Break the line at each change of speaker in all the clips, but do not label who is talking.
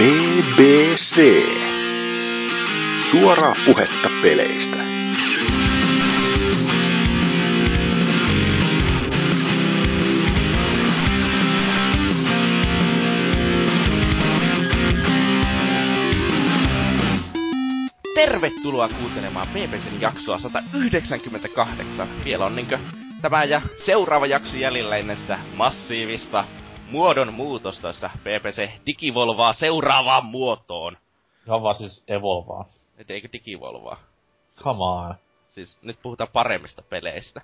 BBC. Suoraa puhetta peleistä.
Tervetuloa kuuntelemaan BBCn jaksoa 198. Vielä on niinkö tämä ja seuraava jakso jäljellä ennen sitä massiivista muodon muutosta, jossa BBC digivolvaa seuraavaan muotoon.
Ihan vaan siis evolvaa.
Et eikö digivolvaa?
Come on.
Siis nyt puhutaan paremmista peleistä.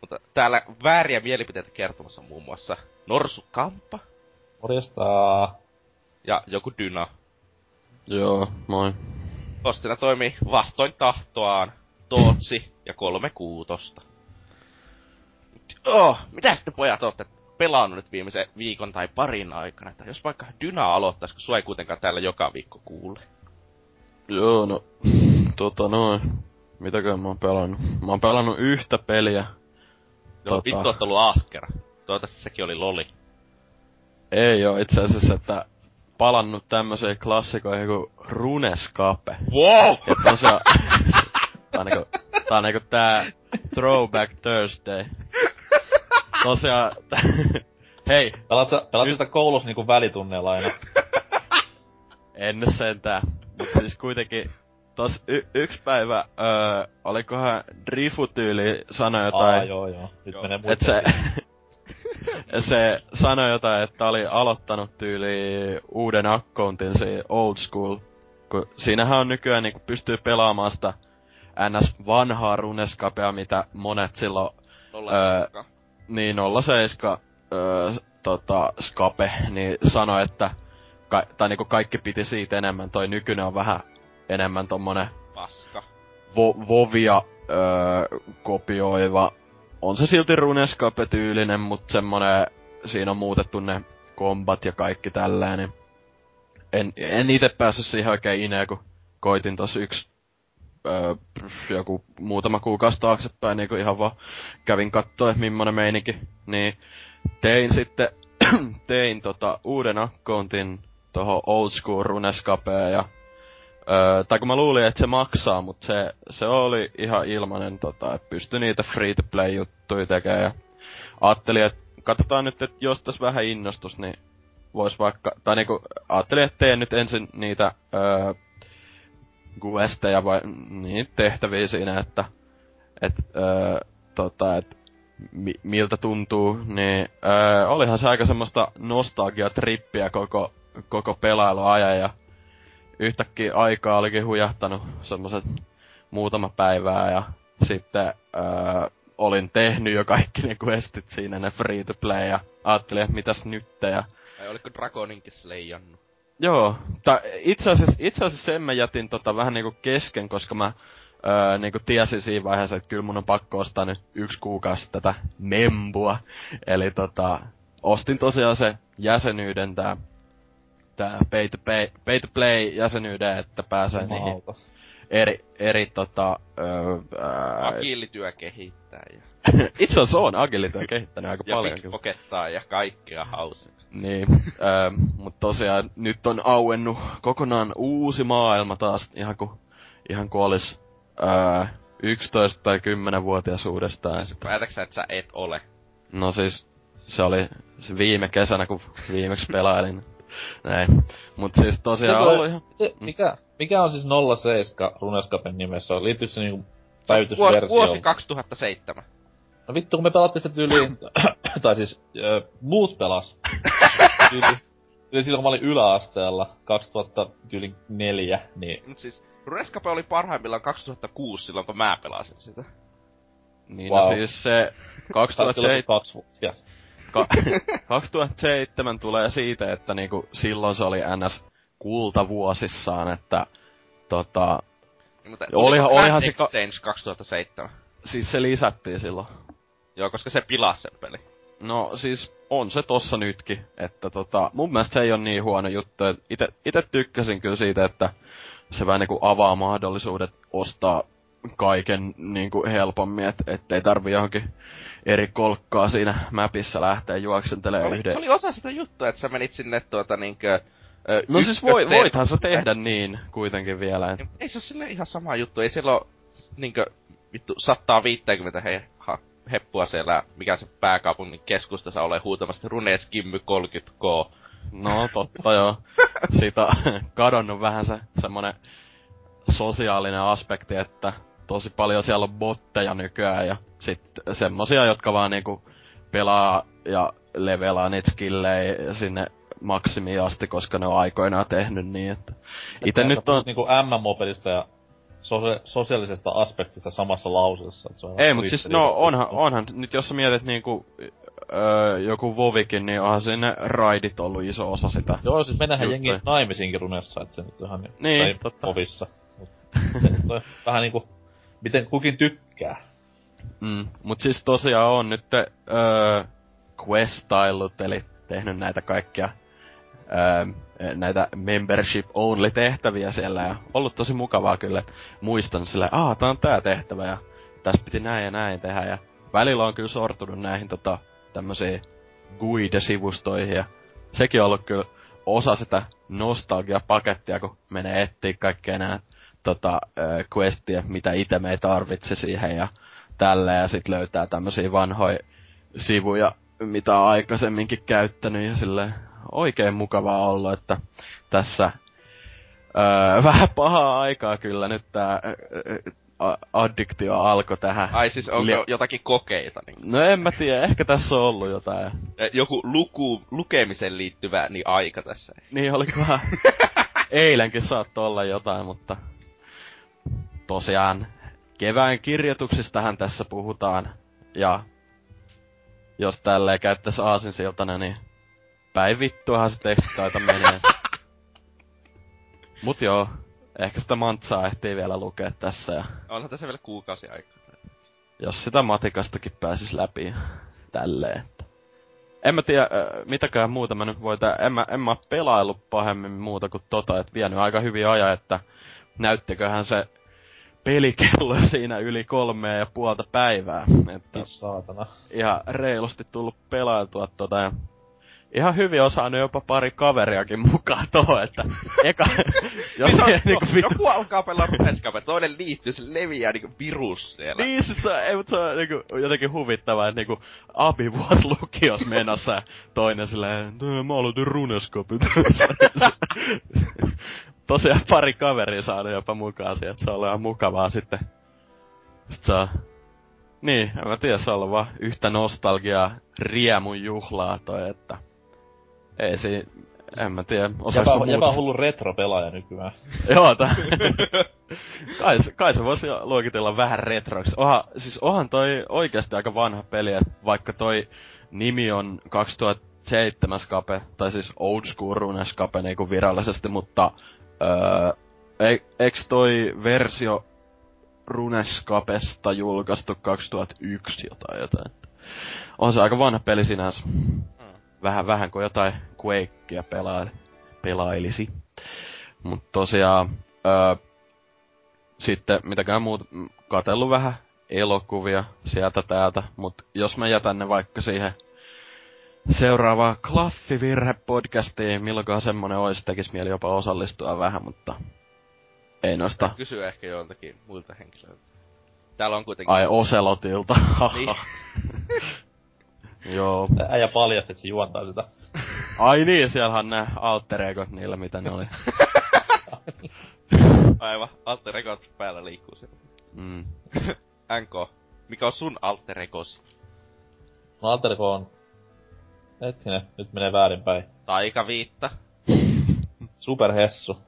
Mutta täällä vääriä mielipiteitä kertomassa muun muassa Norsu Kamppa
Morjesta.
ja joku Dyna.
Joo, moi.
Postina toimii vastoin tahtoaan Tootsi ja kolme kuutosta. Oh, mitä sitten pojat olette pelannut nyt viimeisen viikon tai parin aikana? Että jos vaikka Dyna aloittaisi, kun sua ei kuitenkaan täällä joka viikko kuule.
Joo, no, tota noin. Mitäkään mä oon pelannut? Mä oon pelannut yhtä peliä.
Joo,
Tota.
vittu oot ollut ahkera. Toivottavasti sekin oli loli.
Ei oo itse asiassa, että palannut tämmöiseen klassikoihin kuin Runescape.
Wow!
Ja tosiaan, tää on niinku, tää on niinku tää Throwback Thursday. Tosiaan, hei,
Pelaat sä, pelaat sitä koulussa niinku välitunneilla aina?
En nyt sentään. Mutta siis kuitenkin tos y- yksi päivä, öö, olikohan Drifu-tyyli sanoi
Aa,
jotain,
joo joo. Nyt
Joo.
menee
että se, se sanoi jotain, että oli aloittanut tyyli uuden accountin, se old school. Kun siinähän on nykyään niinku pystyy pelaamaan sitä ns. vanhaa runescapea, mitä monet silloin Öö. Niin 07 öö, tota, Skape, niin sanoi, että ka- tai niinku kaikki piti siitä enemmän. Toi nykyinen on vähän enemmän tommonen
Paska.
vo- Vovia öö, kopioiva. On se silti Runescape-tyylinen, mutta semmonen, siinä on muutettu ne kombat ja kaikki tälleen, niin en, en itse päässyt siihen oikein ineen, kun koitin tossa yksi öö, joku muutama kuukausi taaksepäin, niin ihan vaan kävin kattoo, että millainen meininki. Niin tein sitten, tein tota uuden accountin tohon old school runescapeen ja Öö, tai kun mä luulin, että se maksaa, mutta se, se oli ihan ilmanen, tota, että pystyi niitä free-to-play-juttuja tekemään. Ja ajattelin, että katsotaan nyt, että jos tässä vähän innostus, niin vois vaikka, tai niinku, ajattelin, että teen nyt ensin niitä öö, questeja vai niin tehtäviä siinä, että et, öö, tota, et, mi, miltä tuntuu, niin öö, olihan se aika semmoista nostalgia-trippiä koko, koko pelailuajan ja yhtäkkiä aikaa olikin hujahtanut semmoset muutama päivää ja sitten öö, olin tehnyt jo kaikki ne questit siinä, ne free to play ja ajattelin, että mitäs nyt ja
Vai oliko Dragoninkin sleijannut?
Joo, itse asiassa, itse asiassa sen mä jätin tota vähän niinku kesken, koska mä öö, niinku tiesin siinä vaiheessa, että kyllä mun on pakko ostaa nyt yksi kuukausi tätä membua. Eli tota, ostin tosiaan se jäsenyyden tää, tää pay to, pay, pay to play jäsenyyden, että pääsee niihin
Jumalauta.
Eri, eri tota, öö, ää,
Agilityö kehittää ja,
itse asiassa on agilityö kehittänyt aika
ja
paljon kyllä.
pickpockettaa ja kaikkea hauska.
Niin, öö, mutta tosiaan nyt on auennut kokonaan uusi maailma taas, ihan kuin, ihan kuin olis öö, 11 tai 10-vuotias uudestaan.
Siis päätäksä, että sä et ole?
No siis, se oli se viime kesänä, kun viimeksi pelailin. Näin. Mut siis tosiaan
Mikä-
ollut ihan...
Se, mikä, mikä on siis 07 Runescapen nimessä? Liittyykö se niinku
Vuosi,
päivitysversio?
vuosi 2007.
No vittu, kun me pelattiin sitä tyyliin, tai siis ö, muut pelas. tyyli, tyyli silloin kun mä olin yläasteella, 2004, niin
Mut siis, Runescape oli parhaimmillaan 2006 silloin, kun mä pelasin sitä.
Niin
Wow.
no siis se
taisi olla
2007,
kaksi vuotta. Yes.
Ka, 2007 tulee siitä, että niinku silloin se oli NS kultavuosissaan, että tota,
Niin, mutta
Olihan- olihan se ka-
Exchange 2007?
siis se lisättiin silloin.
Joo, koska se pilasi sen peli.
No siis on se tossa nytkin, että tota, mun mielestä se ei ole niin huono juttu. Ite, ite tykkäsin kyllä siitä, että se vähän niinku avaa mahdollisuudet ostaa kaiken niinku helpommin, et, ettei tarvi johonkin eri kolkkaa siinä mapissa lähteä juoksentelemaan
Oli,
yhden.
se oli osa sitä juttua, että sä menit sinne tuota niinkö, Ö,
No siis voi, voithan sä tehdä niin kuitenkin vielä. Et.
Ei se ole sille ihan sama juttu, ei siellä oo niinkö vittu 150 he, ha, heppua siellä, mikä se pääkaupungin keskustassa ole huutamassa Runes Kimmy 30K.
No totta joo. Siitä on kadonnut vähän se semmonen sosiaalinen aspekti, että tosi paljon siellä on botteja nykyään ja sit semmosia, jotka vaan niinku pelaa ja levelaa niitä skillejä sinne maksimiin asti, koska ne on aikoinaan tehnyt niin, että ite
Sä
nyt on,
niinku MMO-pelistä ja sosia- sosiaalisesta aspektista samassa lauseessa. että se on
ei mut siis no onhan, onhan, nyt jos sä mietit niinku öö, joku Vovikin, niin onhan sinne raidit ollut iso osa sitä.
Joo, siis mennähän
Juttuja.
jengi naimisiinkin runessa, että se nyt ihan ni-
Niin,
tai
totta.
Ovissa. Mut se vähän niinku, miten kukin tykkää.
Mm, mut siis tosiaan on nyt öö, questailut, eli tehnyt näitä kaikkia öö, näitä membership only tehtäviä siellä ja ollut tosi mukavaa kyllä, muistan sille, aa tää on tää tehtävä ja tässä piti näin ja näin tehdä. Ja välillä on kyllä sortunut näihin tota tämmösiin guide-sivustoihin ja sekin on ollut kyllä osa sitä nostalgia-pakettia, kun menee etsiä kaikkea nää tota, ö, questia, mitä itse me ei tarvitse siihen ja tällä ja sit löytää tämmösiä vanhoja sivuja, mitä on aikaisemminkin käyttänyt ja sille oikein mukavaa ollut, että tässä öö, vähän pahaa aikaa kyllä nyt tää addiktio alkoi tähän.
Ai siis onko
Lie-
jotakin kokeita? Niin,
No en mä tiedä, ehkä tässä on ollut jotain.
Joku luku, lukemiseen liittyvä niin aika tässä.
Niin olikohan eilenkin saattoi olla jotain, mutta tosiaan kevään kirjoituksistahan tässä puhutaan. Ja jos tälleen käyttäis aasinsiltana, niin päin vittuahan se tekstitaito menee. Mut joo, ehkä sitä mantsaa ehtii vielä lukea tässä ja
Onhan tässä vielä kuukausi aikaa.
jos sitä matikastakin pääsis läpi tälleen. En mä tiedä, mitäkään muuta mä nyt voi. En mä, en mä pelaillut pahemmin muuta kuin tota, että vienyt aika hyvin ajan, että näyttiköhän se pelikello siinä yli kolmea ja puolta päivää. Että
Saatana.
ihan reilusti tullut pelailtua tota ja ihan hyvin osannut jopa pari kaveriakin mukaan tohon, että eka, jos
Niin,
ei niinku vittu
joku alkaa pelaa Runeskapet, toinen liittyy, se leviää niinku virus siellä.
Niin, siis se, ei, mutta se on niinku, jotenkin huvittavaa, että niinku abivuos lukios menossa ja toinen silleen, "No, mä aloitin runeskopit. Tosiaan pari kaveria saanut jopa mukaan siihen, että se on ollut ihan mukavaa sitten. Sitten saa, niin, en mä tiedä, se on ollut vaan yhtä nostalgiaa, riemun juhlaa toi, että ei si, en mä tiedä, osaisiko
Jäpä,
muuta.
jäpä hullu retro-pelaaja nykyään.
Joo, tää... kai, kai se voisi luokitella vähän retroiksi. Oha, siis onhan toi oikeasti aika vanha peli, et vaikka toi nimi on 2007 skape, tai siis old school runeskape niinku virallisesti, mutta öö, ei, eiks toi versio Runeskapesta julkaistu 2001 jotain jotain. On se aika vanha peli sinänsä. Vähän, vähän kuin jotain Quakea pelaa, pelailisi. Mut tosiaan, öö, sitten mitäkään muuta, m, katellut vähän elokuvia sieltä täältä, mut jos mä jätän ne vaikka siihen seuraavaan Klaffivirhe-podcastiin, milloinkohan semmonen ois, tekis mieli jopa osallistua vähän, mutta ei noista.
Kysyä ehkä joiltakin muilta henkilöiltä. Täällä on kuitenkin...
Ai Oselotilta.
Niin.
Joo.
Äijä paljasti, että se juontaa sitä.
Ai niin, siellähän ne alter egot niillä, mitä ne oli.
Aivan, alter egot päällä liikkuu siellä.
Mm.
NK, mikä on sun alter egos?
No Alterko on... Hetkinen, nyt menee väärinpäin.
Taikaviitta.
Superhessu.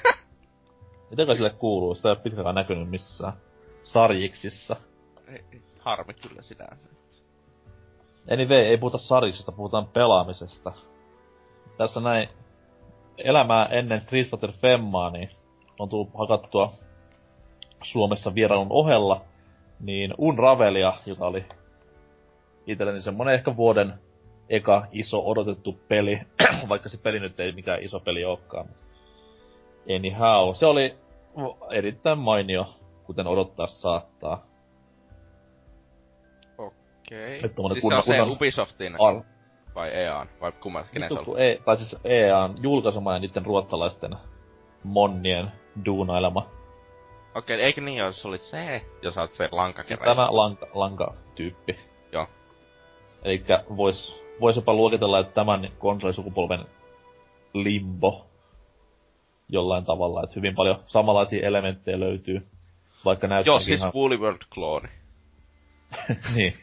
Mitäkö sille kuuluu? Sitä ei ole pitkään näkynyt missään. Sarjiksissa.
Ei, harmi kyllä sinänsä.
Anyway, ei puhuta sarjiksista, puhutaan pelaamisesta. Tässä näin elämää ennen Street Fighter Femmaa, niin on tullut hakattua Suomessa vierailun ohella, niin Unravelia, joka oli itselleni semmonen ehkä vuoden eka iso odotettu peli, vaikka se peli nyt ei mikään iso peli olekaan. Anyhow, se oli erittäin mainio, kuten odottaa saattaa.
Okei.
Että tommonen
Siis se
kunnon-
on se
kunnon-
Ubisoftin.
Ar-
Vai EAN? Vai kumman? Kenen se oli?
kun E, tai siis EAN julkaisema ja niiden ruotsalaisten monnien duunailema.
Okei, eikö niin, jos oli se, jos oot se
Siis
lankakeräjä?
tämä lanka, lanka-tyyppi.
Joo.
Elikkä vois, vois jopa luokitella, että tämän konsolisukupolven limbo jollain tavalla, että hyvin paljon samanlaisia elementtejä löytyy, vaikka näyttää
Joo, siis
ihan...
Woolly World klooni.
niin.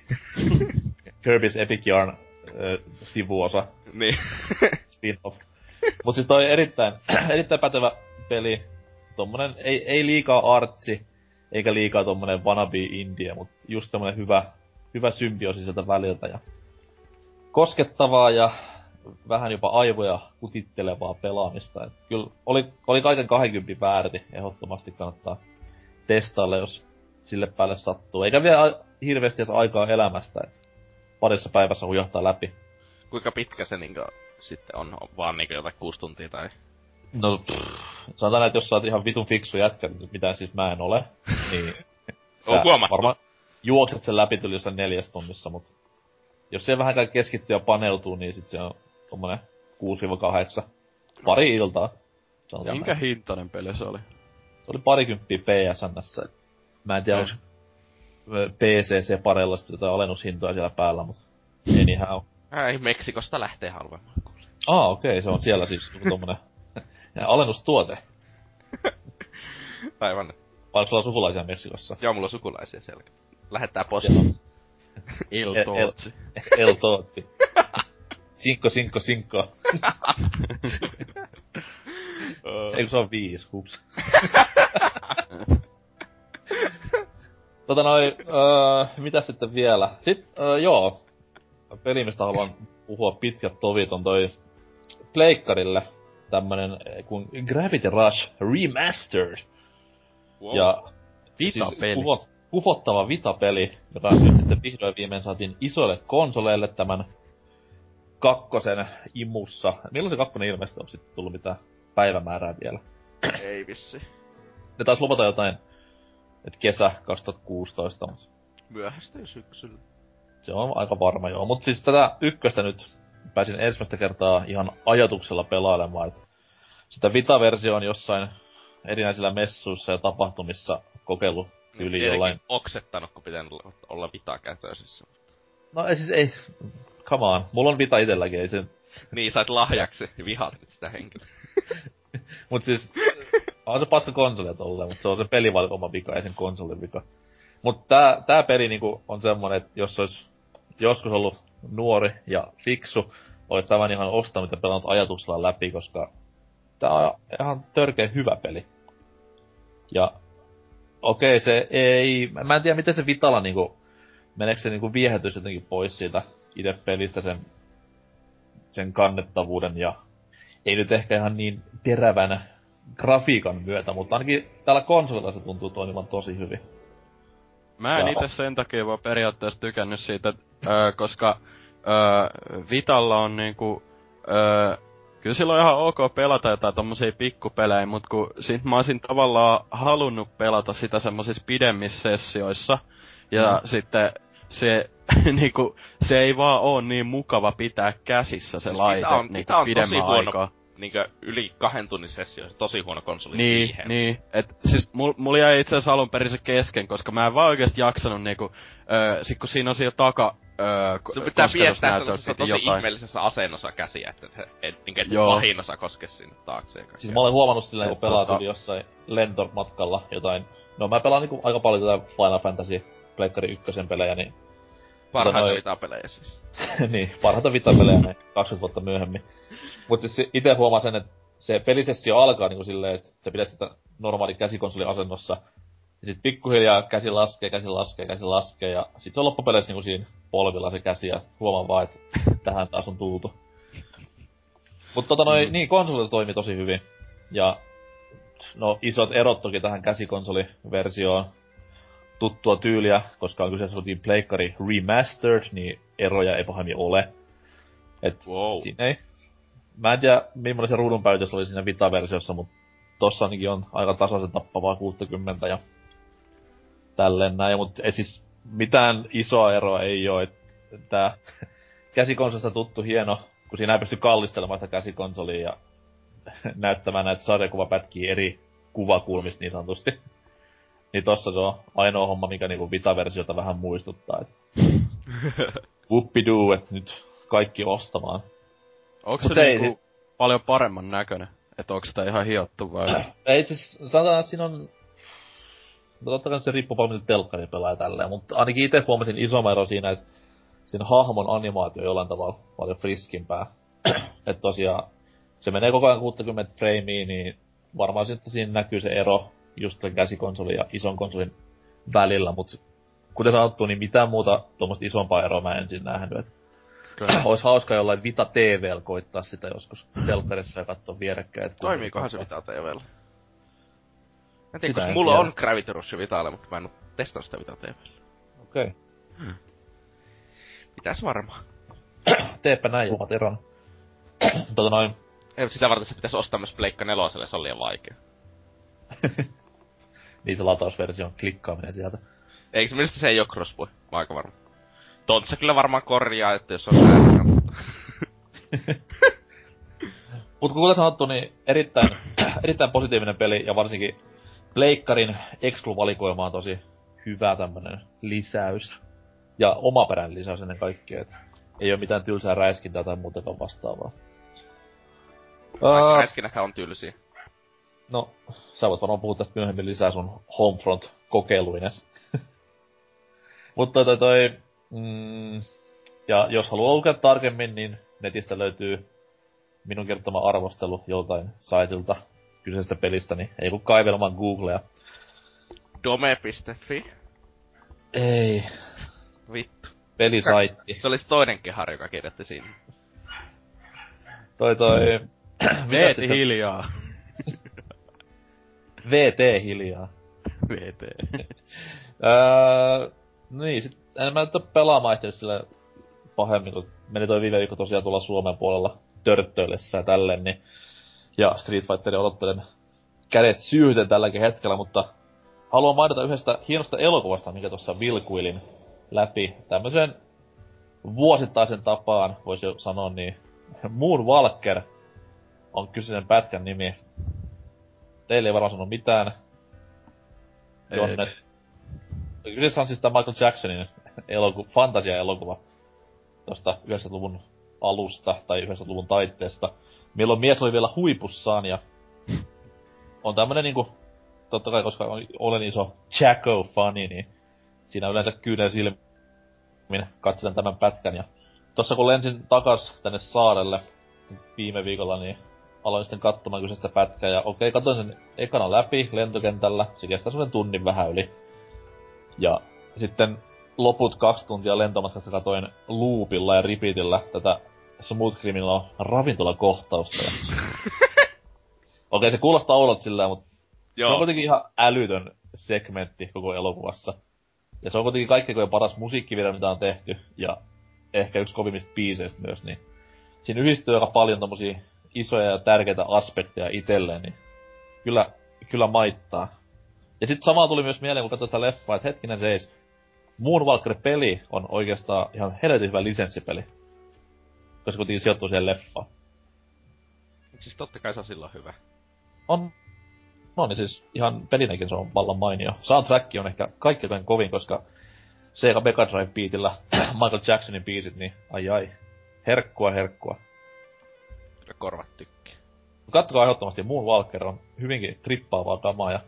Kirby's Epic Yarn äh, sivuosa,
Niin.
spin-off. Mut siis toi erittäin, erittäin pätevä peli. Tommonen, ei, ei liikaa artsi, eikä liikaa tommonen wannabe indie, mut just semmonen hyvä, hyvä symbioosi sieltä väliltä ja koskettavaa ja vähän jopa aivoja kutittelevaa pelaamista. Et kyllä oli, oli kaiken 20 väärti, ehdottomasti kannattaa testailla, jos sille päälle sattuu. Eikä vielä hirveästi edes aikaa elämästä, et parissa päivässä hujahtaa läpi.
Kuinka pitkä se niinkö sitten on? on vaan niinkö jotain kuusi tuntia tai...
No, pff, sanotaan, että jos sä oot ihan vitun fiksu jätkä, mitä siis mä en ole, niin...
On huomattu.
Varmaan juokset sen läpi tuli jossain neljäs tunnissa, mut... Jos se vähänkään keskittyy ja paneutuu, niin sit se on tommonen 6-8. Pari iltaa. Sanotaan
Minkä
näin.
hintainen peli se oli?
Se oli parikymppiä PSNssä. Mä en tiedä, onko PCC parella sitten jotain alennushintoja siellä päällä, mut anyhow.
Ei, Meksikosta lähtee halvemmin.
Ah, okei, okay, se on siellä siis tommonen alennustuote.
Aivan.
Vai onko sulla sukulaisia Meksikossa?
Joo, mulla on sukulaisia siellä. Lähettää posti.
El-
Tootsi.
El Tootsi. Cinco, cinco, cinco. Eikö se on viisi, hups. tota noin, öö, mitä sitten vielä? Sitten, öö, joo, peli, mistä haluan puhua pitkät tovit, on toi Pleikkarille tämmönen eh, kuin Gravity Rush Remastered.
Wow.
Ja
Vita-peli.
kuvo, kuvottava Vita-peli, joka nyt sitten vihdoin viimein saatiin isoille konsoleille tämän kakkosen imussa. Milloin se kakkonen ilmeisesti on sitten tullut mitään päivämäärää vielä?
Ei vissi.
Ne taisi luvata jotain, että kesä 2016, mutta
Myöhästyy syksyllä.
se on aika varma joo. Mutta siis tätä ykköstä nyt pääsin ensimmäistä kertaa ihan ajatuksella pelailemaan, että sitä Vita-versio on jossain erinäisillä messuissa ja tapahtumissa kokeillut yli
Tietenkin
jollain
oksettanut, kun pitää olla vitakätöisissä.
No ei siis ei, come on, mulla on Vita itelläkin, ei se...
Niin, sait lahjaksi ja vihaat nyt sitä henkilöä.
Mut siis, on se paska konsoli tolleen, mut se on se pelivalikoima vika, ei sen konsolin vika. Mut tää, tää peli niinku on semmonen, että jos ois joskus ollut nuori ja fiksu, ois tämän ihan ostanut ja pelannut ajatuksella läpi, koska tää on ihan törkeä hyvä peli. Ja okei, se ei, mä en tiedä miten se Vitala niinku, meneekö se niinku viehätys jotenkin pois siitä itse pelistä sen, sen kannettavuuden ja ei nyt ehkä ihan niin terävän grafiikan myötä, mutta ainakin tällä konsolilla se tuntuu toimivan tosi hyvin.
Mä en itse sen takia vaan periaatteessa tykännyt siitä, öö, koska öö, Vitalla on niinku, öö, kyllä sillä on ihan ok pelata jotain tommosia pikkupelejä, mut kun sit mä olisin tavallaan halunnut pelata sitä semmosissa pidemmissä sessioissa, ja
Mm.
sitten se, niinku, se ei vaan oo niin mukava pitää käsissä se laite
on-
niinku
on tosi
pidemmän
huono
aikaa.
Niinkö yli kahden tunnin sessioissa tosi huono konsoli
Niin,
siihen.
niin. Et siis mul, mulla jäi itse asiassa alun perin se kesken, koska mä en vaan oikeesti jaksanut niinku, öö, sit kun siinä on siellä taka, öö,
Se pitää piettää sellaisessa tosi
jotain.
ihmeellisessä asennossa käsiä, että et, et, et pahin osa koske sinne taakse.
Siis mä olen huomannut silleen, kun pelaat
tota-
jossain lentomatkalla jotain. No mä pelaan niinku aika paljon tätä Final Fantasy Pleikkari ykkösen pelejä, niin,
Parhaita
noi-
vitapelejä siis.
niin parhaita Vita-pelejä näin 20 vuotta myöhemmin. Mut siis ite huomaan sen, että se pelisessio alkaa niinku silleen, että sä pidät sitä normaali käsikonsolin asennossa. Ja sit pikkuhiljaa käsi laskee, käsi laskee, käsi laskee ja sit se on loppupeleissä niinku siinä polvilla se käsi ja huomaan vaan, että tähän taas on tultu. Mut tota noin,
Mm.
niin konsoli toimi tosi hyvin. Ja no isot erot toki tähän käsikonsoliversioon. Tuttua tyyliä, koska on kyseessä oltiin Pleikkari Remastered, niin eroja ei pahemmin ole. Et
Wow.
siinä ei. Mä en tiedä, millainen se ruudunpäytös oli siinä Vita-versiossa, mutta tossa ainakin on aika tasaisen tappavaa 60 ja tälleen näin, mutta ei siis mitään isoa eroa ei oo, että tää käsikonsolista tuttu hieno, kun siinä ei pysty kallistelemaan sitä käsikonsolia ja näyttämään näitä sarjakuvapätkiä eri kuvakulmista niin sanotusti. Niin tossa se on ainoa homma, mikä niinku Vita-versiota vähän muistuttaa. Et... Whoopidoo, että nyt kaikki ostamaan.
Onko se,
se ei
niinku paljon paremman näköinen? Että onko sitä ihan hiottu vai?
Ei siis, sanotaan, että siinä on... No totta kai se riippuu paljon, miten telkkari pelaa tälleen, mutta ainakin itse huomasin isomman ero siinä, että siinä hahmon animaatio on jollain tavalla paljon friskimpää. että tosiaan, se menee koko ajan 60 freimiä, niin varmaan sitten siinä näkyy se ero just sen käsikonsolin ja ison konsolin välillä, mutta kuten sanottu, niin mitään muuta tuommoista isompaa eroa mä en ensin nähnyt. Et
Kyllä.
olisi hauska jollain Vita TVllä koittaa sitä joskus telkkarissa ja katsoa vierekkäin.
Toimiikohan se Vita TVllä? En tiedä,
en
mulla
tiedä.
on Gravity Rush Vitalle, mutta mä en oo testannut sitä Vita TVllä.
Okei.
Pitäis varmaan.
Teepä näin jumat eron. tota noin,
Ei, sitä varten se pitäisi ostaa myös Pleikka neloselle, se on liian vaikea.
niin se latausversion klikkaaminen sieltä.
Eikö se minusta se ei oo crossboy? Mä oon aika varma. Tontsa kyllä varmaan korjaa, että jos on väärin, mutta...
Mutta kuten sanottu, niin erittäin, erittäin positiivinen peli ja varsinkin Pleikkarin Exclu-valikoima on tosi hyvä tämmönen lisäys. Ja omaperäinen lisäys ennen kaikkea, et ei ole mitään tylsää räiskintää tai muutakaan vastaavaa. Uh,
on tylsiä.
no, sä voit varmaan puhua tästä myöhemmin lisää sun Homefront-kokeiluines. Mutta toi, toi mm, ja jos haluaa lukea tarkemmin, niin netistä löytyy minun kertoma arvostelu joltain saitilta kyseisestä pelistä, niin ei kun kaivelemaan Googlea.
Dome.fi.
Ei,
Vittu.
pelisaitti.
Se oli se toinen kehari, joka kirjoitti siinä.
Toi toi...
Veeti
sitten?
hiljaa.
VT hiljaa.
VT.
Öö, niin, sit en mä nyt oo pelaamaan ehtinyt sille pahemmin, kun meni toi viime viikko tosiaan tuolla Suomen puolella törttöillessä ja tälleen, niin ja Street Fighterin odottelen kädet syyhyten tälläkin hetkellä, mutta haluan mainita yhdestä hienosta elokuvasta, mikä tuossa vilkuilin läpi. Tämmöisen vuosittaisen tapaan, voisi jo sanoa, niin Moon Walker on kyseisen pätkän nimi. Teille ei varmaan sano mitään. Jonnet. Kyseessä on siis tämä Michael Jacksonin eloku- fantasia-elokuva tosta 90-luvun alusta tai 90-luvun taitteesta, milloin mies oli vielä huipussaan ja on tämmönen niinku, totta kai koska olen iso Jacko-fani, niin siinä yleensä kyynel silmin katselen tämän pätkän. Ja tossa kun lensin takas tänne saarelle viime viikolla, niin aloin sitten katsomaan kyseistä pätkää. Ja okei, katsoin sen ekana läpi lentokentällä, se kestää semmonen tunnin vähän yli. Ja sitten loput kaksi tuntia lentomatkasta katoin loopilla ja repeatillä tätä Smooth Criminal ravintolakohtausta. Ja... Okei, se kuulostaa oudolta sillä mutta se on
Joo.
kuitenkin ihan älytön segmentti koko elokuvassa. Ja se on kuitenkin kaikkein paras musiikkivideo, mitä on tehty, ja ehkä yksi kovimmista biiseistä myös, niin siinä yhdistyy aika paljon tommosia isoja ja tärkeitä aspekteja itselleen, niin kyllä, kyllä maittaa. Ja sitten sama tuli myös mieleen, kun katsoin sitä leffaa, että hetkinen seis, Moonwalker-peli on oikeastaan ihan helvetin hyvä lisenssipeli. Koska kuitenkin sijoittuu siihen leffaan.
Siis totta kai se on silloin hyvä.
On, no niin siis ihan pelinäkin se on vallan mainio. Soundtrack on ehkä kaikkein kovin, koska Sega Mega Drive beatillä Michael Jacksonin biisit, niin ai ai. Herkkua, herkkua.
Kyllä korvat tykkää.
Kattokaa ehdottomasti, Moonwalker on hyvinkin trippaavaa kamaa ja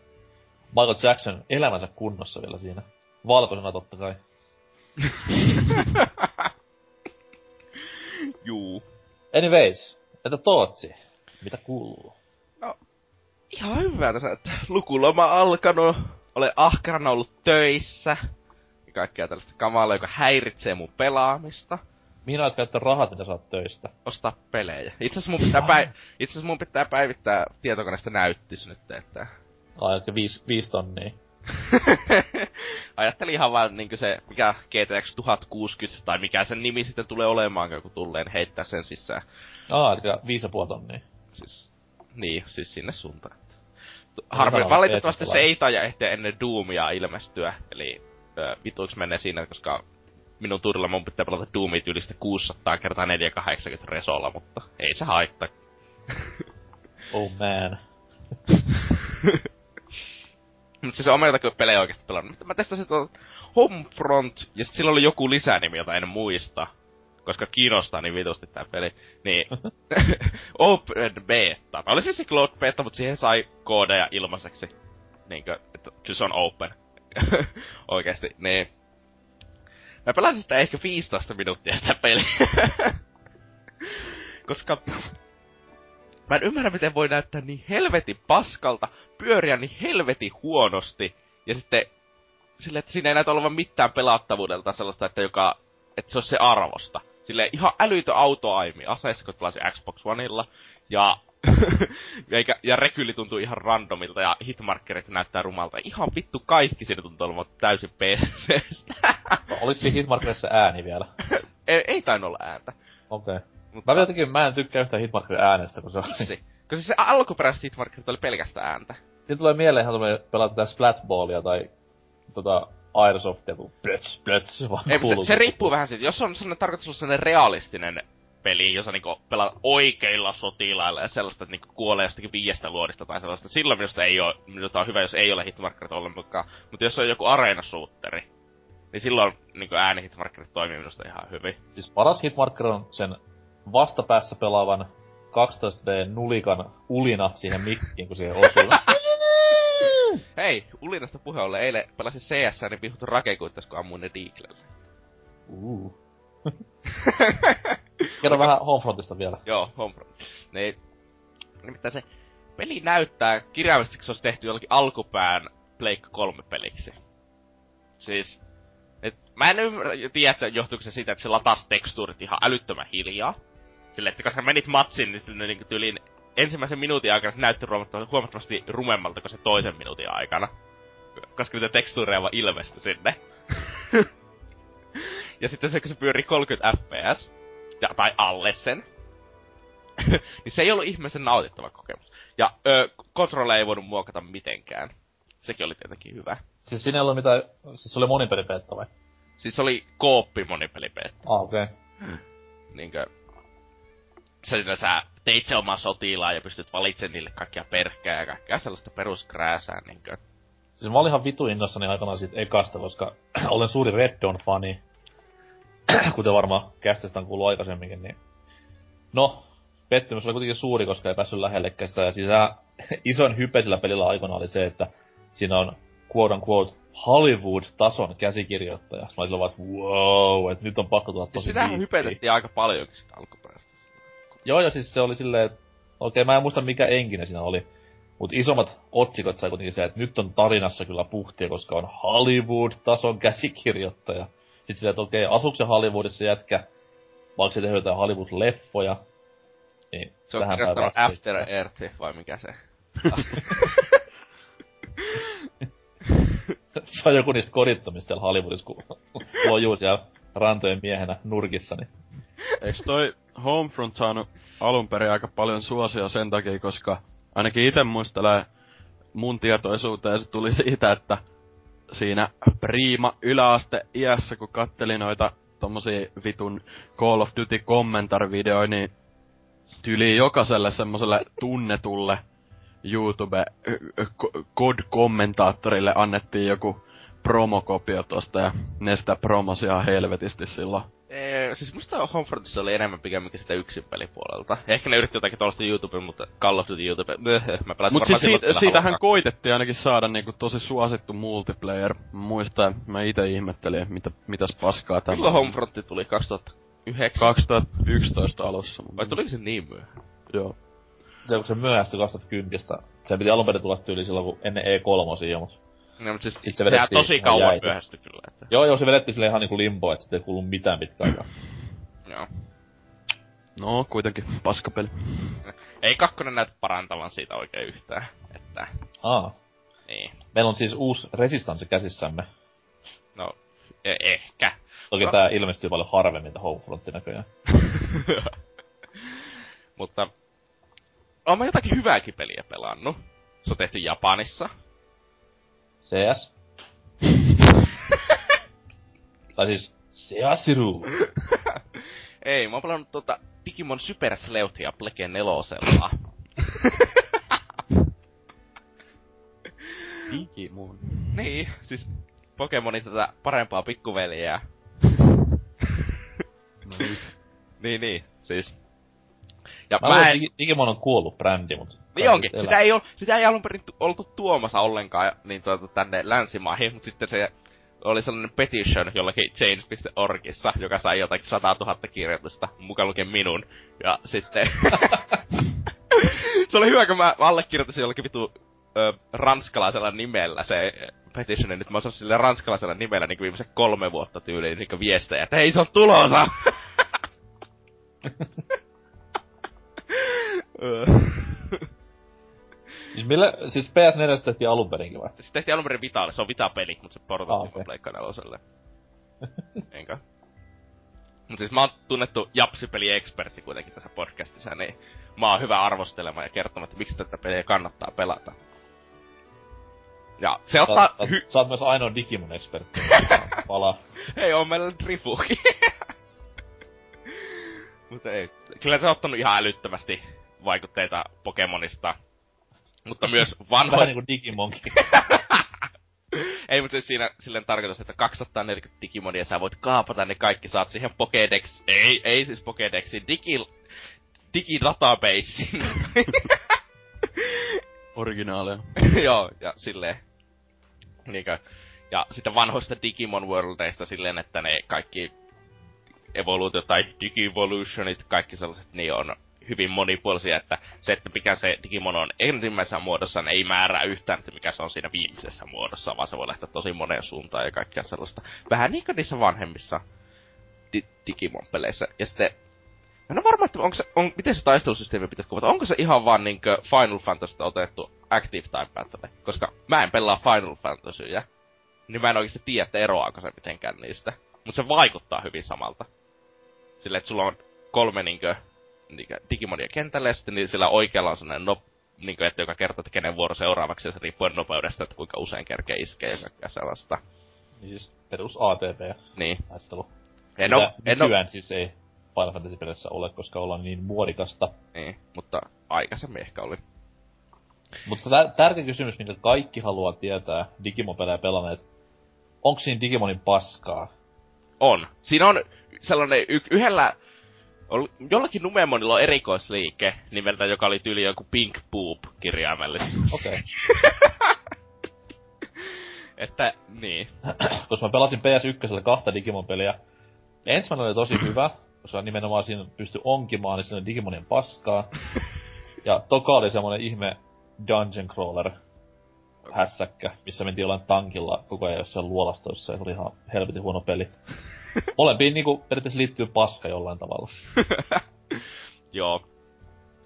Michael Jackson elämänsä kunnossa vielä siinä. Valkoisena totta kai.
Juu.
Anyways, että Tootsi, mitä kuuluu?
Ihan hyvää tässä, että lukuloma alkanut. Olen ahkerana ollut töissä. Ja kaikkea tällaista kamalaa, joka häiritsee mun pelaamista.
Mihin aiot käyttää rahat, mitä saat töistä?
Ostaa pelejä. Itse asiassa mun pitää, päi- itse asiassa mun pitää päivittää tietokoneesta näyttis nyt, että...
Ai, viisi, viisi tonnia.
Ajattelin ihan vaan niinkö se, mikä GTX 1060, tai mikä sen nimi sitten tulee olemaan, kun tulleen heittää sen sisään.
Aa, eli viisi ja puoli tonnia.
Siis, niin, siis sinne suuntaan. Harmi, valitettavasti se ei taja ehtiä ennen Doomia ilmestyä, eli ö, vituiksi menee siinä, koska minun tuurilla mun pitää pelata Doomit yli 600 kertaa 480 resolla, mutta ei se haittaa.
Oh man.
Mutta siis on meiltä pelejä oikeesti pelannut. Mä testasin tuon Homefront, ja sit sillä oli joku lisänimi, jota en muista. Koska kiinnostaa niin vitusti tää peli. Niin, Open Beta. Oli siis se Cloud Beta, mutta siihen sai koodeja ilmaiseksi. Niinkö, että kyllä se on open. Oikeesti, niin. Mä pelasin sitä ehkä 15 minuuttia sitä peliä. Koska Mä en ymmärrä, miten voi näyttää niin helvetin paskalta, pyöriä niin helvetin huonosti, ja sitten sille, että siinä ei näytä olevan mitään pelattavuudelta sellaista, että joka, että se on se arvosta. Sille ihan älytö autoaimi aseessa, kun pelasin Xbox Oneilla, ja Eikä, ja rekyli tuntuu ihan randomilta ja hitmarkerit näyttää rumalta. Ihan vittu kaikki siinä tuntuu olevan täysin.
No, oliko siinä hitmarkerissa ääni vielä?
ei, ei tainnut olla ääntä.
Okei. Okay. Mutta... Mä jotenkin, mä en tykkää sitä Hitmarkerin äänestä, kun se oli...
Si. Koska se alkuperäiset Hitmarkerit oli pelkästään ääntä.
Sitten tulee mieleen ihan tulee pelata tätä Splatballia tai tota Airsoftia, kun plöts, plöts,
vaan Ei, se, se, riippuu vähän siitä. Jos on sellainen tarkoitus olla sellainen realistinen peli, jossa niinku pelaa oikeilla sotilailla ja sellaista, että niinku kuolee jostakin viiestä luodista tai sellaista. Silloin minusta ei ole, minusta on hyvä, jos ei ole hitmarkkerit ollenkaan. Mutta jos on joku areenasuutteri, niin silloin niinku ääni hitmarkkerit toimii minusta ihan hyvin.
Siis paras hitmarkker on sen vastapäässä pelaavan 12D nulikan ulina siihen mikkiin, kun siihen osuu.
Hei, ulinasta puhe ollen, eilen pelasin CS, niin pihuttu rakekuittas, kun ammuin ne Deaglelle.
Uh. Kerro vähän Homefrontista vielä.
Joo, Homefront. Niin, nimittäin se peli näyttää kirjaimellisesti, kun se olisi tehty jollakin alkupään Blake 3 peliksi. Siis, et, mä en ymmärrä, tiedä, johtuuko se siitä, että se latas tekstuurit ihan älyttömän hiljaa. Sille, että koska menit matsin, niin sitten niin tyyliin ensimmäisen minuutin aikana se näytti huomattavasti rumemmalta kuin se toisen minuutin aikana. Koska niitä tekstuureja vaan ilmestyi sinne. ja sitten se, kun se pyörii 30 fps, ja, tai alle sen, niin se ei ollut ihmeisen nautittava kokemus. Ja ö, kontrolle ei voinut muokata mitenkään. Sekin oli tietenkin hyvä.
Siis siinä ei ollut mitään, siis se oli monipelipettä vai?
Siis oli kooppi monipelipettä.
Ah, okei. Okay.
Niinkö, sä, sä teit se oman sotilaan ja pystyt valitsemaan niille kaikkia perkkää ja kaikkea sellaista peruskrääsää, niinkö.
Siis mä olin ihan vitu innossani aikanaan siitä ekasta, koska olen suuri Red Dawn-fani. kuten varmaan kästestä on kuullut aikaisemminkin, niin... No, pettymys oli kuitenkin suuri, koska ei päässyt lähellekään sitä. Ja siis ison hype sillä pelillä aikana oli se, että siinä on quote unquote Hollywood-tason käsikirjoittaja. Mä olin vaan, että wow, että nyt on pakko tulla tosi
Sitähän hypetettiin aika paljon sitä alkuperäistä.
Joo, ja siis se oli silleen, että okei, okay, mä en muista mikä enkinen siinä oli. Mutta isommat otsikot sai kuitenkin se, että nyt on tarinassa kyllä puhtia, koska on Hollywood-tason käsikirjoittaja. Sitten silleen, että okei, okay, asuuko se Hollywoodissa jätkä, vaikka se tehdään jotain Hollywood-leffoja. Niin,
se on kirjoittanut After Earth, vai mikä se?
se on joku niistä kodittomista siellä Hollywoodissa, kun lojuu siellä rantojen miehenä nurkissa, niin...
Eiks toi Homefront saanut alun perin aika paljon suosia sen takia, koska ainakin itse muistelee mun tietoisuuteen se tuli siitä, että siinä priima yläaste iässä, kun kattelin noita tommosia vitun Call of Duty kommentarivideoja, niin tyyliin jokaiselle semmoselle tunnetulle YouTube kod-kommentaattorille annettiin joku promokopio tosta ja ne sitä promosia helvetisti silloin
Ee, siis musta Homefrontissa oli enemmän pikemminkin sitä yksin pelipuolelta. Ehkä ne yritti jotakin tuollaista YouTubea, mutta Call of Duty YouTube, mä pelasin
Mut siis siitä, siitähän koitettiin ainakin saada niinku tosi suosittu multiplayer. Muista, mä ite ihmettelin, mitä, mitäs paskaa tämä
Milloin Homefrontti tuli? 2009?
2011 alussa.
Vai tuliko se niin myöhään?
Joo.
Se kun se myöhästyi 2010. Se piti alun perin tulla tyyli silloin kun ennen E3 mutta
No, mutta siis se vedettiin tosi kauan myöhästy kyllä. Että...
Joo, joo, se vedettiin sille ihan niinku limbo, että ei kuulu mitään pitkään aikaa.
joo.
No, kuitenkin paskapeli.
Ei kakkonen näytä parantavan siitä oikein yhtään, että...
Aa.
Niin.
Meillä on siis uusi resistanssi käsissämme.
No, e- ehkä.
Toki no. tää ilmestyy paljon harvemmin tää Homefrontti näköjään.
Mutta... Oon mä jotakin hyvääkin peliä pelannut. Se on tehty Japanissa.
CS. tai siis Seasiru.
Ei, mä oon pelannut tota Digimon Super Sleuthia Pleke nelosella.
Digimon.
niin, siis Pokemonin tätä parempaa pikkuveliä.
No nyt.
Niin, niin, siis. Ja
Mä,
mä, en,
Digi- Digimon on kuollut brändi, mutta...
niin onkin, sitä ei, ol, sitä ei alun perin tu- oltu tuomassa ollenkaan niin tuota, tänne länsimaihin, mutta sitten se oli sellainen petition jollakin change.orgissa, joka sai jotakin 100 000 kirjoitusta, mukaan lukien minun. Ja sitten... se oli hyvä, kun mä allekirjoitin jollakin vitu ö, ranskalaisella nimellä se petitioni. Nyt mä oon sillä ranskalaisella nimellä niin viimeiset kolme vuotta tyyliin niin viestejä, että hei se on tulossa! Ö.
Siis, millä, siis PS4 tehtiin alun perinkin vai?
Se tehtiin alun perin Vitalle, se on Vita-peli, mutta se portattiin
Ah,
okay. Pleikka neloselle. Enkä? Mut siis mä oon tunnettu japsipeli-ekspertti kuitenkin tässä podcastissa, niin mä oon hyvä arvostelemaan ja kertomaan, että miksi tätä peliä kannattaa pelata. Ja se
Sä,
ottaa
sä,
hy...
sä oot myös ainoa Digimon-ekspertti. Pala.
Hei, on meillä Trifuki. Mutta ei. Kyllä se on ottanut ihan älyttömästi vaikutteita Pokemonista. Mutta myös
Vähän
vanhoista...
niinku Digimonkin.
Ei, mutta siis siinä silleen tarkoitus, että 240 Digimonia sä voit kaapata ne kaikki, saat siihen Pokédex... Ei, ei siis Pokédexin, digi... Digidatabasein.
Originaalia.
Joo, ja silleen... Niinkö... Ja sitten vanhoista Digimon Worldeista silleen, että ne kaikki evoluutiot tai Digivolutionit, kaikki sellaiset, niin on hyvin monipuolisia, että se, että mikä se Digimon on ensimmäisessä muodossaan, ei määrää yhtään, että mikä se on siinä viimeisessä muodossa, vaan se voi lähteä tosi moneen suuntaan ja kaikkea sellaista. Vähän niin kuin niissä vanhemmissa di- Digimon-peleissä. Ja sitten, mä en ole varma, että onko se, on, miten se taistelusysteemi pitäisi kuvata. Onko se ihan vaan niinkö Final Fantasysta otettu Active Time Battle? Koska mä en pelaa Final Fantasyjä. Niin mä en oikeesti tiedä, että eroaako se mitenkään niistä. Mutta se vaikuttaa hyvin samalta. Silleen, että sulla on kolme niinkö, niinkö Digimonia kentällä ja sitten niin sillä oikealla on sellainen no, niinkö, että joka kertoo, että kenen vuoro seuraavaksi ja se riippuu nopeudesta, että kuinka usein kerkee iskee ja kaikkea sellaista.
Niin siis perus ATP
Niin.
taistelu.
En oo, en oo,
siis ei Final Fantasy peleissä ole, koska ollaan niin muodikasta.
niin, mutta aikaisemmin ehkä oli.
Mutta tär- tärkeä kysymys, minkä kaikki haluaa tietää Digimon-pelejä pelanneet. Onko siinä Digimonin paskaa?
On. Siinä on sellainen y- yhdellä, ol- jollakin Numemonilla on erikoisliike nimeltä, joka oli tyyli joku Pink Poop kirjaimellisesti.
Okei. Okay.
että, niin.
koska mä pelasin PS1 kahta Digimon-peliä. Ensimmäinen oli tosi hyvä, koska nimenomaan siinä pystyi onkimaan niin sinne Digimonien paskaa. Ja toka oli semmonen ihme dungeon crawler hässäkkä, missä mentiin jollain tankilla koko ajan jossain luolastoissa ja se oli ihan helvetin huono peli. Molempiin niinku periaatteessa liittyy paska jollain tavalla.
Joo.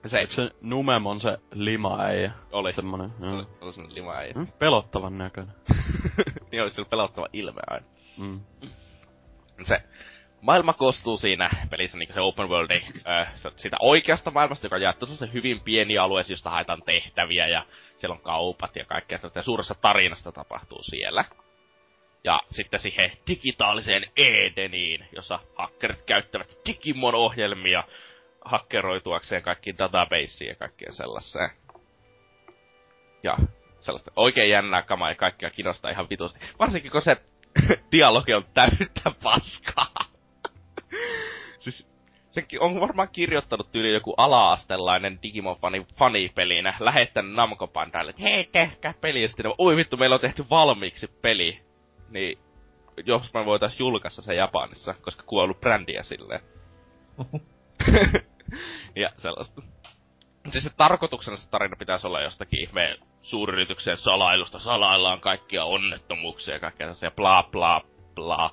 Se
Eikö se Numemon se lima-äijä?
oli.
Semmonen, joo.
Oli, oli sellainen lima äijä.
Mm, Pelottavan näköinen.
niin oli sillä pelottava ilme aina.
Mm.
se maailma koostuu siinä pelissä niin se open worldi, äh, siitä oikeasta maailmasta, joka on jaettu se hyvin pieni alue, josta haetaan tehtäviä ja siellä on kaupat ja kaikkea sellaista. Ja suuressa tarinasta tapahtuu siellä. Ja sitten siihen digitaaliseen Edeniin, jossa hakkerit käyttävät Digimon-ohjelmia hakkeroituakseen kaikkiin databaseiin ja kaikkeen sellaiseen. Ja sellaista oikein jännää kamaa ja kaikkea kiinnostaa ihan vitusti. Varsinkin kun se dialogi on täyttä paskaa. siis senkin on varmaan kirjoittanut tyyli joku ala-astelainen Digimon-fani fanipelinä, lähettänyt Namco Bandaille, että hei, tehkää peli, ja sitten oi vittu, meillä on tehty valmiiksi peli. Niin, jos me voitais julkaista se Japanissa, koska kuollut brändiä silleen. ja sellaista. Siis se tarkoituksena se tarina pitäisi olla jostakin ihmeen suuryrityksen salailusta. Salaillaan kaikkia onnettomuuksia ja kaikkea sellaisia bla bla bla.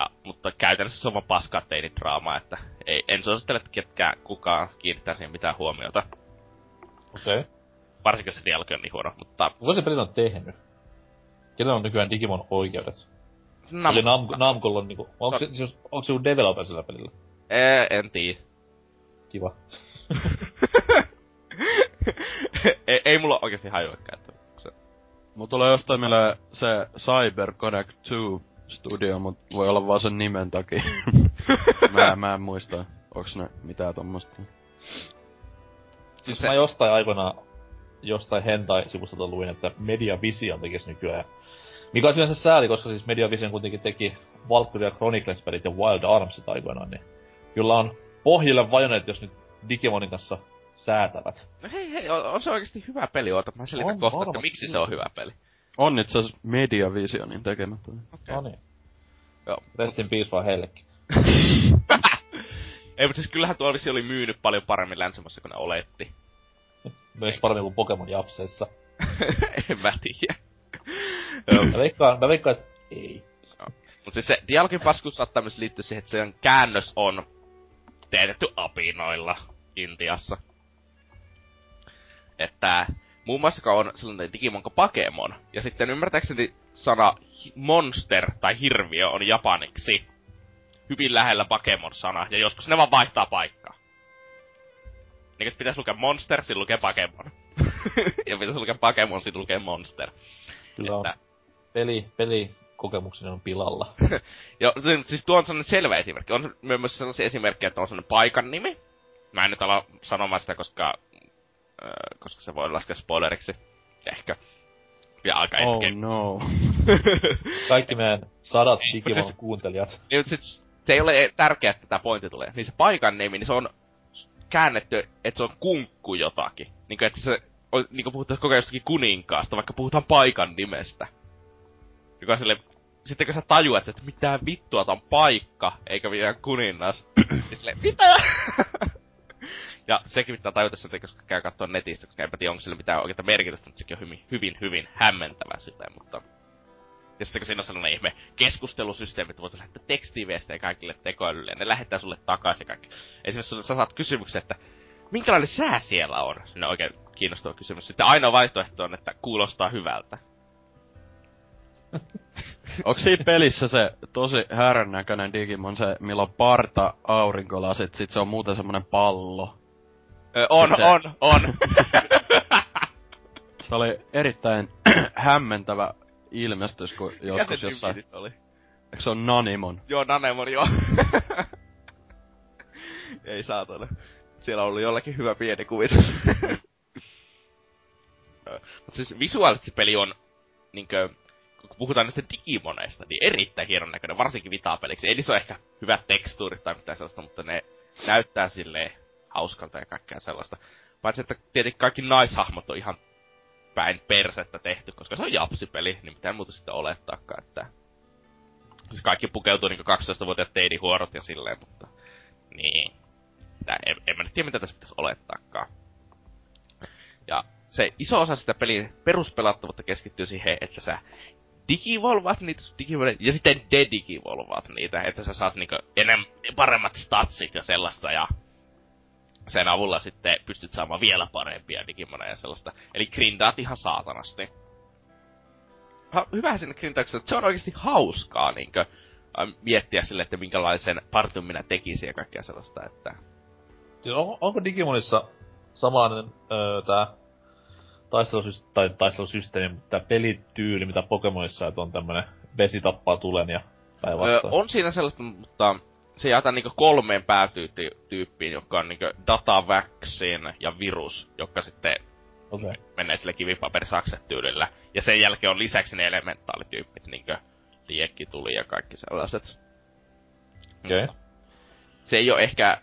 Ja, mutta käytännössä se on vaan paskaa teinidraamaa, että ei, en suosittele, että ketkään kukaan kiinnittää siihen mitään huomiota.
Okei. Okay.
Varsinkin se dialogi on niin huono, mutta...
Kuka se pelin on tehnyt? Kenellä on nykyään Digimon oikeudet?
Nam-
Eli Nam- Namcolla on niinku, onko se, siis, onko se developer sillä pelillä?
Ee, en tiedä.
Kiva.
ei, ei mulla oikeasti hajuakaan, että se...
Mulla tulee jostain mieleen se Cyber Connect 2 studio, mut voi olla vaan sen nimen takia. mä, mä en muista, onks ne mitään tommosta.
Siis se... mä jostain aikoina jostain hentai-sivustolta luin, että Media Vision tekisi nykyään. Mikä on sinänsä sääli, koska siis Media Vision kuitenkin teki Valkyria Chronicles-pelit ja Wild Armsit aikoinaan, niin kyllä on pohjille vajonneet, jos nyt Digimonin kanssa säätävät.
No hei hei, on, on se oikeasti hyvä peli, oota mä selitän on, kohta, että miksi se on hyvä peli.
On itse asiassa Media Visionin tekemä toi.
Okay. No niin. Joo. Rest in peace vaan heillekin.
Ei, mutta siis kyllähän tuo olisi oli myynyt paljon paremmin länsimässä kuin ne oletti.
Myös paremmin kuin Pokemon Japseissa.
en mä tiedä.
Mä veikkaan, mä veikkaan, että ei.
No. Mut siis se dialogin paskuus saattaa myös liittyä siihen, että sen käännös on teetetty apinoilla Intiassa. Että muun muassa on sellainen Digimon kuin Pakemon. Ja sitten ymmärtääkseni sana monster tai hirviö on japaniksi hyvin lähellä Pakemon-sana, ja joskus ne vaan vaihtaa paikkaa. Niin että pitäisi lukea monster, sitten lukee Pakemon. ja pitäisi lukea Pakemon, sitten lukee monster.
Kyllä että... Peli, peli kokemukseni on pilalla.
Joo, siis tuo on sellainen selvä esimerkki. On myös sellaisia esimerkkejä, että on sellainen paikan nimi. Mä en nyt ala sanomaan sitä, koska, äh, koska se voi laskea spoileriksi. Ehkä. Ja aika
oh no.
Kaikki meidän sadat Digimon siis, kuuntelijat.
Niin, sit, se ei ole tärkeää, että tämä pointti tulee. Niin se paikan nimi, niin se on käännetty, että se on kunkku jotakin. Niin kuin, että se on, niin kuin puhutaan koko ajan jostakin kuninkaasta, vaikka puhutaan paikan nimestä. Joka sille, sitten kun sä tajuat, että mitä vittua, on paikka, eikä vielä kuningas. niin sille, mitä? ja sekin pitää tajuta sitten, koska käy katsoa netistä, koska enpä tiedä, onko sillä mitään oikeaa merkitystä, mutta sekin on hyvin, hyvin, hyvin hämmentävä silleen, mutta... Ja sitten kun siinä on sellainen ihme keskustelusysteemi, että voit lähettää tekstiviestejä kaikille tekoälylle, ja ne lähettää sulle takaisin kaikki. Esimerkiksi sä saat kysymyksen, että minkälainen sää siellä on? Ne on oikein kiinnostava kysymys. Sitten ainoa vaihtoehto on, että kuulostaa hyvältä.
Onko siinä pelissä se tosi härän näköinen Digimon, se millä on parta, aurinkolasit, sit se on muuten semmonen pallo?
Ö, on, se... on, on.
se oli erittäin hämmentävä ilmestys, kun joskus jossain... oli? Eikö se on Nanimon?
Joo, Nanemon, joo. Ei saatana. Siellä oli jollakin hyvä pieni kuvitus. Mutta siis visuaalisesti peli on niinkö, kun puhutaan näistä digimoneista, niin erittäin hienon näköinen, varsinkin vitapeliksi. Ei se ole ehkä hyvät tekstuurit tai mitään sellaista, mutta ne näyttää silleen hauskalta ja kaikkea sellaista. Paitsi, että tietenkin kaikki naishahmot on ihan päin persettä tehty, koska se on japsipeli, niin mitään muuta sitten olettaakaan, että... Se kaikki pukeutuu niinku 12-vuotiaat teinihuorot ja silleen, mutta... Niin. Tää, en, en mä nyt tiedä, mitä tässä pitäisi olettaakaan. Ja se iso osa sitä pelin peruspelattavuutta keskittyy siihen, että sä digivolvaat niitä digivolvaat, ja sitten dedigivolvaat niitä, että sä saat niinku enemmän paremmat statsit ja sellaista, ja sen avulla sitten pystyt saamaan vielä parempia digimoneja ja sellaista. Eli grindaat ihan saatanasti. Ha, hyvä sinne grindauksessa, se on oikeasti hauskaa niinkö, miettiä sille, että minkälaisen partun minä tekisin ja kaikkea sellaista, että...
Siis on, onko Digimonissa samanlainen öö, tää taistelusysteemi, tai taistelusysteemi, tää pelityyli, mitä Pokemonissa, että on tämmönen vesi tappaa tulen ja päinvastoin?
Öö, on siinä sellaista, mutta se jaetaan niinku kolmeen päätyyppiin, jotka on niinku data, vaccine ja virus, jotka sitten okay. menee sille kivipaperi-sakset-tyylillä. Ja sen jälkeen on lisäksi ne elementaalityyppit, niinku liekki, tuli ja kaikki sellaiset.
Okei. Okay.
Se ei ole ehkä...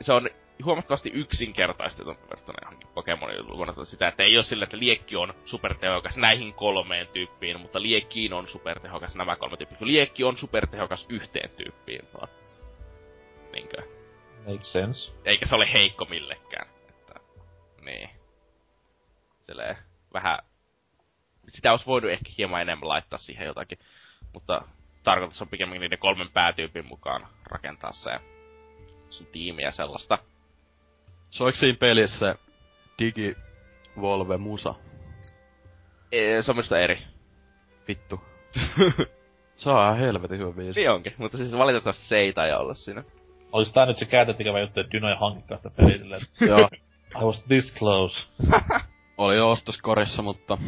Se on huomattavasti yksinkertaistetun verrattuna johonkin Pokemonin lukuun sitä, että ei ole sillä, että liekki on supertehokas näihin kolmeen tyyppiin, mutta liekkiin on supertehokas nämä kolme tyyppiä. Liekki on supertehokas yhteen tyyppiin vaan. Niinkö?
Makes sense.
Eikä se ole heikko millekään. Että, niin. Silleen vähän... Sitä olisi voinut ehkä hieman enemmän laittaa siihen jotakin. Mutta tarkoitus on pikemminkin niiden kolmen päätyypin mukaan rakentaa se sun tiimiä sellaista.
Soiko siinä pelissä Digi Volve Musa?
Ei, se on minusta eri.
Vittu. se on ihan helvetin hyvä biisi.
Niin onkin, mutta siis valitettavasti se ei taida olla siinä.
Olis tää nyt se kääntötekevä juttu, että Dyno ei hankkikaan sitä peliä silleen,
Joo.
I was this close.
Oli jo ostoskorissa, mutta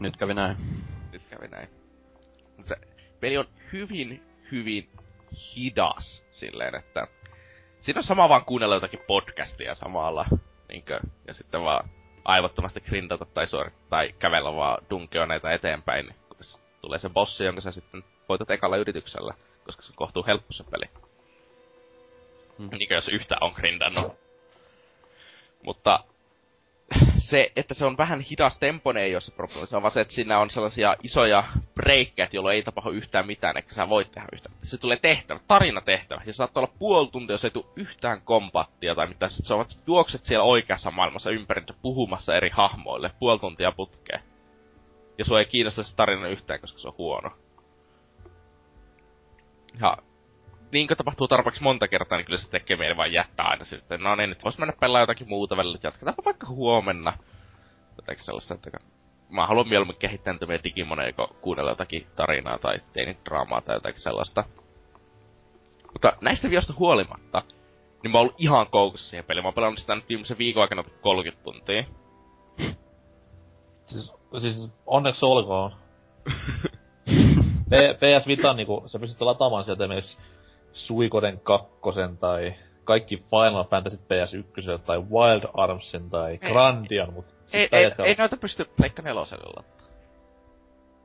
nyt kävi näin.
Nyt kävi näin. Mutta peli on hyvin, hyvin hidas silleen, että siinä on sama vaan kuunnella jotakin podcastia samalla, niinkö, ja sitten vaan aivottomasti grindata tai suorittaa tai kävellä vaan dunkeoneita eteenpäin, niin kunnes tulee se bossi, jonka sä sitten voitat ekalla yrityksellä, koska se kohtuu helppo se peli. Hmm. Niinkö jos yhtä on grindannut. Mutta se, että se on vähän hidas tempone ei ole se probleema. Se on vaan se, että siinä on sellaisia isoja breikkejä, jolloin ei tapahdu yhtään mitään, eikä sä voit tehdä yhtään. Se tulee tehtävä, tarina tehtävä. Ja saattaa olla puoli tuntia, jos ei tule yhtään kombattia tai mitään. Sitten on, juokset siellä oikeassa maailmassa ympärinsä puhumassa eri hahmoille puoli tuntia putkeen. Ja sua ei kiinnosta se tarina yhtään, koska se on huono. Ja niin kuin tapahtuu tarpeeksi monta kertaa, niin kyllä se tekee meille vaan jättää aina sitten. No niin, nyt vois mennä pelaa jotakin muuta välillä, jatketaanpa vaikka huomenna. Jotenkin sellaista, että mä haluan mieluummin kehittää niitä meidän Digimoneja, kun kuunnella jotakin tarinaa tai teinidraamaa tai jotakin sellaista. Mutta näistä viosta huolimatta, niin mä oon ollut ihan koukussa siihen peliin. Mä oon pelannut sitä nyt viimeisen viikon aikana 30 tuntia.
Siis, siis onneksi olkoon. PS Vita niinku, sä pystyt lataamaan sieltä esimerkiksi Suikoden kakkosen tai kaikki Final Fantasy PS1 tai Wild Armsin tai ei. Grandian, mut...
Ei, ei, ei, noita pysty Pleikka neloselle lattaa.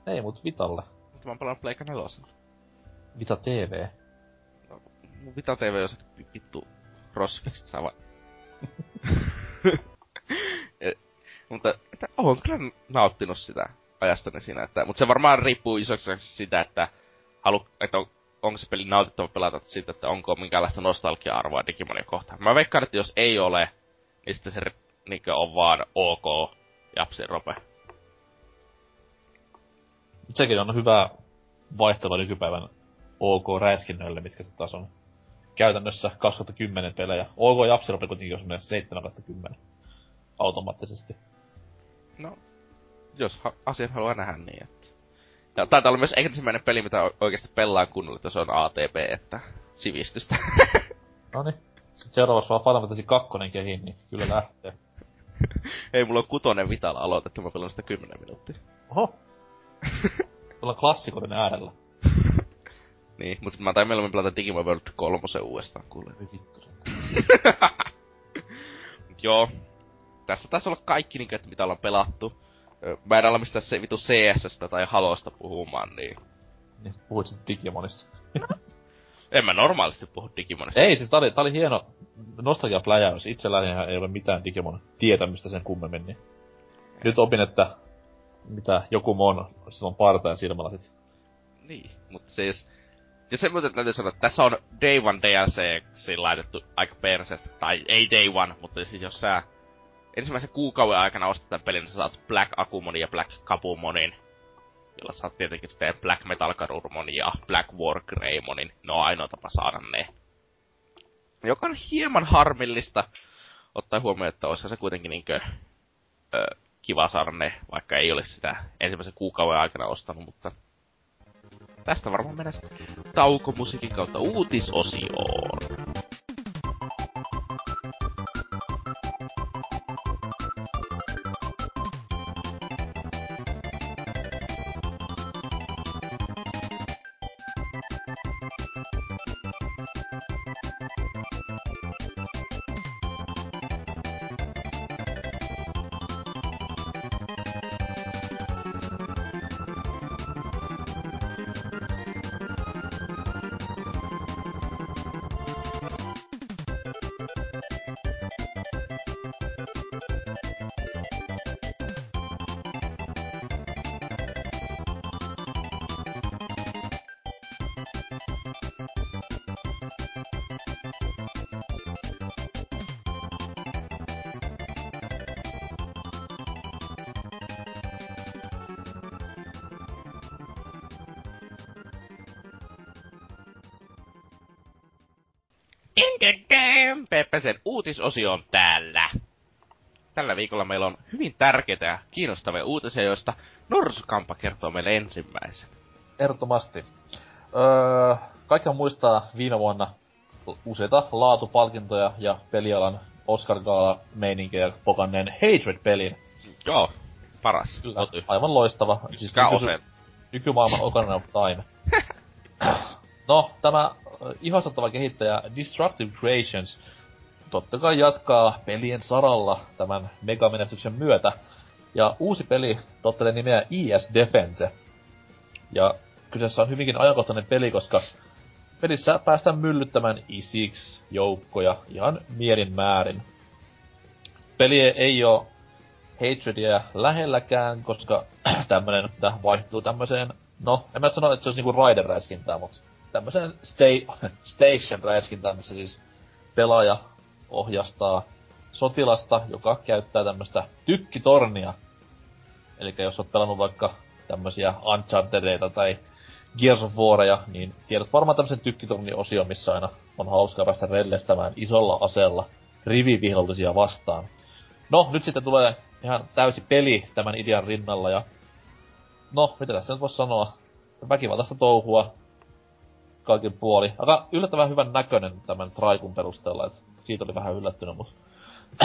Ei, mut Vitalle.
Mutta mä oon pelannut Pleikka neloselle.
Vita TV.
No, mun Vita TV on se vittu roskista saa vaan... mutta että oon kyllä nauttinut sitä ajastani siinä, että, mutta se varmaan riippuu isoksi sitä, että halu, että on onko se peli nautittava pelata siitä, että onko minkäänlaista nostalgia-arvoa Digimonia kohtaan. Mä veikkaan, että jos ei ole, niin sitten se niin on vaan ok japsi rope.
Sekin on hyvä vaihtelu nykypäivän OK räiskinnöille, mitkä taas on käytännössä 2010 pelejä. OK Japsirope kuitenkin on semmoinen 7 10 automaattisesti.
No, jos ha- asiat haluaa nähdä niin, että ja taitaa olla myös ensimmäinen peli, mitä oikeasti pelaa kunnolla, että se on ATP, että sivistystä.
Noni. Sitten seuraavaksi vaan Final Fantasy 2 kehiin, niin kyllä lähtee.
Ei, mulla on kutonen Vitala aloitettu, mä pelaan sitä 10 minuuttia.
Oho. Tuolla klassikoiden äärellä.
niin, mutta mä tain mieluummin pelata Digimon World 3 uudestaan, kuule.
Vittu
Joo. Tässä taisi olla kaikki, niin, että mitä ollaan pelattu mä en ala mistään se vitu CSstä tai Halosta puhumaan, niin...
Niin, puhuit sitten Digimonista.
en mä normaalisti puhu Digimonista.
Ei, siis tää oli, tää oli hieno nostalgia-pläjäys. Itselläni ei ole mitään Digimon tietämistä sen kummemmin, niin... Nyt opin, että mitä joku on silloin partaan silmällä sit.
Niin, mutta siis... Ja se muuten täytyy sanoa, että tässä on Day One DLC laitettu aika perseestä. Tai ei Day One, mutta siis jos sä ensimmäisen kuukauden aikana ostat tämän pelin, sä saat Black Akumonin ja Black Kapumonin. Jolla saat tietenkin sitten Black Metal Garurmonin ja Black War Greymonin. No on ainoa tapa saada ne. Joka on hieman harmillista, ottaen huomioon, että olisi se kuitenkin niinkö, ö, kiva saada ne, vaikka ei olisi sitä ensimmäisen kuukauden aikana ostanut, mutta tästä varmaan mennään sitten taukomusiikin kautta uutisosioon. Uutisosio on täällä. Tällä viikolla meillä on hyvin tärkeitä ja kiinnostavia uutisia, joista Norsukampa kertoo meille ensimmäisen.
Ehdottomasti. Öö, kaikkihan muistaa viime vuonna useita laatupalkintoja ja pelialan Oscar Gaala meininkejä pokanneen Hatred-pelin.
Joo, paras.
Kyllä, aivan loistava.
Siis nyky-
nykymaailman Ocarina of Time. No, tämä ihastuttava kehittäjä Destructive Creations totta kai jatkaa pelien saralla tämän megamenestyksen myötä. Ja uusi peli tottelee nimeä IS Defense. Ja kyseessä on hyvinkin ajankohtainen peli, koska pelissä päästään myllyttämään isiksi joukkoja ihan mielin määrin. Peli ei ole Hatredia lähelläkään, koska tämmönen vaihtuu tämmöiseen, no en mä sano, että se olisi niinku Raider-räiskintää, mutta tämmöiseen sta- station-räiskintään, missä siis pelaaja ohjastaa sotilasta, joka käyttää tämmöistä tykkitornia. Eli jos oot pelannut vaikka tämmösiä Unchartedeita tai Gears of Waria, niin tiedät varmaan tämmöisen tykkitornin osio, missä aina on hauskaa päästä rellestämään isolla aseella rivivihollisia vastaan. No, nyt sitten tulee ihan täysi peli tämän idean rinnalla ja... No, mitä tässä nyt voisi sanoa? Väkivaltaista touhua kaikin puoli. Aika yllättävän hyvän näköinen tämän Traikun perusteella, että siitä oli vähän yllättynyt, mutta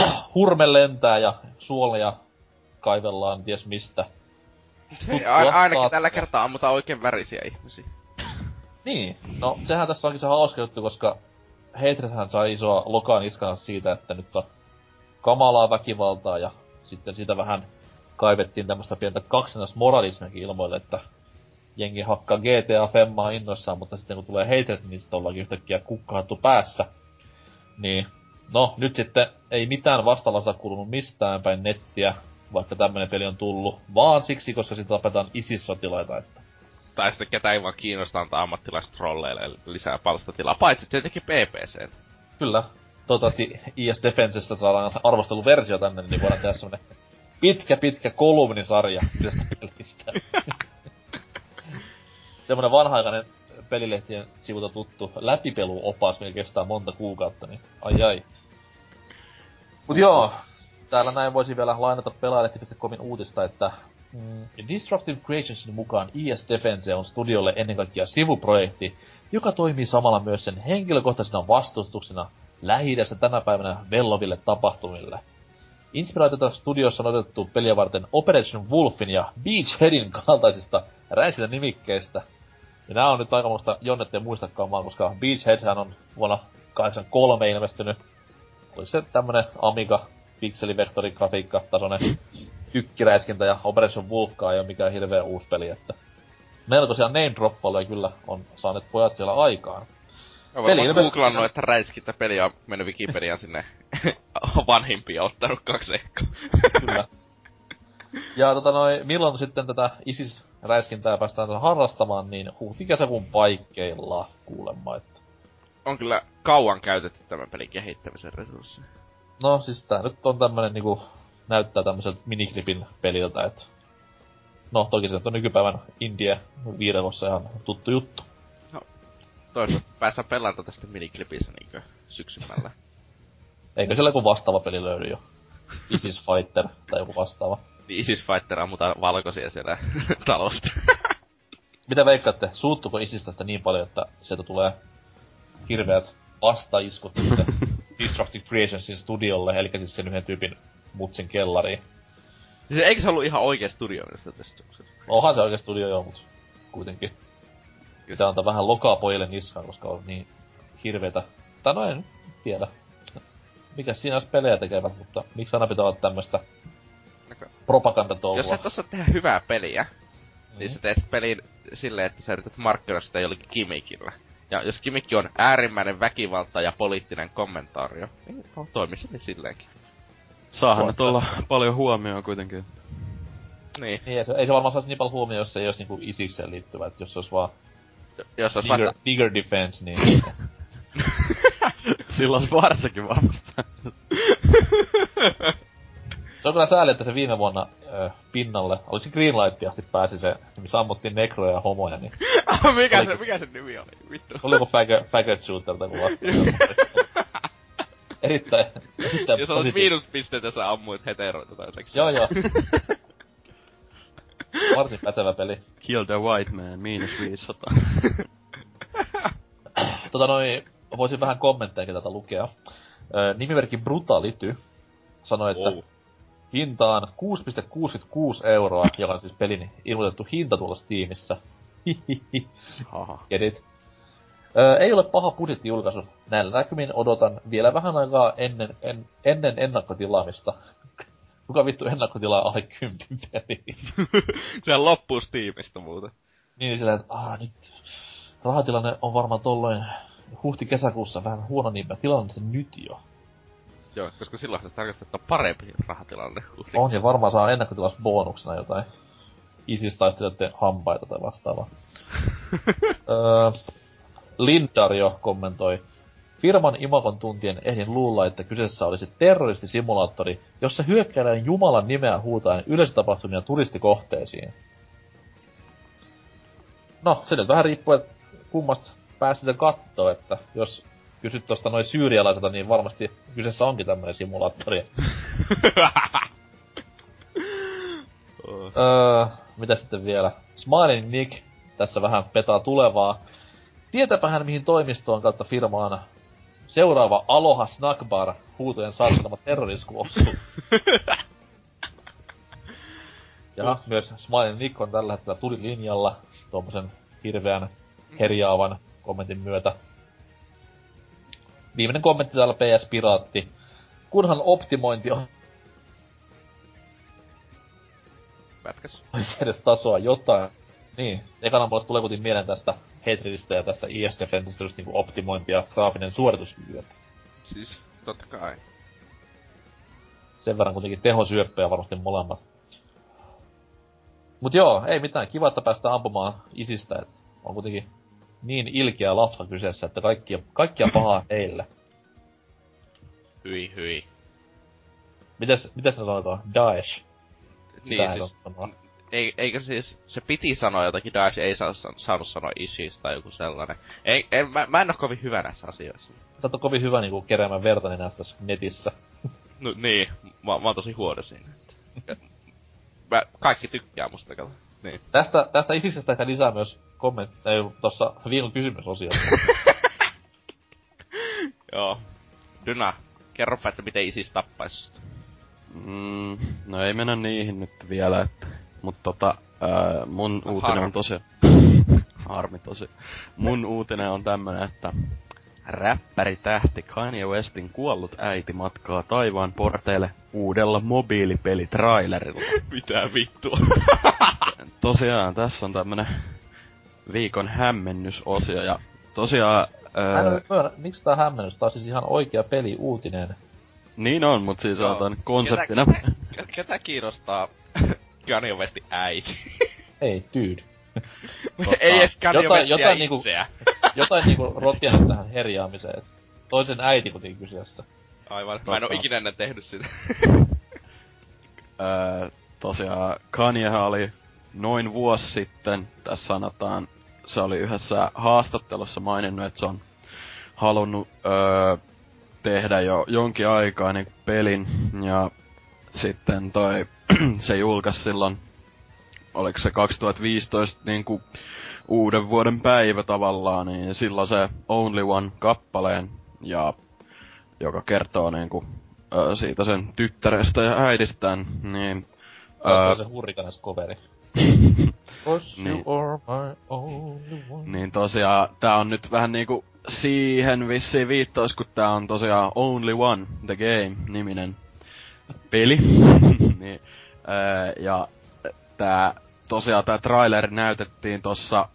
hurme lentää ja suolia kaivellaan ties mistä.
Tuttua ainakin taattia. tällä kertaa ammutaan oikein värisiä ihmisiä.
Niin, no sehän tässä onkin se hauska juttu, koska Hatredhän sai isoa lokaan iskana siitä, että nyt on kamalaa väkivaltaa ja sitten siitä vähän kaivettiin tämmöistä pientä kaksinais moralismiakin ilmoille, että jengi hakkaa GTA Femmaa innoissaan, mutta sitten kun tulee Hatred, niin sitten ollaankin yhtäkkiä kukkahattu päässä. Niin, no nyt sitten ei mitään vastalausta kuulunut mistään päin nettiä, vaikka tämmönen peli on tullut, vaan siksi, koska sitten tapetaan ISIS-sotilaita, että...
Tai sitten ketä ei vaan kiinnostaa antaa ammattilaistrolleille lisää palstatilaa, paitsi tietenkin PPC.
Kyllä. Toivottavasti IS Defensesta saadaan arvosteluversio tänne, niin voidaan tehdä semmonen pitkä, pitkä kolumnisarja tästä pelistä. semmonen vanha-aikainen pelilehtien sivulta tuttu läpipeluopas, mikä kestää monta kuukautta, niin ai ai. Mut joo, täällä näin voisi vielä lainata pelaajalehti.comin uutista, että mm, Destructive Creationsin mukaan IS Defense on studiolle ennen kaikkea sivuprojekti, joka toimii samalla myös sen henkilökohtaisena vastustuksena lähi tänä päivänä velloville tapahtumille. Inspiraatiota studiossa on otettu peliä varten Operation Wolfin ja Beachheadin kaltaisista räisillä nimikkeistä. Ja nää on nyt aikamoista Jonnet muistakaan vaan, koska Beachhead on vuonna 83 ilmestynyt. Oliko se tämmönen Amiga pikselivektorigrafiikka tasoinen tykkiräiskintä ja Operation Wolfkaan ei ole mikään hirveä uusi peli, että melkoisia name droppailuja kyllä on saaneet pojat siellä aikaan.
Peli ilmeisesti... googlannut, että räiskintä peli on mennyt Wikipediaan sinne vanhimpia ottanut kaksi ekkaa.
Kyllä. Ja tota noin, milloin sitten tätä ISIS-räiskintää päästään harrastamaan, niin huhti-kesäkuun paikkeilla kuulemma, että...
On kyllä kauan käytetty tämän pelin kehittämisen resursseja.
No siis tää nyt on tämmönen niinku, näyttää tämmöiseltä miniklipin peliltä, että... No toki se on nykypäivän Indie viidelossa ihan tuttu juttu. No,
toisaalta päässä pelata tästä miniklipissä niinkö syksymällä.
Eikö siellä joku vastaava peli löydy jo? Isis Fighter tai joku vastaava.
Niin Isis Fighter ammutaan valkoisia siellä talosta.
Mitä veikkaatte, suuttuko Isis tästä niin paljon, että sieltä tulee hirveät vastaiskut sitten Destructive Creationsin studiolle, eli siis sen yhden tyypin mutsin kellariin.
Siis eikö se ollut ihan oikea studio tästä?
Onhan se oikea studio joo, mut kuitenkin. Pitää antaa vähän lokaa pojille niskaan, koska on niin hirveetä. Tai no en tiedä. Mikä siinä olisi pelejä tekevät, mutta miksi aina pitää olla tämmöstä propagandatoulua?
Jos sä tossa tehdä hyvää peliä, mm-hmm. niin sä teet pelin silleen, että sä yrität markkinoida sitä jollekin kimikillä. Ja jos kimikki on äärimmäinen väkivalta ja poliittinen kommentaario, niin no, toimisi niin silleenkin.
Saahan nyt olla paljon huomioon kuitenkin.
Niin. niin ei, se, ei se varmaan saisi niin paljon huomioon, jos se ei olisi niinku isikseen liittyvä, että jos se olisi vaan...
Jos olisi
bigger, vaikka... bigger defense, niin...
Silloin olisi varsinkin varmasti.
se on kyllä sääli, että se viime vuonna äh, pinnalle, oliko se Greenlight asti pääsi se, missä ammuttiin nekroja ja homoja, niin...
mikä, se, mikä se nimi oli? Vittu.
Oliko faggot, faggot shooter tai vastaan? erittäin, erittäin
Jos olet miinuspisteitä, sä ammuit heteroita tai jotenkin.
Joo, joo. Varsin pätevä peli.
Kill the white man, miinus 500.
tota noin, voisin vähän kommentteja tätä lukea. Ö, nimimerkki Brutality sanoi, että wow. Hintaan 6,66 euroa, joka on siis pelin ilmoitettu hinta tuolla Steamissa. Edit. Öö, ei ole paha budjettijulkaisu. Näillä näkymin odotan vielä vähän aikaa ennen, en, ennen ennakkotilaamista. Kuka vittu ennakkotilaa alle kympin peliin?
Sehän loppuu Steamista muuten.
Niin sillä, että aah, nyt rahatilanne on varmaan tolloin huhti-kesäkuussa vähän huono, niin mä tilaan sen nyt jo.
Joo, koska silloin se tarkoittaa, että on parempi rahatilanne.
On ja varmaan saa ennakkotilas bonuksena jotain isistaistelijoiden hampaita tai vastaavaa. öö, Lindario kommentoi, Firman imakon tuntien ehdin luulla, että kyseessä olisi terroristisimulaattori, jossa hyökkäillään Jumalan nimeä huutaen yleisötapahtumia turistikohteisiin. No, se nyt vähän riippuu, että kummasta sitten kattoo, että jos kysyt tosta noin syyrialaiselta, niin varmasti kyseessä onkin tämmönen simulaattori. öö, mitä sitten vielä? Smiling Nick tässä vähän petaa tulevaa. Tietäpähän mihin toimistoon kautta firmaan seuraava Aloha Snackbar huutojen saattelema terrorisku osuu. ja myös Smiling Nick on tällä hetkellä tuli linjalla tuommoisen hirveän herjaavan kommentin myötä. Viimeinen kommentti täällä PS Piraatti. Kunhan optimointi on
Pätkäs.
olisi edes tasoa jotain. Niin, ekana mulle tulee kuitenkin mieleen tästä Hatredista ja tästä ES Defensesta just niinku optimointi ja graafinen suorituskyky.
Siis, totta kai.
Sen verran kuitenkin tehosyöppöjä varmasti molemmat. Mut joo, ei mitään. Kiva, että päästään ampumaan isistä. Et on kuitenkin niin ilkeä lafka kyseessä, että kaikkia, kaikkia pahaa heille.
Hyi, hyi.
Mites se sanotaan? Daesh.
Niin, siis, ei, eikö siis, se piti sanoa jotakin, Daesh ei saa, saanut sanoa Ishis tai joku sellainen. Ei, ei mä, mä en oo kovin hyvä näissä asioissa.
Sä oot kovin hyvä niinku keräämään verta niin näistä netissä.
No niin, mä, mä oon tosi huono siinä. mä, kaikki tykkää musta, kato. Niin.
Tästä, tästä isisestä ehkä lisää myös kommentteja tuossa viikon kysymysosiossa.
Joo. Dyna, kerropa, että miten Isis tappais sut.
Mm, no ei mennä niihin nyt vielä, että... Mut tota, ää, mun
No,
uutinen
harmi.
on tosiaan... Harmi tosi. Mun uutinen on tämmönen, että... Räppäri tähti Kanye Westin kuollut äiti matkaa taivaan porteille uudella mobiilipelitrailerilla.
Mitä vittua?
Tosiaan, tässä on tämmönen viikon hämmennysosio ja tosiaan... Ää,
ymmärrä, miksi tää hämmennys? Tää on siis ihan oikea peli uutinen.
niin on, mut siis
Joo.
on konseptina...
Ketä, ketä, ketä kiinnostaa Kanye Westin äiti?
Ei, dude.
Ei edes Kanye
Jotain- jotain niinku-. Jotain niinku rotia nyt tähän herjaamiseen. Toisen äiti kuitenkin kyseessä.
Aivan, mä en oo
Totta.
ikinä ennen tehnyt sitä.
Öö, tosiaan Kanyehan oli noin vuosi sitten, tässä sanotaan, se oli yhdessä haastattelussa maininnut, että se on halunnut öö, tehdä jo jonkin aikaa niin pelin, ja sitten toi, se julkaisi silloin, oliko se 2015 niin kuin uuden vuoden päivä tavallaan, niin silloin se Only One kappaleen, ja joka kertoo niinku ö, siitä sen tyttärestä ja äidistään, niin...
Se on
Öö,
se hurrikanes coveri.
Niin.
you are my only one.
niin tosiaan, tää on nyt vähän niinku siihen vissiin viittaus, kun tää on tosiaan Only One, The Game-niminen peli. niin, öö, ja tää, tosiaan tää traileri näytettiin tossa,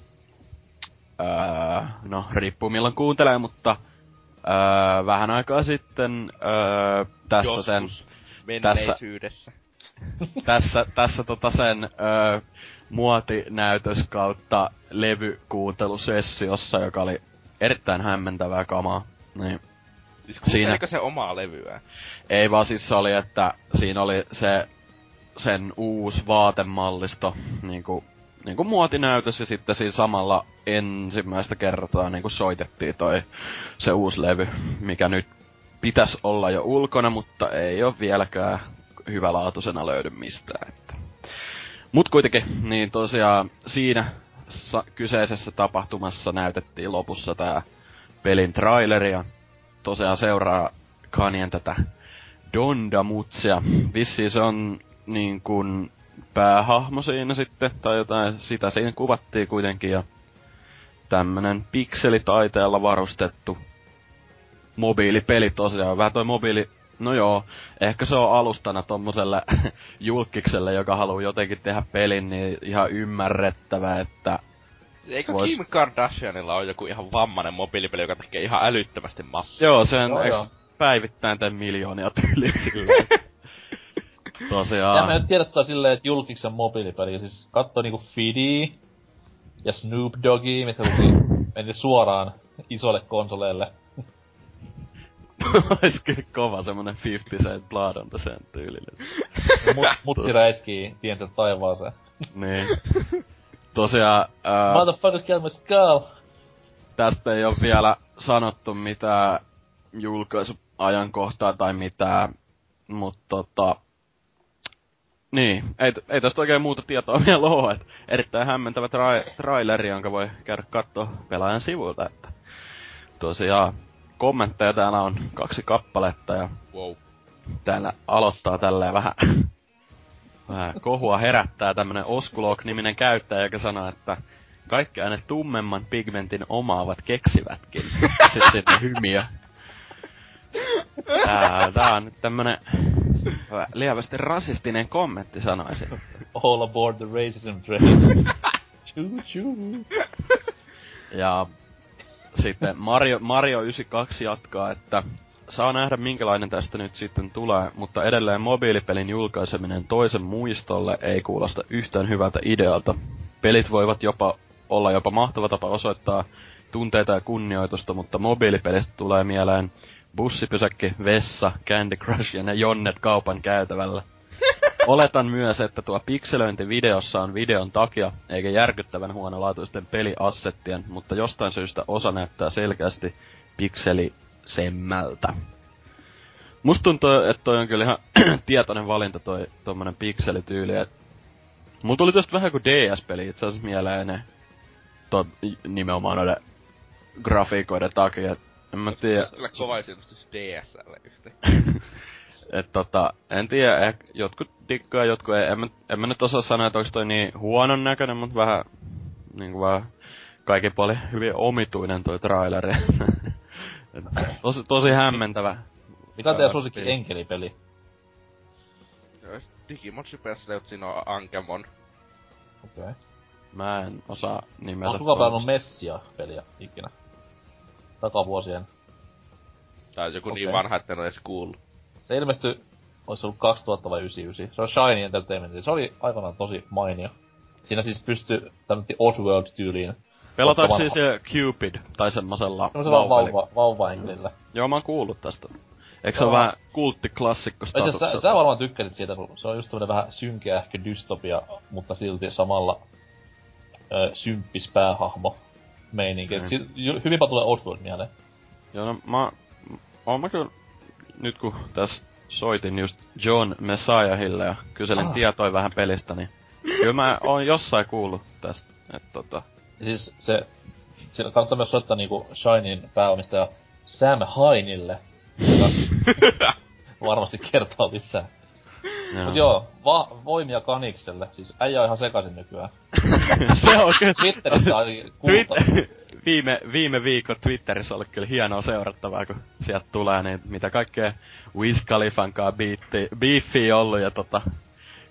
öö, no riippuu milloin kuuntelee, mutta öö, vähän aikaa sitten öö, tässä sen
Joskus menneisyydessä.
tässä, tässä tota sen öö, muotinäytös kautta levykuuntelusessiossa, joka oli erittäin hämmentävää kamaa. Niin.
Siis
Siinä-
se omaa levyä?
Ei vaan siis se oli, että siinä oli se sen uusi vaatemallisto, niinku, niinku muotinäytös ja sitten siinä samalla ensimmäistä kertaa niinku soitettiin toi se uusi levy, mikä nyt pitäisi olla jo ulkona, mutta ei ole vieläkään hyvälaatuisena löydy mistään. Mut kuitenkin, niin tosiaan siinä sa- kyseisessä tapahtumassa näytettiin lopussa tää pelin traileri ja tosiaan seuraa Kanien tätä Dondamutsia. Vissiin se on niin kuin päähahmo siinä sitten, tai jotain, sitä siinä kuvattiin kuitenkin, ja tämmönen pikselitaiteella varustettu mobiilipeli tosiaan. Vähän toi mobiili, no joo, ehkä se on alustana tommoselle julkikselle, joka haluaa jotenkin tehdä pelin, niin ihan ymmärrettävä, että
Eikö
Vois-
Kim Kardashianilla ole joku ihan vammanen mobiilipeli, joka tekee ihan älyttömästi massia?
Joo, sen
Joo,
joo,
joo.
päivittäin tän miljoonia tyyliä silleen.
Ja
Tosiaan.
mä en tiedä tota silleen, että julkiksen mobiilipeli, siis katsoo niinku Fidi ja Snoop Doggy, mitkä tuli, meni suoraan isoille konsoleille.
Ois kyllä kova semmonen 50 Cent Blood on the Sand tyylinen.
Mut, mutsi räiskii tiensä taivaaseen.
niin. Tosiaan, ää,
Motherfuckers get my skull!
tästä ei ole vielä sanottu mitään julkaisuajankohtaa tai mitään, mutta tota... Niin, ei, ei tästä oikein muuta tietoa vielä oo, et erittäin hämmentävä tra- traileri, jonka voi käydä kattoo pelaajan sivuilta, että tosiaan kommentteja täällä on kaksi kappaletta ja
Wow.
täällä aloittaa tälleen vähän, vähän kohua herättää tämmönen Oskulok-niminen käyttäjä, joka sanoo, että kaikki aina tummemman pigmentin omaavat keksivätkin. Sitten sinne hymiö. Tää, tää on nyt tämmönen lievästi rasistinen kommentti sanoisin.
All aboard the racism train. choo choo.
Ja sitten Mario, Mario 92 jatkaa, että saa nähdä minkälainen tästä nyt sitten tulee, mutta edelleen mobiilipelin julkaiseminen toisen muistolle ei kuulosta yhtään hyvältä idealta. Pelit voivat jopa olla jopa mahtava tapa osoittaa tunteita ja kunnioitusta, mutta mobiilipelistä tulee mieleen bussipysäkki, vessa, Candy Crush ja ne jonnet kaupan käytävällä. Oletan myös, että tuo pikselöinti videossa on videon takia, eikä järkyttävän huonolaatuisten peliassettien, mutta jostain syystä osa näyttää selkeästi pikselisemmältä. Musta tuntuu, että toi on kyllä ihan tietoinen valinta toi tommonen pikselityyli, et Mulla tuli tosta vähän kuin DS-peli itse asiassa mieleen ne to, nimenomaan noiden grafiikoiden takia. En mä tiedä.
Kyllä kova DSL yhteen.
Et tota, en tiedä, ehkä jotkut dikkaa, jotkut ei. En mä, en mä nyt osaa sanoa, että onko toi niin huonon näköinen, mutta vähän, niinku vähän kaikin puolin hyvin omituinen toi traileri. Et tosi, tosi hämmentävä.
Mikä on teidän suosikki enkelipeli?
Digimon Super Sleuth, siinä on Ankemon.
Okei. Okay.
Mä en osaa nimetä.
Onko kukaan pelannut. Messia-peliä ikinä? Takavuosien.
Tai joku niin
Okei.
vanha, että en ole edes kuullut.
Se ilmestyi, olisi ollut 2000 vai 99. Se on Shiny Entertainment. Se oli aikanaan tosi mainio. Siinä siis pystyi tämmöinen Oddworld-tyyliin.
Pelataanko siis Cupid tai semmosella
Semmoisella
vauvali-
vauva, vauvahenkelillä.
Joo, mä oon kuullut tästä. Eikö se ole vähän kulttiklassikko
sä, sä varmaan tykkäsit siitä, kun se on just tämmönen vähän synkeä ehkä dystopia, mutta silti samalla ö, symppis päähahmo meininki.
Mm.
Mm. Ju- hyvinpä tulee Oddworld mieleen.
Joo, no mä... Oon mä kyllä... Nyt kun tässä soitin just John Messiahille ja kyselin
Ah.
tietoa vähän pelistä, niin... Kyllä mä oon jossain kuullut tästä, että tota...
Siis se, siinä kannattaa myös soittaa niinku Shinin pääomistaja Sam Hainille, joka varmasti kertoo lisää. Mut joo, va- voimia Kanikselle. Siis äijä on ihan sekaisin nykyään.
se on kyllä...
Twitterissä
Tweet,
kuulta.
Viime, viime viikon Twitterissä oli kyllä hienoa seurattavaa, kun sieltä tulee niin mitä kaikkea Wiz Khalifan kanssa biitti, ollut ja tota,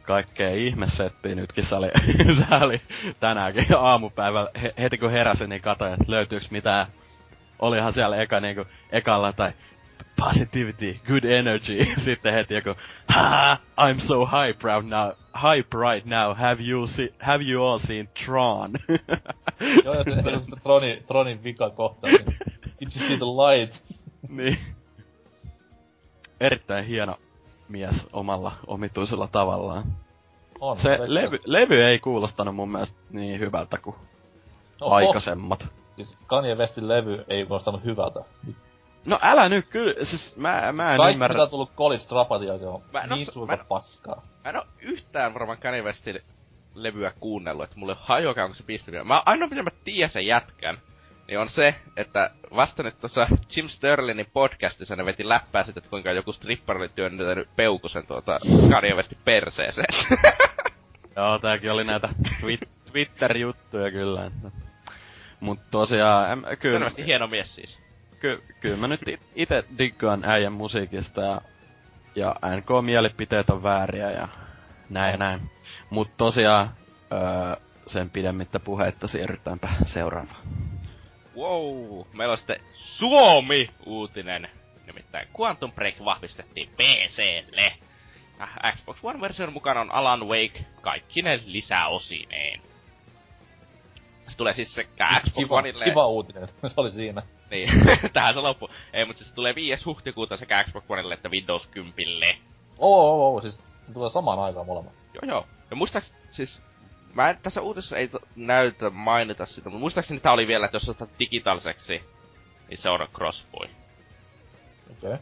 kaikkea ihmesettiä nytkin se oli, se oli tänäänkin aamupäivällä, he, heti kun heräsin, niin katsoin, että löytyyks mitään. Olihan siellä eka niinku, ekalla tai positivity, good energy. Sitten heti joku, ha, I'm so high proud now, hype right now, have you, see, have you all seen Tron?
Joo, ja se, on Tronin, Tronin vika kohta. Did you see the light?
niin. Erittäin hieno mies omalla omituisella tavallaan.
On.
Se levy, levy ei kuulostanut mun mielestä niin hyvältä kuin
Oho.
aikaisemmat.
Siis Kanye Westin levy ei kuulostanut hyvältä.
No älä nyt kyllä, siis mä, mä en
Kaikki
ymmärrä.
mitä on tullut College Dropatin jälkeen on
Mä en oo-
niin
mä
suurta
en-
paskaa.
Mä en oo yhtään varmaan Kanye Westin levyä kuunnellut, että mulle hajoakaan, onko se pistänyt. Mä ainoa mitä mä tiedän sen jätkän, niin on se, että vasta nyt tuossa Jim Sterlingin podcastissa ne veti läppää sitten, että kuinka joku strippari oli työntänyt peukusen tuota Kanye Westin perseeseen.
Joo, tääkin oli näitä twi- Twitter-juttuja kyllä. Että. Mut tosiaan, em, kyllä...
Selvästi hieno mies siis.
Ky- kyllä mä nyt it- ite diggaan äijän musiikista ja, ja NK-mielipiteet on vääriä ja näin ja näin. Mut tosiaan, öö, sen pidemmittä puheitta siirrytäänpä seuraavaan.
Wow, meillä on sitten Suomi-uutinen. Nimittäin Quantum Break vahvistettiin PClle. Äh, Xbox One-version mukana on Alan Wake kaikkine lisäosineen. Se tulee siis sekä Xbox
Kiva,
Oneille...
kiva uutinen, se oli siinä.
Niin, tähän se loppu. Ei, mutta siis tulee 5. huhtikuuta sekä Xbox Oneille että Windows 10.
Oo, oo, oo, siis tulee samaan aikaan molemmat.
Joo, joo. Ja muistaaks, siis... Mä en, tässä uutisessa ei näytä mainita sitä, mutta muistaakseni tää oli vielä, että jos otat digitaaliseksi, niin se on crossboy.
Okei. Okay.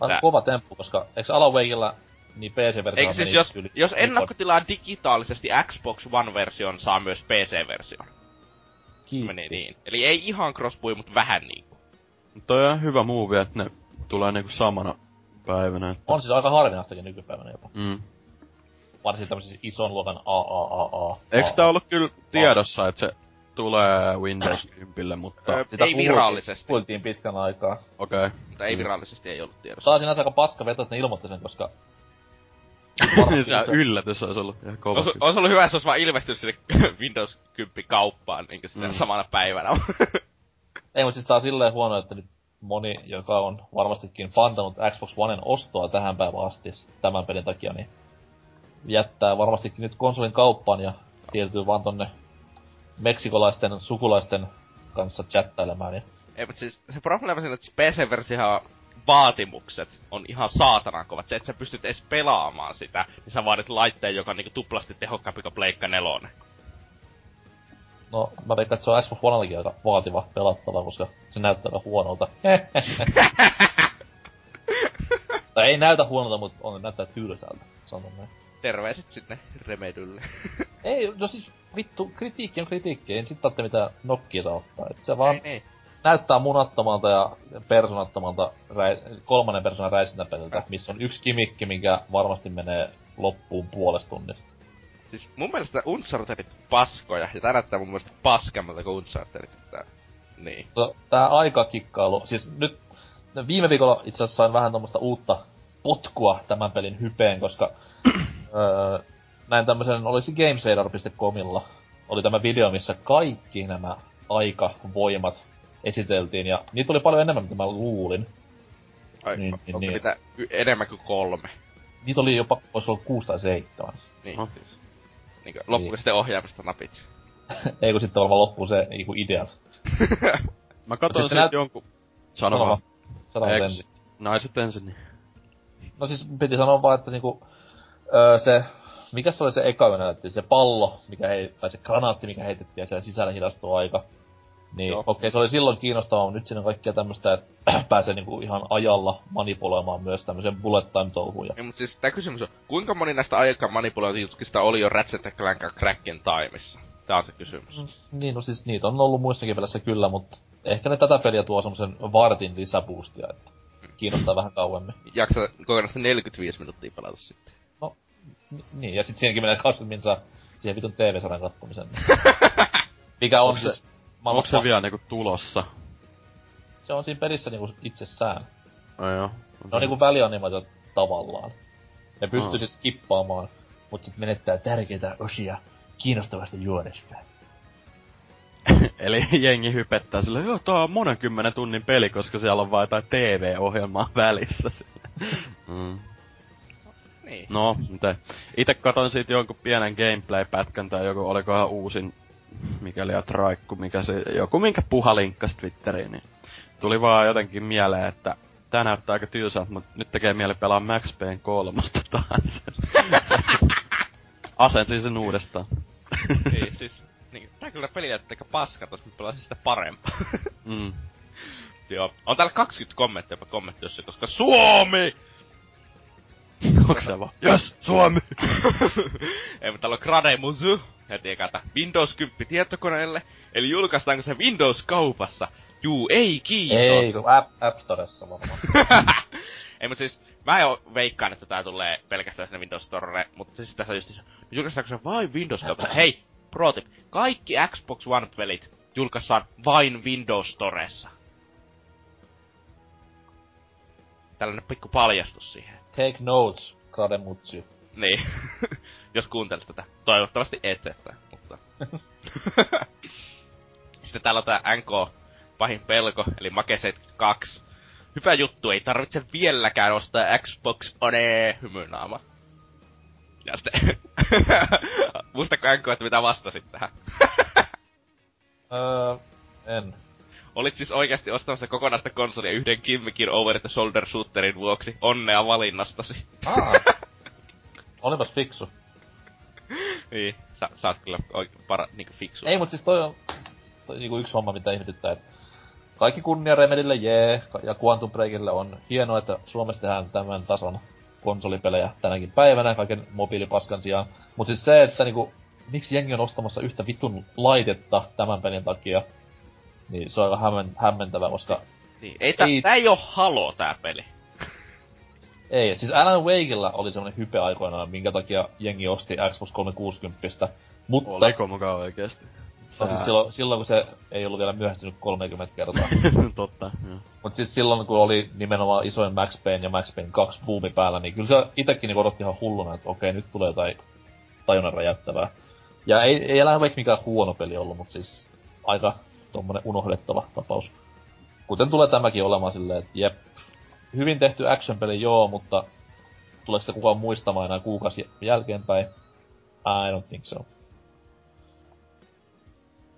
Aika
Tää-
kova temppu, koska eikö Alan Wakeilla niin PC-versio
Eikö siis, jos,
yli-
jos ennakkotilaa digitaalisesti Xbox One-version, saa myös PC-version.
Kiitti.
Meni niin. Eli ei ihan crossboy, mutta vähän niinku.
Mut toi on hyvä muuvi, että ne tulee niinku samana päivänä. Että...
On siis aika harvinaistakin nykypäivänä jopa.
Mm.
Varsinkin tämmöisissä ison luokan AAAA.
Eiks tää ollut kyllä tiedossa, että se tulee Windows 10, mutta...
Öö,
Sitä
ei virallisesti.
Kuultiin pitkän aikaa.
Okei. Okay.
Mutta ei
Mm.
virallisesti ei ollut tiedossa.
Tää on sinänsä aika paska veto, että ne ilmoitti sen, koska...
se yllätys olisi ollut ihan kova.
Ois, ois ollut hyvä, jos ois vaan ilmestynyt sinne Windows 10 kauppaan niinku sitä
Mm.
samana päivänä.
Ei, mutta siis tää on silleen huono, että nyt moni, joka on varmastikin fantanut Xbox Oneen ostoa tähän päivään asti tämän pelin takia, niin jättää varmastikin nyt konsolin kauppaan ja siirtyy vaan tonne meksikolaisten sukulaisten kanssa chattailemaan. Ja
ei, mutta siis se probleema siinä, että se PC-versio vaatimukset on ihan saatanan kovat. Se, että sä pystyt edes pelaamaan sitä, niin sä vaadit laitteen, joka on niinku tuplasti tehokkaampi kuin Pleikka 4.
no, mä veikkaan, että se on Xbox Onellakin aika vaativa pelattava, koska se näyttää aika huonolta. tai ei näytä huonolta, mutta on, näyttää tylsältä, sanon näin.
Terveiset sinne Remedylle.
Ei, no siis vittu, kritiikki on kritiikki, ei sit tarvitse mitään nokkia saa ottaa. Et se vaan
ei, ei.
Näyttää munattomalta ja persoonattomalta räi, kolmannen persoonan räisintäpeliltä, missä on yksi kimikki, minkä varmasti menee loppuun puolesta tunnista.
Siis mun mielestä Unchartedit paskoja, ja tää näyttää mun mielestä paskemmalta kuin Unchartedit. Tää. Niin.
Mutta tää aikakikkailu, siis nyt viime viikolla itse asiassa sain vähän tommosta uutta potkua tämän pelin hypeen, koska öö, näin tämmösen, olisi gamesradar.comilla, oli tämä video, missä kaikki nämä aikavoimat esiteltiin, ja niitä oli paljon enemmän, mitä mä luulin.
Ai,
Niin,
niin,
niin,
onko
niin.
niitä y- enemmän kuin kolme?
Niitä oli jopa, ois ollut kuusi tai seitsemän.
Niin,
Oh.
siis. Niin, loppuuko sitten ohjaamista napit?
Ei kun sitten varmaan loppuu se niinku idea.
Mä katsoin
se
siis
näyt-
jonkun... Sano vaan.
Sano ensin.
Naiset ensin, niin.
No siis piti sanoa vaan, että niinku, öö, se, mikä se oli se eka, joka näytti, se pallo, mikä hei, tai se granaatti, mikä heitettiin ja siellä sisällä hidastuu aika. Niin okei, okay, se oli silloin kiinnostavaa, mutta nyt siinä on kaikkea tämmöstä, että pääsee niinku ihan ajalla manipuloimaan myös tämmöisen bullet time touhuun. Ja...
Niin, mutta siis tää kysymys on, kuinka moni näistä aikaan manipulointijutkista oli jo Ratchet Clank Crackin Timeissa? Tää on se kysymys.
Niin, no siis niitä on ollut muissakin pelissä kyllä, mutta ehkä ne tätä peliä tuo semmosen vartin lisäboostia, että kiinnostaa vähän kauemmin.
Jaksa kokonaista 45 minuuttia pelata sitten.
Ni- Niin, ja sit siinäkin menee 20 minsaa siihen vitun TV-sarjan kattomiseen. Mikä on
se-
siis...
Onko se
pah-
vielä niinku tulossa?
Se on siinä pelissä niinku itsessään.
No joo.
Ne on niinku välianimaatio tavallaan. Ne pystyy
Aa.
siis skippaamaan, mut sit menettää tärkeitä osia kiinnostavasta juonesta.
Eli jengi hypettää sille, joo, tää on monen kymmenen tunnin peli, koska siellä on vain jotain TV-ohjelmaa välissä. mm.
Niin.
No, mitä? Ite katoin siitä jonkun pienen gameplay-pätkän tai joku, olikohan uusin, mikäli ja traikku, mikä se, joku minkä puha linkkasi Twitteriin, niin tuli vaan jotenkin mieleen, että tää näyttää aika tylsältä, mutta nyt tekee mieli pelaa Max Payne kolmosta taas. Asensin sen uudestaan.
niin, siis... Niin, tää kyllä peli näyttää aika paskalta, jos mä pelasin sitä parempaa.
mm.
Joo. On täällä 20 kommenttia jopa kommenttiossa, koska SUOMI!
Onko se vaan, yes, Suomi!
Ei, mutta täällä on Grade Musu, heti ekata Windows 10 tietokoneelle, eli julkaistaanko se Windows-kaupassa? Juu, ei kiitos.
Ei, kun App, App Storessa varmaan.
ei, mutta siis, mä jo veikkaan, että tää tulee pelkästään sinne Windows Storelle, mutta siis tässä just, julkaistaanko se vain Windows-kaupassa? Hei, pro tip. Kaikki Xbox One-pelit julkaissaan vain Windows Storessa. Tällainen pikku paljastus siihen.
Take notes, Kademutsu.
Niin. Jos kuuntelet tätä. Toivottavasti et, että, mutta... Sitten täällä on tää NK pahin pelko, eli Makeset 2. Hyvä juttu, ei tarvitse vieläkään ostaa Xbox One hymynaama. Ja sitten... Muistatko NK, että mitä vastasit tähän?
öö, en.
Olit siis oikeasti ostamassa kokonaista konsolia yhden Kimmikin Over the Shoulder Shooterin vuoksi. Onnea valinnastasi.
Aa. Olipas fiksu.
niin, sä, sä oot kyllä oikein para, niinku fiksu.
Ei, mut siis toi on toi niinku yksi homma, mitä ihmetyttää, että kaikki kunnia Remedille, jee, ja Quantum Breakille on hienoa, että Suomessa tehdään tämän tason konsolipelejä tänäkin päivänä kaiken mobiilipaskan sijaan. Mut siis se, että niinku, miksi jengi on ostamassa yhtä vitun laitetta tämän pelin takia, niin se on hämmen, hämmentävä, koska...
Niin, ei, tää, ei... tää ei oo Halo tää peli.
Ei, siis Alan Wakeilla oli semmonen hype aikoinaan, minkä takia jengi osti Xbox 360. Mutta...
Oliko mukaan oikeesti?
No siis silloin, silloin, kun se ei ollut vielä myöhästynyt 30 kertaa.
Totta, joo.
Mut siis silloin, kun oli nimenomaan isoin Max Payne ja Max Payne 2 buumi päällä, niin kyllä se itekin niin odotti ihan hulluna, että okei, nyt tulee jotain tajunnan räjättävää. Ja ei, ei Alan Wake mikään huono peli ollut, mutta siis aika tommonen unohdettava tapaus. Kuten tulee tämäkin olemaan silleen, että jep, hyvin tehty action-peli joo, mutta tuleeko sitä kukaan muistamaan enää kuukausi jälkeenpäin? I don't think so.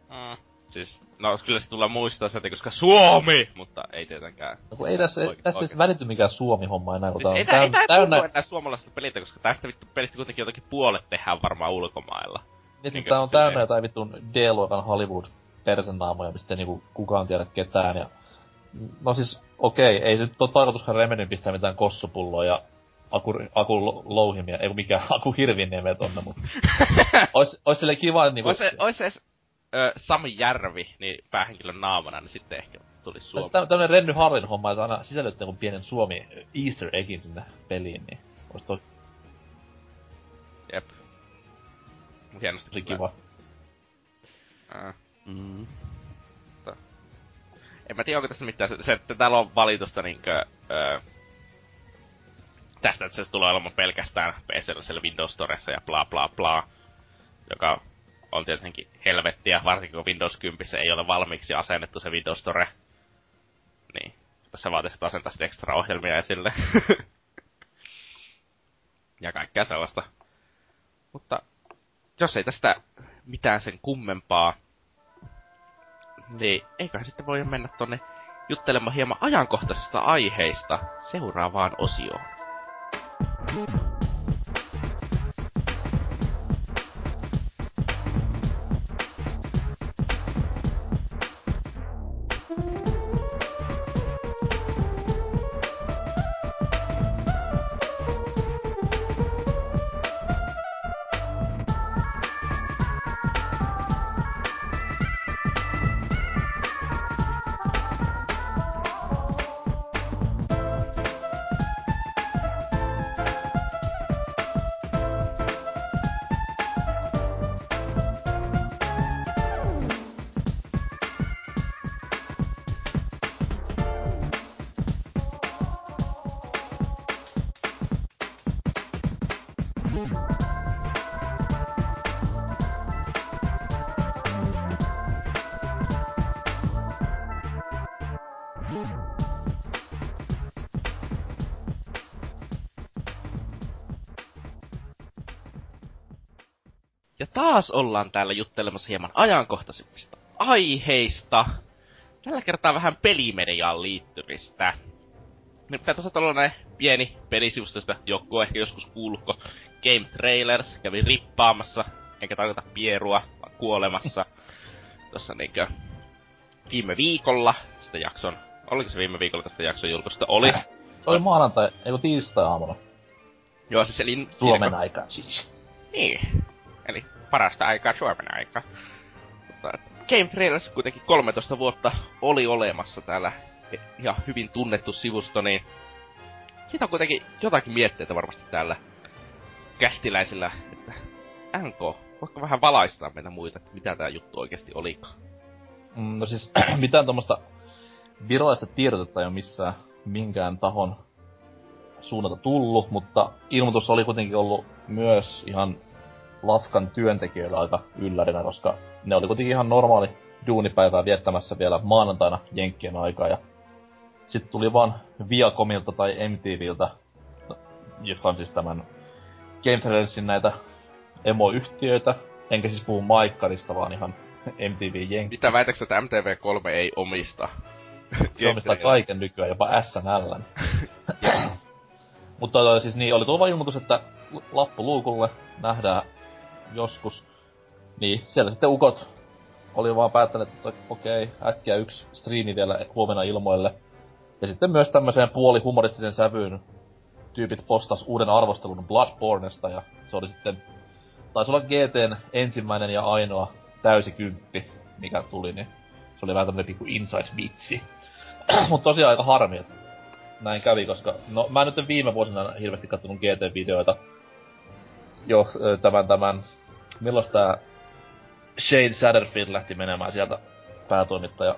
Mm. Siis, no kyllä se tulee muistaa sieltä, koska Suomi! Mutta ei tietenkään.
No kun ei tässä, oike- tässä edes välity mikään Suomi-homma enää, kun
siis
tää
on täynnä... Ei täynnä... enää suomalaisesta pelistä, koska tästä vittu pelistä kuitenkin jotakin puolet tehdään varmaan ulkomailla.
Niin siis tää on täynnä jotain vittun D-luokan Hollywood persennaamoja, mistä ei niinku kukaan tiedä ketään ja... No siis, okei, okay, ei nyt ole tarkoituskaan Remedin pistää mitään kossupulloa ja aku, aku louhimia, ei mikään aku hirvinniemeä tonne, mutta... ois, ois sille kiva, että niinku...
Ois, ois edes ö, Sami Järvi, niin päähenkilön naamana, niin sitten ehkä tulisi Suomi.
Sitten tämmönen Renny Harlin homma, että aina sisällyttää kun pienen Suomi Easter eggin sinne peliin, niin olisi toi...
Jep. Hienosti
Oli kiva.
Äh. Mm. En mä tiedä, onko tässä mitään, se, että täällä on valitusta niinkö, öö, tästä, että se tulee olemaan pelkästään PCllä Windows Storessa ja bla bla bla, joka on tietenkin helvettiä, varsinkin kun Windows 10 ei ole valmiiksi asennettu se Windows Store. Niin, tässä vaatisi, että asentaisi ekstra ohjelmia esille. ja kaikkea sellaista. Mutta jos ei tästä mitään sen kummempaa, niin eiköhän sitten voi mennä tonne juttelemaan hieman ajankohtaisista aiheista seuraavaan osioon. Taas ollaan täällä juttelemassa hieman ajankohtaisemmista aiheista. Tällä kertaa vähän pelimediaan liittyvistä. Nimittäin tuossa tällainen pieni pelisivusto, josta joku on ehkä joskus kuullutko. Game Trailers kävi rippaamassa, enkä tarkoita pierua, vaan kuolemassa. Tuossa niinkö viime viikolla sitä jakson, oliko se viime viikolla tästä jakson julkosta? Oli. Äh,
se oli maanantai, ei tiistai aamuna.
Joo, siis eli...
Suomen aikaan siis.
Niin. Eli parasta aikaa Suomen aikaa. Mutta Game Trailers kuitenkin 13 vuotta oli olemassa täällä ja hyvin tunnettu sivusto, niin siitä on kuitenkin jotakin mietteitä varmasti täällä kästiläisillä, että NK, voitko vähän valaistaa meitä muita, että mitä tää juttu oikeasti olikaan?
Mm, no siis mitään tuommoista virallista tiedotetta ei ole missään minkään tahon suunnalta tullut, mutta ilmoitus oli kuitenkin ollut myös ihan Lafkan työntekijöillä aika yllärinä, koska ne oli kuitenkin ihan normaali duunipäivää viettämässä vielä maanantaina Jenkkien aikaa ja sitten tuli vaan Viacomilta tai MTVltä, jotka on siis tämän Game näitä emoyhtiöitä, enkä siis puhu Maikkarista, vaan ihan MTV Jenkki.
Mitä väitäksä, että MTV3 ei omista?
Se omistaa kaiken nykyään, jopa SNL. Mutta siis niin, oli tuo ilmoitus, että lappu luukulle nähdään joskus. Niin, siellä sitten ukot oli vaan päättänyt, että okei, okay, äkkiä yksi striimi vielä huomenna ilmoille. Ja sitten myös tämmöiseen puoli humoristisen sävyyn tyypit postas uuden arvostelun Bloodbornesta ja se oli sitten, taisi olla GTn ensimmäinen ja ainoa täysi kymppi, mikä tuli, niin se oli vähän tämmönen pikku inside-vitsi. Mutta tosiaan aika harmi, että näin kävi, koska no mä nyt viime vuosina hirveästi kattonut GT-videoita jo tämän tämän, milloin tää Shane Satterfield lähti menemään sieltä päätoimittaja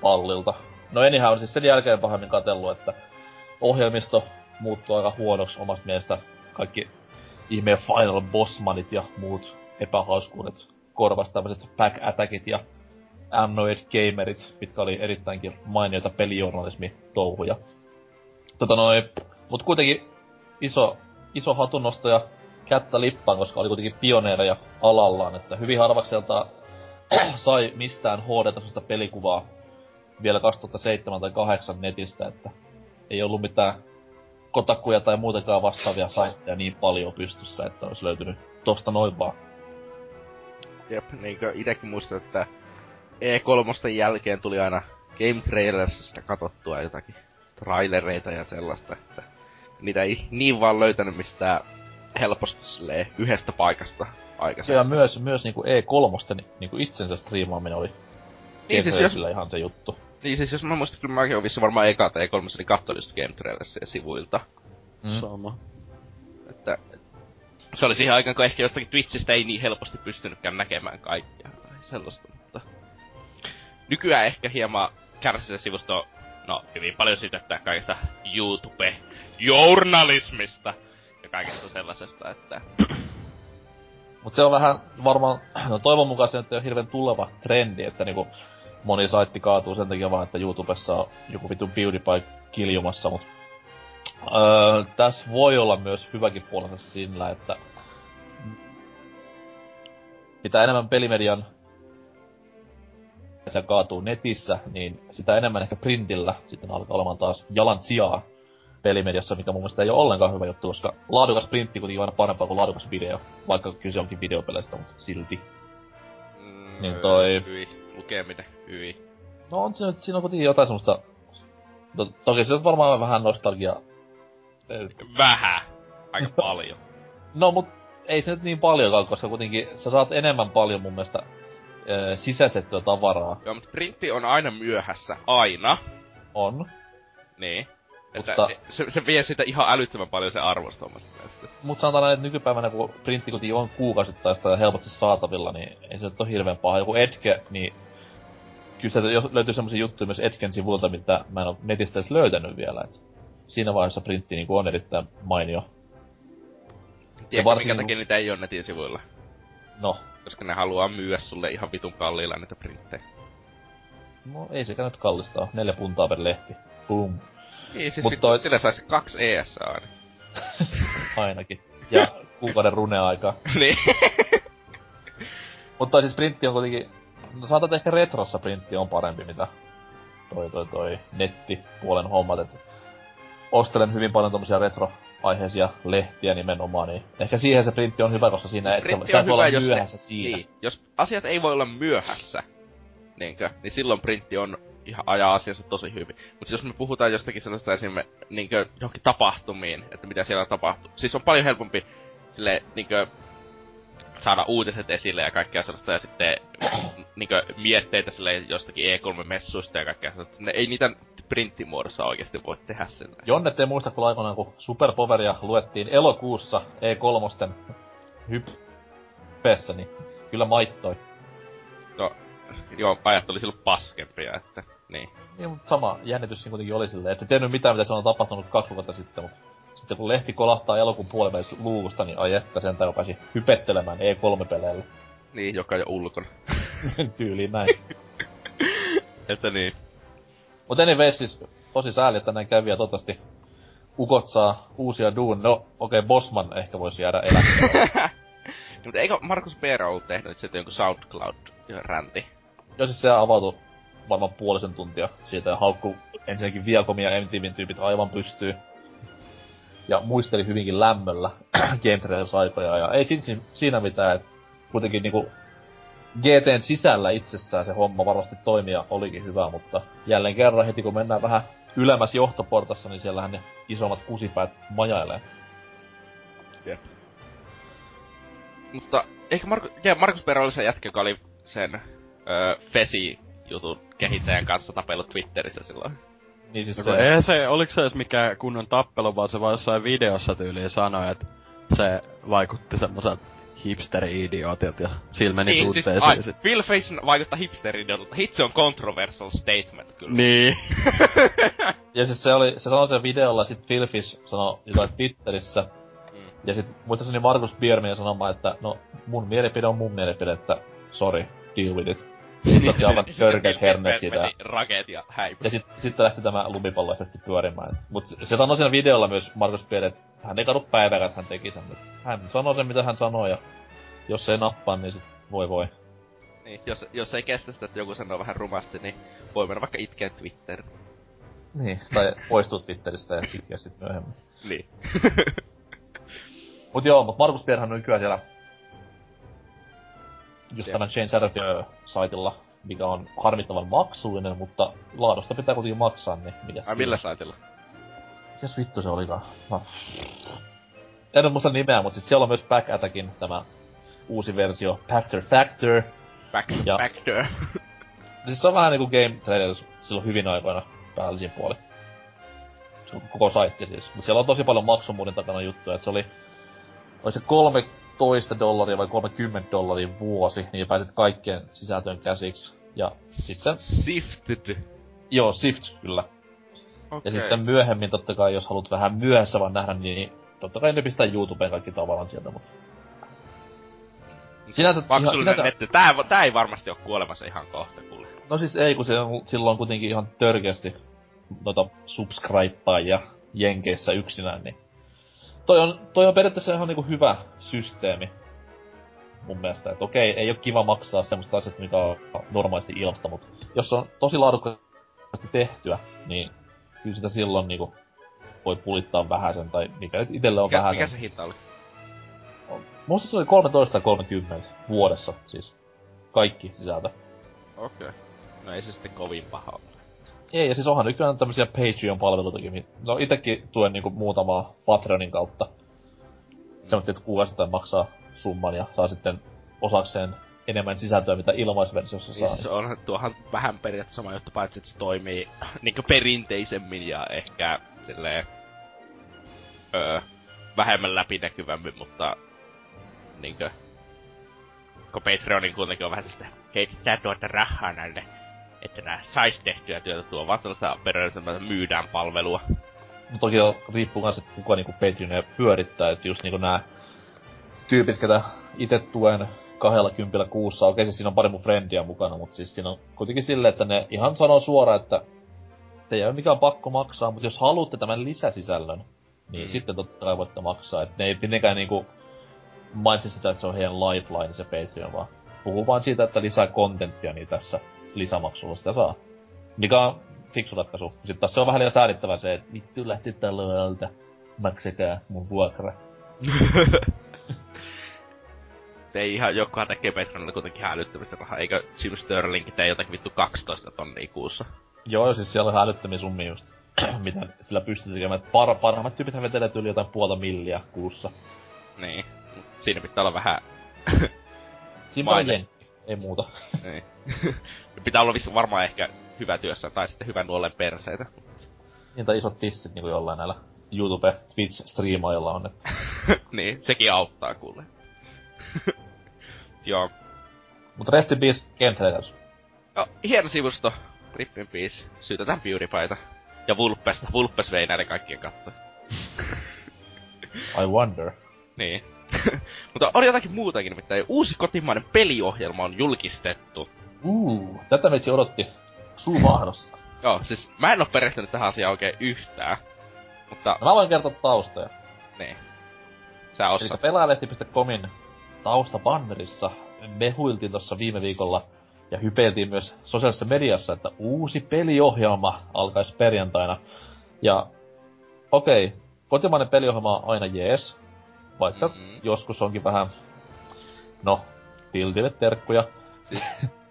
pallilta. No anyhow, siis sen jälkeen pahemmin katsellut, että ohjelmisto muuttuu aika huonoksi omasta mielestä. Kaikki ihmeen Final Bossmanit ja muut epähauskuudet korvasi tämmöiset Pack Attackit ja Annoyed Gamerit, mitkä oli erittäinkin mainioita pelijournalismi-touhuja. Tota noin, mut kuitenkin iso, iso hatunnosto ja kättä lippaan, koska oli kuitenkin pioneereja alallaan, että hyvin harvakselta sai mistään HD-tasosta pelikuvaa vielä 2007 tai 2008 netistä, että ei ollut mitään kotakuja tai muutenkaan vastaavia saitteja niin paljon pystyssä, että olisi löytynyt tosta noin vaan.
Jep, niinkö itekin muistan, että E3 jälkeen tuli aina Game Trailersista katottua jotakin trailereita ja sellaista, että niitä ei niin vaan löytänyt mistään helposti yhdestä paikasta aikaisemmin.
Ja myös, myös niinku E3 niinku itsensä striimaaminen oli niin siis jos... ihan se juttu.
Niin siis jos mä muistan, kyllä mäkin olen varmaan eka E3, eli katsoin Game Trailersia sivuilta.
Mm.
Sama.
Että, se oli siihen aikaan, kun ehkä jostakin Twitchistä ei niin helposti pystynytkään näkemään kaikkia tai sellaista, mutta... Nykyään ehkä hieman kärsii se sivusto, no hyvin paljon syytettä kaikesta YouTube-journalismista kaikesta sellaisesta, että...
Mut se on vähän varmaan, no toivon mukaan se on hirveän tuleva trendi, että niinku moni saitti kaatuu sen takia vaan, että YouTubessa on joku vitun PewDiePie kiljumassa, mut öö, tässä voi olla myös hyväkin puolensa sillä, että mitä enemmän pelimedian se kaatuu netissä, niin sitä enemmän ehkä printillä sitten alkaa olemaan taas jalan sijaa pelimediassa, mikä mun mielestä ei ole ollenkaan hyvä juttu, koska laadukas printti kuitenkin aina parempaa kuin laadukas video, vaikka kyse onkin videopeleistä, mutta silti.
Mm, niin toi... Hyi, lukeminen, hyi.
No on siinä, siinä on kuitenkin jotain semmoista... No, toki se on varmaan vähän nostalgia...
Vähän. Aika paljon.
no mut ei se nyt niin paljonkaan, koska kuitenkin sä saat enemmän paljon mun mielestä ö, sisäistettyä tavaraa.
Joo, mutta printti on aina myöhässä. Aina.
On.
Niin. Mutta, että se, se vie sitä ihan älyttömän paljon se arvosta mielestä.
Mut sanotaan että nykypäivänä kun printti kuitenkin on kuukausittaista ja helposti saatavilla, niin ei se ole hirveän paha. Joku Edge, niin kyllä sieltä löytyy semmoisia juttuja myös Edgen sivulta, mitä mä en ole netistä edes löytänyt vielä. Et siinä vaiheessa printti niin on erittäin mainio.
Tiedätkö, varsin... minkä takia niitä ei ole netin sivuilla?
No.
Koska ne haluaa myyä sulle ihan vitun kalliilla niitä printtejä.
No ei sekä nyt kallista ole. Neljä puntaa per lehti. Boom.
Niin, siis Mut toi... sille saisi kaksi ES aina.
Ainakin. Ja kuukauden runeaika.
niin.
Mutta siis printti on kuitenkin... No sanotaan, että ehkä retrossa printti on parempi, mitä toi toi toi nettipuolen hommat, et ostelen hyvin paljon tommosia retro-aiheisia lehtiä nimenomaan, niin ehkä siihen se printti on hyvä, koska siinä siis et sä, sä voi olla jos myöhässä ne, siinä. Niin,
jos asiat ei voi olla myöhässä, niinkö, niin silloin printti on ihan ajaa asiassa tosi hyvin. Mutta jos me puhutaan jostakin sellaista esimerkiksi niinkö johonkin tapahtumiin, että mitä siellä tapahtuu. Siis on paljon helpompi sille niinkö saada uutiset esille ja kaikkea sellaista ja sitten niinkö mietteitä sille jostakin E3-messuista ja kaikkea sellaista. Ne ei niitä printtimuodossa oikeasti voi tehdä sen.
Jonne te muista, kun aikoinaan kun Superpoweria luettiin elokuussa E3 hyp hypeessä, niin kyllä maittoi.
No, joo, ajat oli silloin paskempia, että niin.
Niin, mutta sama jännitys siinä kuitenkin oli silleen, että se tiennyt mitään, mitä se on tapahtunut kaksi vuotta sitten, mutta sitten kun lehti kolahtaa elokuun puolivälissä luukusta, niin ai että sen pääsi hypettelemään E3-peleillä.
Niin, joka jo ulkona.
Tyyliin näin.
että niin.
Mut anyway, siis tosi sääli, että näin kävi ja toivottavasti ukot saa uusia duun. No, okei, okay, Bosman ehkä voisi jäädä eläkkeelle.
Mutta eikö Markus Peera ollut tehnyt sitten jonkun SoundCloud-ränti?
Joo, siis se avautui varmaan puolisen tuntia siitä ja haukku ensinnäkin Viacomia ja MTVn tyypit aivan pystyy. Ja muisteli hyvinkin lämmöllä Game Trails-aikoja ja ei siinä, siinä mitään, että kuitenkin niinku GTn sisällä itsessään se homma varmasti toimia olikin hyvä, mutta jälleen kerran heti kun mennään vähän ylemmäs johtoportassa, niin siellähän ne isommat kusipäät majailee.
Jep. Mutta ehkä Markus, ja Markus Perä oli se jätkä, joka oli sen öö, Fesi-jutun kehittäjän kanssa tapellut Twitterissä silloin.
Niin siis no, se... Ei se, oliko se edes mikään kunnon tappelu, vaan se vaan jossain videossa tyyliin sanoi, että se vaikutti semmoisen hipsteri-idiotit ja sillä meni niin, siis, ai,
sit. Face vaikuttaa hipsteri-idiotilta. Hitse on controversial statement kyllä.
Niin.
ja siis se oli, se sanoi sen videolla, sit Phil Fish sanoi jotain Twitterissä. Mm. Ja sit muistaakseni Markus Biermien sanomaan, että no mun mielipide on mun mielipide, että sorry, deal with it. Sitten otti aivan törkeät herneet siitä.
Rakeet ja häipy.
Ja sit, sitten lähti tämä lumipalloefekti pyörimään. Mut se sanoi siinä videolla myös Markus Pierre, että hän ei kadu päivääkään, että hän teki sen. Hän sanoi sen, mitä hän sanoi, ja jos ei nappaa, niin sit voi voi.
Niin, jos, jos ei kestä sitä, että joku sanoo vähän rumasti, niin voi mennä vaikka itkeen Twitter.
Niin, tai poistuu Twitteristä ja itkeä sit myöhemmin.
niin.
mut joo, mut Markus Pierrehän on nykyään siellä just tämän Shane Satterfield-saitilla, mikä on harmittavan maksullinen, mutta laadusta pitää kuitenkin maksaa, niin mikä
Ai millä saitilla?
Mikäs vittu se olikaan? No. En muista nimeä, mutta siis siellä on myös Back Attackin tämä uusi versio, Factor Factor.
Back ja... Factor.
siis se on vähän niinku Game Trailers silloin hyvin aikoina päällisin puoli. Se on koko saitti siis. Mutta siellä on tosi paljon maksumuuden takana juttuja, että se oli... Oli se kolme toista dollaria vai 30 dollaria vuosi, niin pääset kaikkeen sisältöön käsiksi. Ja sitten...
Sifted.
Joo, Sift kyllä. Okay. Ja sitten myöhemmin totta kai, jos haluat vähän myöhässä vaan nähdä, niin totta kai ne pistää YouTubeen kaikki tavallaan sieltä, mutta...
Sinänsä, ihan, sinänsä... netti. Tää, tää ei varmasti ole kuolemassa ihan kohta, kuule.
No siis ei, kun on, silloin kuitenkin ihan törkeästi noita subscribeaajia Jenkeissä yksinään, niin toi on, toi on periaatteessa ihan niinku hyvä systeemi. Mun mielestä, että okei, ei ole kiva maksaa semmoista asiasta, mikä on normaalisti ilmasta, mutta jos on tosi laadukkaasti tehtyä, niin kyllä sitä silloin niinku voi pulittaa vähäsen, tai mikä nyt itelle on
mikä,
vähäsen.
Mikä se hinta oli?
Muista se oli 13 30 vuodessa, siis kaikki sisältö.
Okei. Okay. No ei se sitten kovin paha ole.
Ei, ja siis onhan nykyään tämmösiä Patreon-palveluitakin. No itekin tuen niinku muutamaa Patreonin kautta. Semmoinen, että kuukausittain maksaa summan ja saa sitten osakseen enemmän sisältöä, mitä ilmaisversiossa saa.
Siis on tuohan vähän periaatteessa sama juttu, paitsi että se toimii niinku perinteisemmin ja ehkä silleen öö, vähemmän läpinäkyvämmin, mutta niinkö kun Patreonin kuitenkin on vähän sitä heittää tuota rahaa näille että nää sais tehtyä työtä tuo vaan tällaista periaatteessa myydään palvelua.
No toki on, riippuu kans, että kuka niinku Patreonia pyörittää, että just niinku nää tyypit, ketä itse tuen kahdella kympillä kuussa, okei siis siinä on pari mun frendiä mukana, mutta siis siinä on kuitenkin silleen, että ne ihan sanoo suoraan, että te ei ole mikään pakko maksaa, mutta jos haluatte tämän lisäsisällön, niin mm. sitten totta kai voitte maksaa. Että ne ei mitenkään niinku mainitsi sitä, että se on heidän lifeline se Patreon, vaan puhuu vaan siitä, että lisää kontenttia niin tässä lisämaksulla sitä saa. Mikä on fiksu ratkaisu. Sitten taas se on vähän liian säädittävä se, että vittu lähti taloilta, maksakaa mun vuokra.
ei ihan jokainen tekee Patreonilla kuitenkin ihan älyttömistä rahaa, eikö Jim Sterling tee jotakin vittu 12 tonnia kuussa?
Joo, siis siellä on älyttömiä summia just, mitä sillä pystyy tekemään. Par, parhaimmat tyypit vetelee yli jotain puolta milliä kuussa.
Niin, siinä pitää olla vähän...
Siinä ei muuta.
Ei. Pitää olla vissi varmaan ehkä hyvä työssä, tai sitten hyvän nuolen perseitä.
Niin, tai isot tissit niinku jollain näillä YouTube, Twitch-striimaajilla on. Että...
niin, sekin auttaa kuule. joo.
Mut rest in peace, Kent Hackers.
No, hieno sivusto. Rip in peace. Syytetään PewDiePieta. Ja Vulppesta. Vulpes vei näiden kaikkien katto.
I wonder.
Niin. Mutta on jotakin muutakin, nimittäin uusi kotimainen peliohjelma on julkistettu.
Uh, tätä meitsi odotti suu mahdossa.
Joo, siis mä en oo perehtynyt tähän asiaan oikein yhtään. Mutta,
mä voin kertoa taustoja.
niin. Sä
Eli
osaat.
pelaajalehti.comin taustabannerissa mehuiltiin tuossa viime viikolla ja hypeiltiin myös sosiaalisessa mediassa, että uusi peliohjelma alkaisi perjantaina. Ja okei, okay, kotimainen peliohjelma on aina jees, vaikka
Mhm.
mm-hmm. joskus onkin vähän, no, tiltille terkkuja.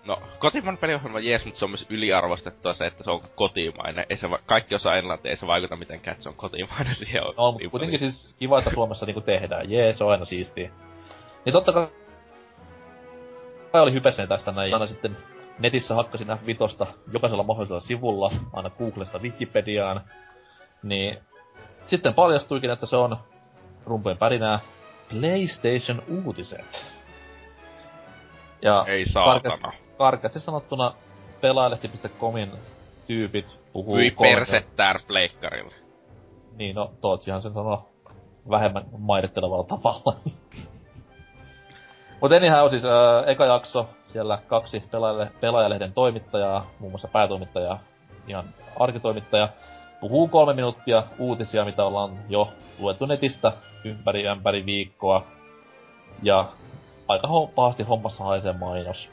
No, kotimainen peliohjelma jees, mutta se on myös yliarvostettua se, että se on kotimainen. Ei se va- kaikki osaa englantia, ei se vaikuta mitenkään, että se on kotimainen siihen on.
No, mutta
niin
kuitenkin siis kiva, että Suomessa niinku tehdään. Jee, se on aina siistiä. Niin totta kai oli hypeseen tästä näin. Ja aina sitten netissä hakkasin F5 jokaisella mahdollisella sivulla, aina Googlesta Wikipediaan. Niin sitten paljastuikin, että se on rumpujen pärinää PlayStation uutiset. Ja
Ei saatana.
karkeasti sanottuna pelaajalehti.comin tyypit puhuu
Hyi persettään pleikkarilla.
niin, no Tootsihan sen sanoo vähemmän mairittelevalla tavalla. Mut anyhow, siis ää, eka jakso, siellä kaksi pelaajalle, pelaajalehden toimittajaa, muun muassa päätoimittaja, ihan arkitoimittaja, puhuu kolme minuuttia uutisia, mitä ollaan jo luettu netistä ympäri ämpäri viikkoa. Ja aika ho- pahasti hommassa haisee mainos.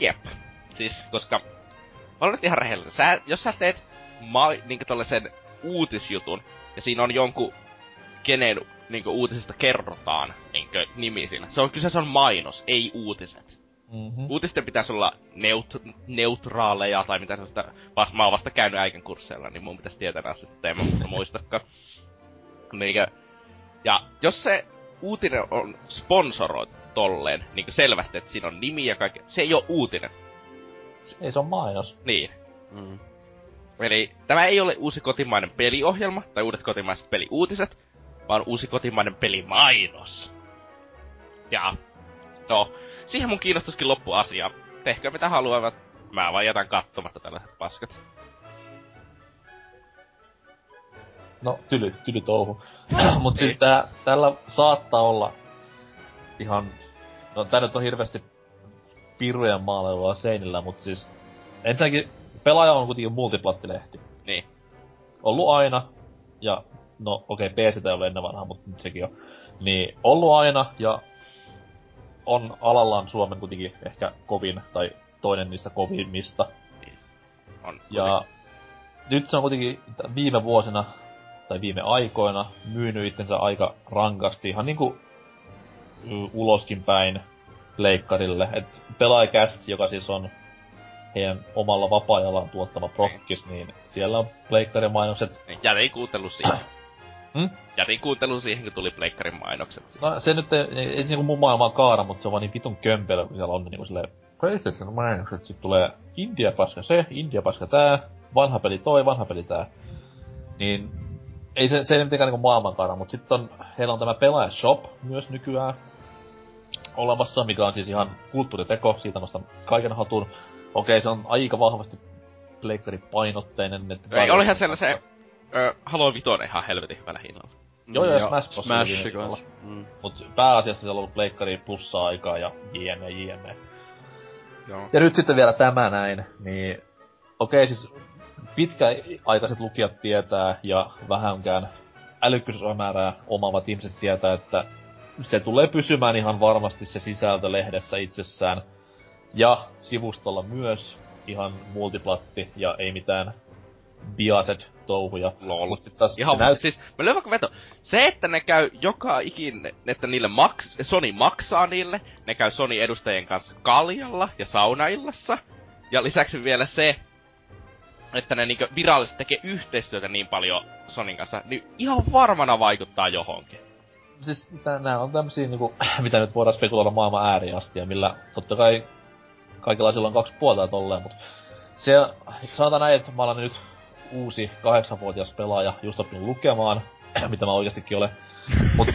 Jep. Siis, koska... Mä olen nyt ihan rehellinen. Sä, jos sä teet ma- niinku tollasen uutisjutun, ja siinä on jonkun, kenen niinku uutisista kerrotaan niinku nimi siinä. Se on kyseessä on mainos, ei uutiset.
Mm-hmm.
Uutisten pitäisi olla neut- neutraaleja tai mitä sellaista. Mä oon vasta käynyt äikän kursseilla, niin mun pitäisi tietää nää sitten, en mä muistakaan. Niinkö, ja jos se uutinen on sponsoroitu tolleen, niin selvästi, että siinä on nimi ja kaikki, se ei ole uutinen.
Ei se on mainos.
Niin.
Mm.
Eli tämä ei ole uusi kotimainen peliohjelma tai uudet kotimaiset peliuutiset, vaan uusi kotimainen pelimainos. Ja, no, siihen mun kiinnostuskin loppu asia. Tehkää mitä haluavat, mä vaan jätän katsomatta tällaiset paskat.
No, tyly, tyly touhu. Mut siis tää, tällä saattaa olla ihan... No tää nyt on hirveästi pirujen maalailua seinillä, mut siis... Ensinnäkin pelaaja on kuitenkin multiplattilehti.
Niin.
Ollut aina, ja no okei, okay, PC ei ollut ennen vanhaa, mutta nyt sekin on. Niin, ollut aina, ja on alallaan Suomen kuitenkin ehkä kovin, tai toinen niistä kovimmista.
On
Ja nyt se on kuitenkin viime vuosina, tai viime aikoina, myynyt itsensä aika rankasti, ihan niinku uloskin päin leikkarille. Et pelaajakäst, joka siis on heidän omalla vapaa-ajallaan tuottama prokkis, niin siellä on pleikkarimainokset. mainokset.
Niin, jätin kuuntelu siihen.
Hmm?
Jätin kuuntelu siihen, kun tuli pleikkarin mainokset.
No se nyt ei, ei se niinku mun maailmaa kaara, mutta se on vaan niin vitun kömpelö, kun siellä on niinku silleen PlayStation mainokset, sit tulee India paska se, India paska tää, vanha peli toi, vanha peli tää. Niin ei se, se ei mitenkään niinku maailmankaara, mutta sitten on, heillä on tämä pelaaja shop myös nykyään olemassa, mikä on siis ihan kulttuuriteko, siitä nostan kaiken hatun. Okei, se on aika vahvasti pleikkaripainotteinen. Että
Ei, olihan siellä se, ö, Halo Vitoinen ihan helvetin hyvällä hinnalla.
Joo, joo,
Ja
Smash Bros.
Smash. Mm.
Mut pääasiassa siellä on ollut pleikkari plussaa aikaa ja jne, jne.
Joo.
Ja nyt sitten vielä tämä näin, niin okei siis pitkäaikaiset lukijat tietää ja vähänkään älykkyysomäärää omaavat ihmiset tietää, että se tulee pysymään ihan varmasti se sisältö lehdessä itsessään. Ja sivustolla myös ihan multiplatti ja ei mitään biaset touhuja.
Lol.
Mut sit taas
Ihan,
se näyt...
siis, mä löin vaikka veto. Se, että ne käy joka ikin, että niille maks, Sony maksaa niille, ne käy Sony edustajien kanssa kaljalla ja saunaillassa. Ja lisäksi vielä se, että ne niinkö virallisesti tekee yhteistyötä niin paljon Sonin kanssa, niin ihan varmana vaikuttaa johonkin.
siis nää on tämmösiä niinku, mitä nyt voidaan spekuloida maailman ääriin asti, ja millä totta kai kaikenlaisilla on kaksi puolta ja tolleen, mut se, sanotaan näin, että mä olen nyt uusi kahdeksanvuotias pelaaja, just oppinut lukemaan, mitä mä oikeastikin olen. Mut,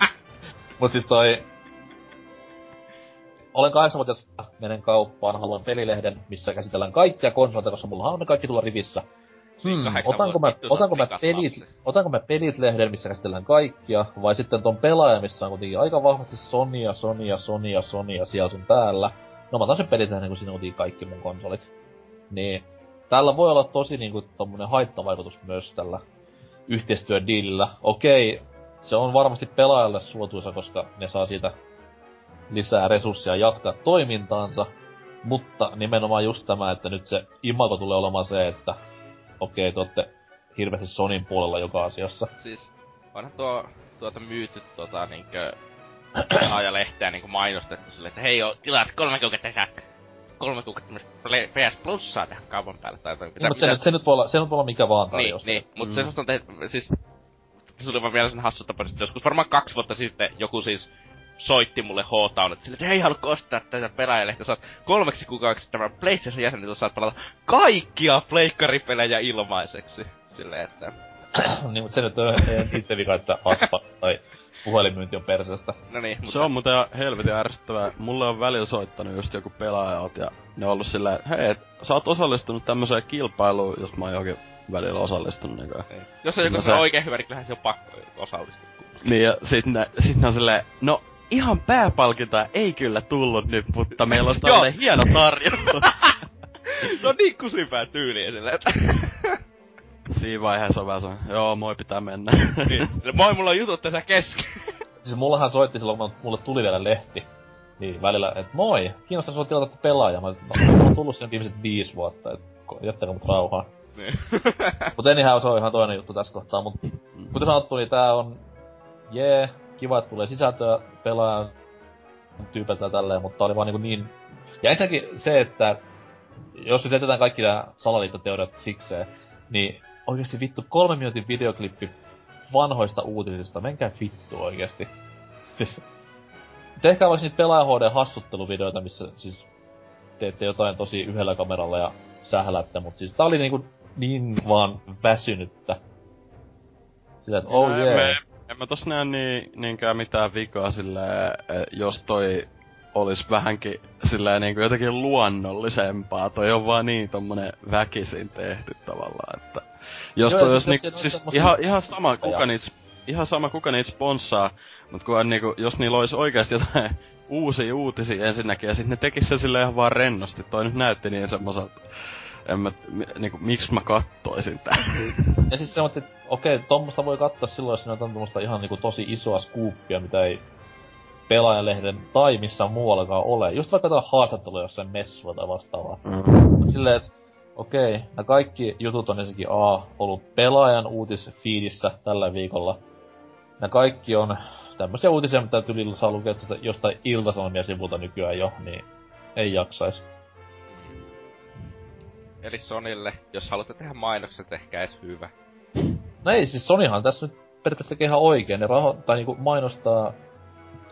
mut siis toi, olen kahdeksanvuotias, menen kauppaan, haluan pelilehden, missä käsitellään kaikkia konsoleita, koska mulla on ne kaikki tulla rivissä. Hmm, otanko mä, otanko, mä pelit, otanko mä pelit-lehden, missä käsitellään kaikkia, vai sitten ton pelaaja, missä on kuitenkin aika vahvasti Sonia, Sonia, Sonia, Sonia siellä sun täällä. No mä otan sen pelit-lehden, kun siinä on kaikki mun konsolit. Niin, tällä voi olla tosi niinku tommonen haittavaikutus myös tällä yhteistyödiilillä. Okei, se on varmasti pelaajalle suotuisa, koska ne saa siitä lisää resursseja jatkaa toimintaansa, mutta nimenomaan just tämä, että nyt se imago tulee olemaan se, että okei, te ootte hirveästi Sonin puolella joka asiassa.
Siis, onhan tuo, tuota myyty tota niinkö aajalehteä niinku mainostettu silleen, että hei, tilaat kolme kuukautta lisää, kolme kuukautta PS Plussaa tähän kaupan päälle tai jotain.
Niin, mutta se, nyt, se, nyt voi olla, se nyt voi olla mikä vaan
Niin,
tarjous.
niin, mutta
Mm.
se on tehty, siis... Se oli vaan vielä sen hassu tapa, että joskus varmaan kaksi vuotta sitten joku siis soitti mulle H-Town, että, sille, että hei, haluatko ostaa tätä pelaajalehtä, saat kolmeksi kuukaudeksi tämän PlayStation jäseniltä saat pelata kaikkia pleikkaripelejä ilmaiseksi. Silleen, että...
niin, mutta se nyt on ei itse vika, että aspa tai puhelinmyynti on perseestä.
No niin, mutta...
Se on muuten helvetin ärsyttävää. Mulle on välillä soittanut just joku pelaajat ja ne on ollut silleen, hei, et, sä oot osallistunut tämmöiseen kilpailuun, jos mä oon johonkin välillä osallistunut. Niin,
Niin. Jos on joku
No
se
se-
oikein hyvä, niin kyllähän se on pakko osallistua.
niin ja sit ne, sit ne on silleen, no ihan pääpalkintoa ei kyllä tullut nyt, mutta meillä on tällainen hieno tarjous.
se on niin kusipää tyyliä silleen, että...
Siinä vaiheessa on vähän se, joo moi pitää mennä.
niin. Sille, moi, mulla on jutut tässä kesken.
Siis mullahan soitti silloin, kun mulle tuli vielä lehti. Niin välillä, että moi, kiinnostaa sua tilata tätä pelaajaa. Mä sanoin, no, tullut sen viimeiset viisi vuotta, että jättäkää mut rauhaa.
niin.
Mut anyhow, se on ihan toinen juttu tässä kohtaa, mut kuten sanottu, niin tää on jee, kiva, että tulee sisältöä pelaajan tyypeltä tälleen, mutta oli vaan niinku niin... Ja ensinnäkin se, että jos nyt jätetään kaikki nämä salaliittoteoriat sikseen, niin oikeasti vittu kolme minuutin videoklippi vanhoista uutisista, menkää vittu oikeasti. Siis, tehkää vaikka niitä pelaaja HD hassutteluvideoita, missä siis teette jotain tosi yhdellä kameralla ja sählätte, mutta siis tää oli niinku niin vaan väsynyttä. Sillä, että oh yeah.
En mä tossa näe niin, niinkään mitään vikaa silleen, eh, jos toi olis vähänkin silleen niinku jotenkin luonnollisempaa. Toi on vaan niin tommonen väkisin tehty tavallaan, että... Jos
Joo,
toi
ja
jos
siis
niinku, siis
semmosia-
ihan, ihan sama kuka niitä, ihan sama kuka niitä sponssaa, mut kun niinku, jos niillä olisi oikeesti jotain uusia uutisia ensinnäkin, ja sit ne tekis sen silleen ihan vaan rennosti. Toi nyt näytti niin semmoiselta, en mä, niinku, miksi mä kattoisin tää.
Ja siis se on, että okei, tommosta voi katsoa silloin, jos siinä on tommoista ihan niinku tosi isoa skuuppia, mitä ei pelaajalehden tai missään muuallakaan ole. Just vaikka jotain haastattelua jossain messuilla tai vastaavaa.
Mm.
Silleen, että okei, nämä kaikki jutut on ensinnäkin A, ollut pelaajan uutisfiidissä tällä viikolla. Nämä kaikki on tämmöisiä uutisia, mitä tyylillä saa lukea jostain iltasanomia sivulta nykyään jo, niin ei jaksais.
Eli Sonille, jos haluatte tehdä mainokset, tehkää edes hyvä.
No ei, siis Sonyhan tässä nyt periaatteessa tekee ihan oikein. Ne raho- tai niinku mainostaa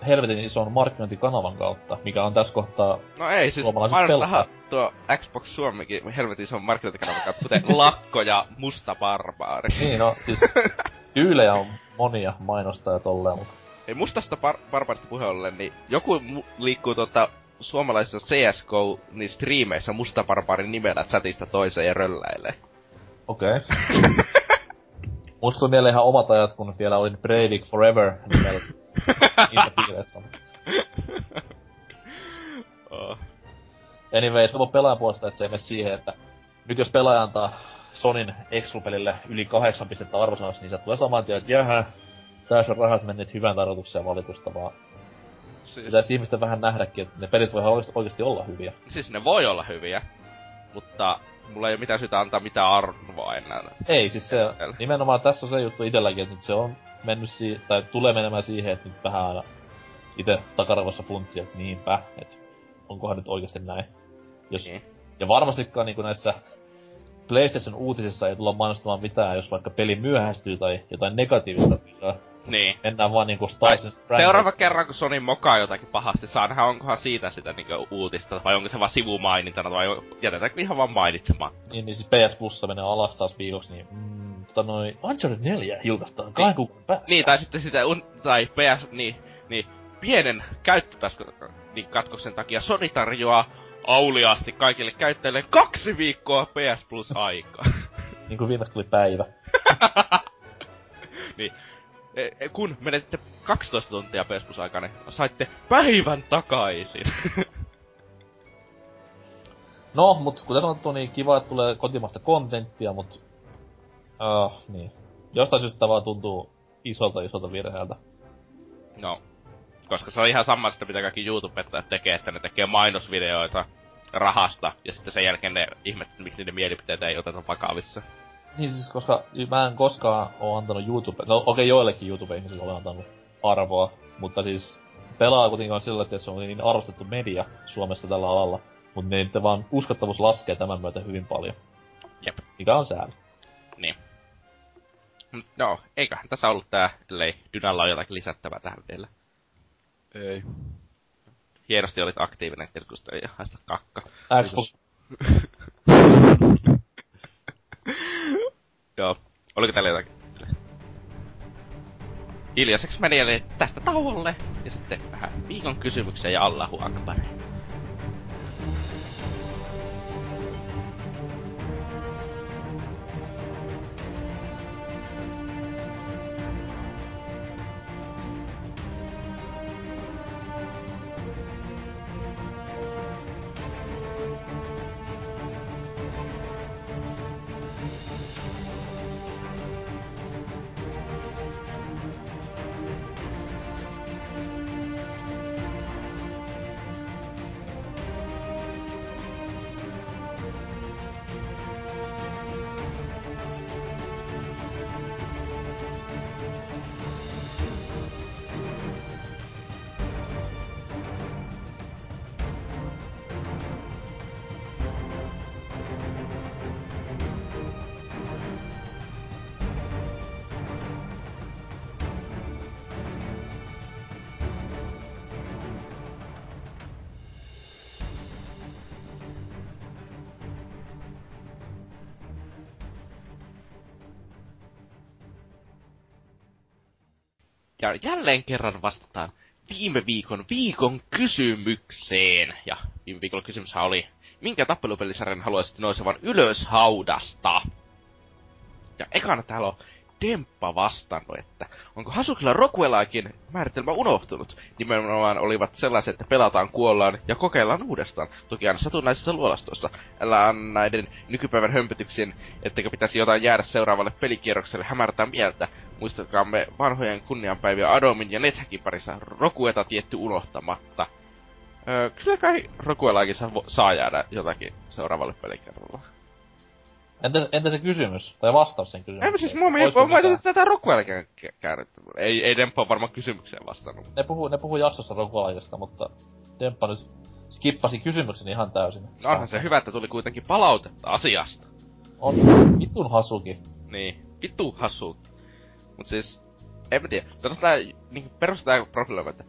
helvetin ison markkinointikanavan kautta, mikä on tässä kohtaa...
No ei, siis mainostaa tuo Xbox Suomikin helvetin ison markkinointikanavan kautta, kuten Lakko ja Musta Barbaari.
Niin no, siis tyylejä on monia mainostaa tolleen, mutta...
Ei mustasta bar- barbaarista puheen ollen, niin joku mu- liikkuu tota suomalaisissa CSGO niin striimeissä musta barbaarin nimellä chatista toiseen ja rölläilee.
Okei. Okay. Musta tuli mieleen ihan omat ajat, kun vielä olin Breivik Forever nimellä niissä piireissä.
Oh.
Anyways, koko pelaajan puolesta, että se ei mene siihen, että nyt jos pelaaja antaa Sonin Exclu-pelille yli kahdeksan pistettä arvosanassa, niin se tulee saman tien, että jähä, tässä on rahat menneet hyvän tarkoitukseen valitusta, vaan
Siis,
pitäisi ihmisten vähän nähdäkin, että ne pelit voi oikeasti, olla hyviä.
siis ne voi olla hyviä, mutta mulla ei ole mitään syytä antaa mitään arvoa enää.
Ei, siis se, nimenomaan tässä on se juttu itselläkin, että nyt se on mennyt si- tai tulee menemään siihen, että nyt vähän aina itse takaravossa funtsia, että niinpä, että onkohan nyt oikeasti näin. Jos,
Niin.
Ja varmastikaan niin näissä PlayStation uutisissa ei tulla mainostamaan mitään, jos vaikka peli myöhästyy tai jotain negatiivista.
Niin.
Mennään vaan niinku Strangers.
Seuraava kerran, kun Sony mokaa jotakin pahasti, saa nähdä, onkohan siitä sitä niinku uutista, vai onko se vaan sivumainintana, vai jätetäänkö ihan vaan mainitsemaan.
Niin, niin siis PS Plussa menee alas taas viikoksi, niin mm, tota noin, Uncharted 4 julkaistaan kahden kuukauden päästä.
Niin, tai sitten sitä, un, tai PS, niin, niin, pienen käyttötasko, niin katkoksen takia Sony tarjoaa auliaasti kaikille käyttäjille kaksi viikkoa PS Plus aikaa.
niin kuin viimeksi tuli päivä.
niin. E, e, kun menette 12 tuntia niin saitte päivän takaisin.
no, mut kuten sanottu, niin kiva, että tulee kotimaista kontenttia, mut... Uh, niin. Jostain syystä vaan tuntuu isolta isolta virheeltä.
No, koska se on ihan samasta, mitä kaikki YouTube-ettajat tekee, että ne tekee mainosvideoita rahasta, ja sitten sen jälkeen ne ihmettä, miksi niiden mielipiteitä ei oteta vakavissa.
Niin siis, koska mä en koskaan oo antanut YouTube... No okei, okay, joillekin YouTube-ihmisille olen antanut arvoa, mutta siis pelaa kuitenkin on sillä, että se on niin arvostettu media Suomessa tällä alalla, mutta niiden vaan uskottavuus laskee tämän myötä hyvin paljon.
Jep.
Mikä on sääli.
Niin. No, eiköhän tässä ollut tää, ellei Dynalla ole jotakin lisättävää tähän vielä.
Ei.
Hienosti olit aktiivinen keskustelija, haista kakka.
Xbox.
Joo. Oliko täällä jotakin? Hiljaiseksi meni eli tästä tauolle. Ja sitten vähän viikon kysymyksiä ja Allahu Akbar. Ja jälleen kerran vastataan viime viikon viikon kysymykseen. Ja viime viikolla kysymys oli, minkä tappelupelisarjan haluaisit nousevan ylös haudasta? Ja ekana täällä on Demppa vastannut, että onko Hasukilla Rockwellaakin määritelmä unohtunut. Nimenomaan olivat sellaiset, että pelataan, kuollaan ja kokeillaan uudestaan. Toki aina satunnaisessa luolastossa. Älä näiden nykypäivän hömpötyksien, etteikö pitäisi jotain jäädä seuraavalle pelikierrokselle hämärtää mieltä. Muistakaamme vanhojen kunnianpäiviä Adomin ja Nethäkin parissa Rokueta tietty unohtamatta. Öö, kyllä kai Rokuelaakin saa, saa jäädä jotakin seuraavalle pelikerralla.
Entä, entä se kysymys? Tai vastaus sen kysymykseen?
Ei siis mua mä tätä Rockwellkin käännetty. Ei, ei Demppa varmaan kysymykseen vastannut.
Ne puhuu, ne puhuu jaksossa Rockwellista, mutta Demppa nyt skippasi kysymyksen ihan täysin.
No onhan se hyvä, että tuli kuitenkin palautetta asiasta.
On vitun hasuki.
Niin, vittu hasu. Mut siis, en mä tiedä. Tässä tää, niin perustetaan probleema, että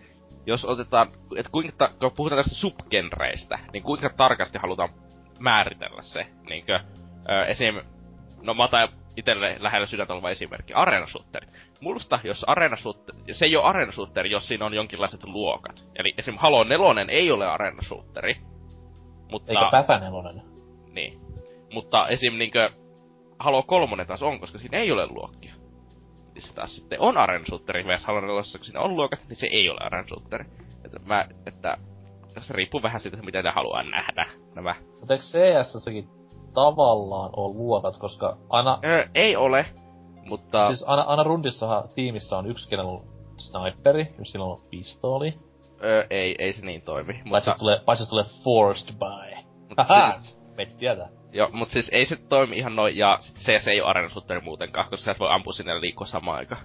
jos otetaan, että kuinka, kun puhutaan tästä subgenreistä, niin kuinka tarkasti halutaan määritellä se, niinkö, Öö, esim... No mä otan itelle lähellä sydäntä oleva esimerkki. Areenasuutteri. Musta, jos areenasuutteri... Se ei ole areenasuutteri, jos siinä on jonkinlaiset luokat. Eli esim. Halo 4 ei ole areenasuutteri.
Mutta... Eikä Päfä 4.
Niin. Mutta esim. niinkö... Halo 3 taas on, koska siinä ei ole luokkia. Niin se taas sitten on areenasuutteri, myös Halo 4, kun siinä on luokat, niin se ei ole areenasuutteri. Että mä, että... Tässä riippuu vähän siitä, mitä ne haluaa nähdä, nämä.
Mutta eikö CS-säkin tavallaan ole luokat, koska aina...
Öö, ei ole, mutta...
Siis aina, aina rundissahan tiimissä on yksi, kenellä on sniperi, jos sillä on pistooli.
Öö, ei, ei se niin toimi.
Mutta... Paitsi tulee, paitsi tulee forced by. Haha, siis... Meitä tietää.
Joo, mut siis ei se toimi ihan noin, ja sit se, se ei oo arenasuutteri muutenkaan, koska sä et voi ampua sinne ja liikkua samaan aikaan.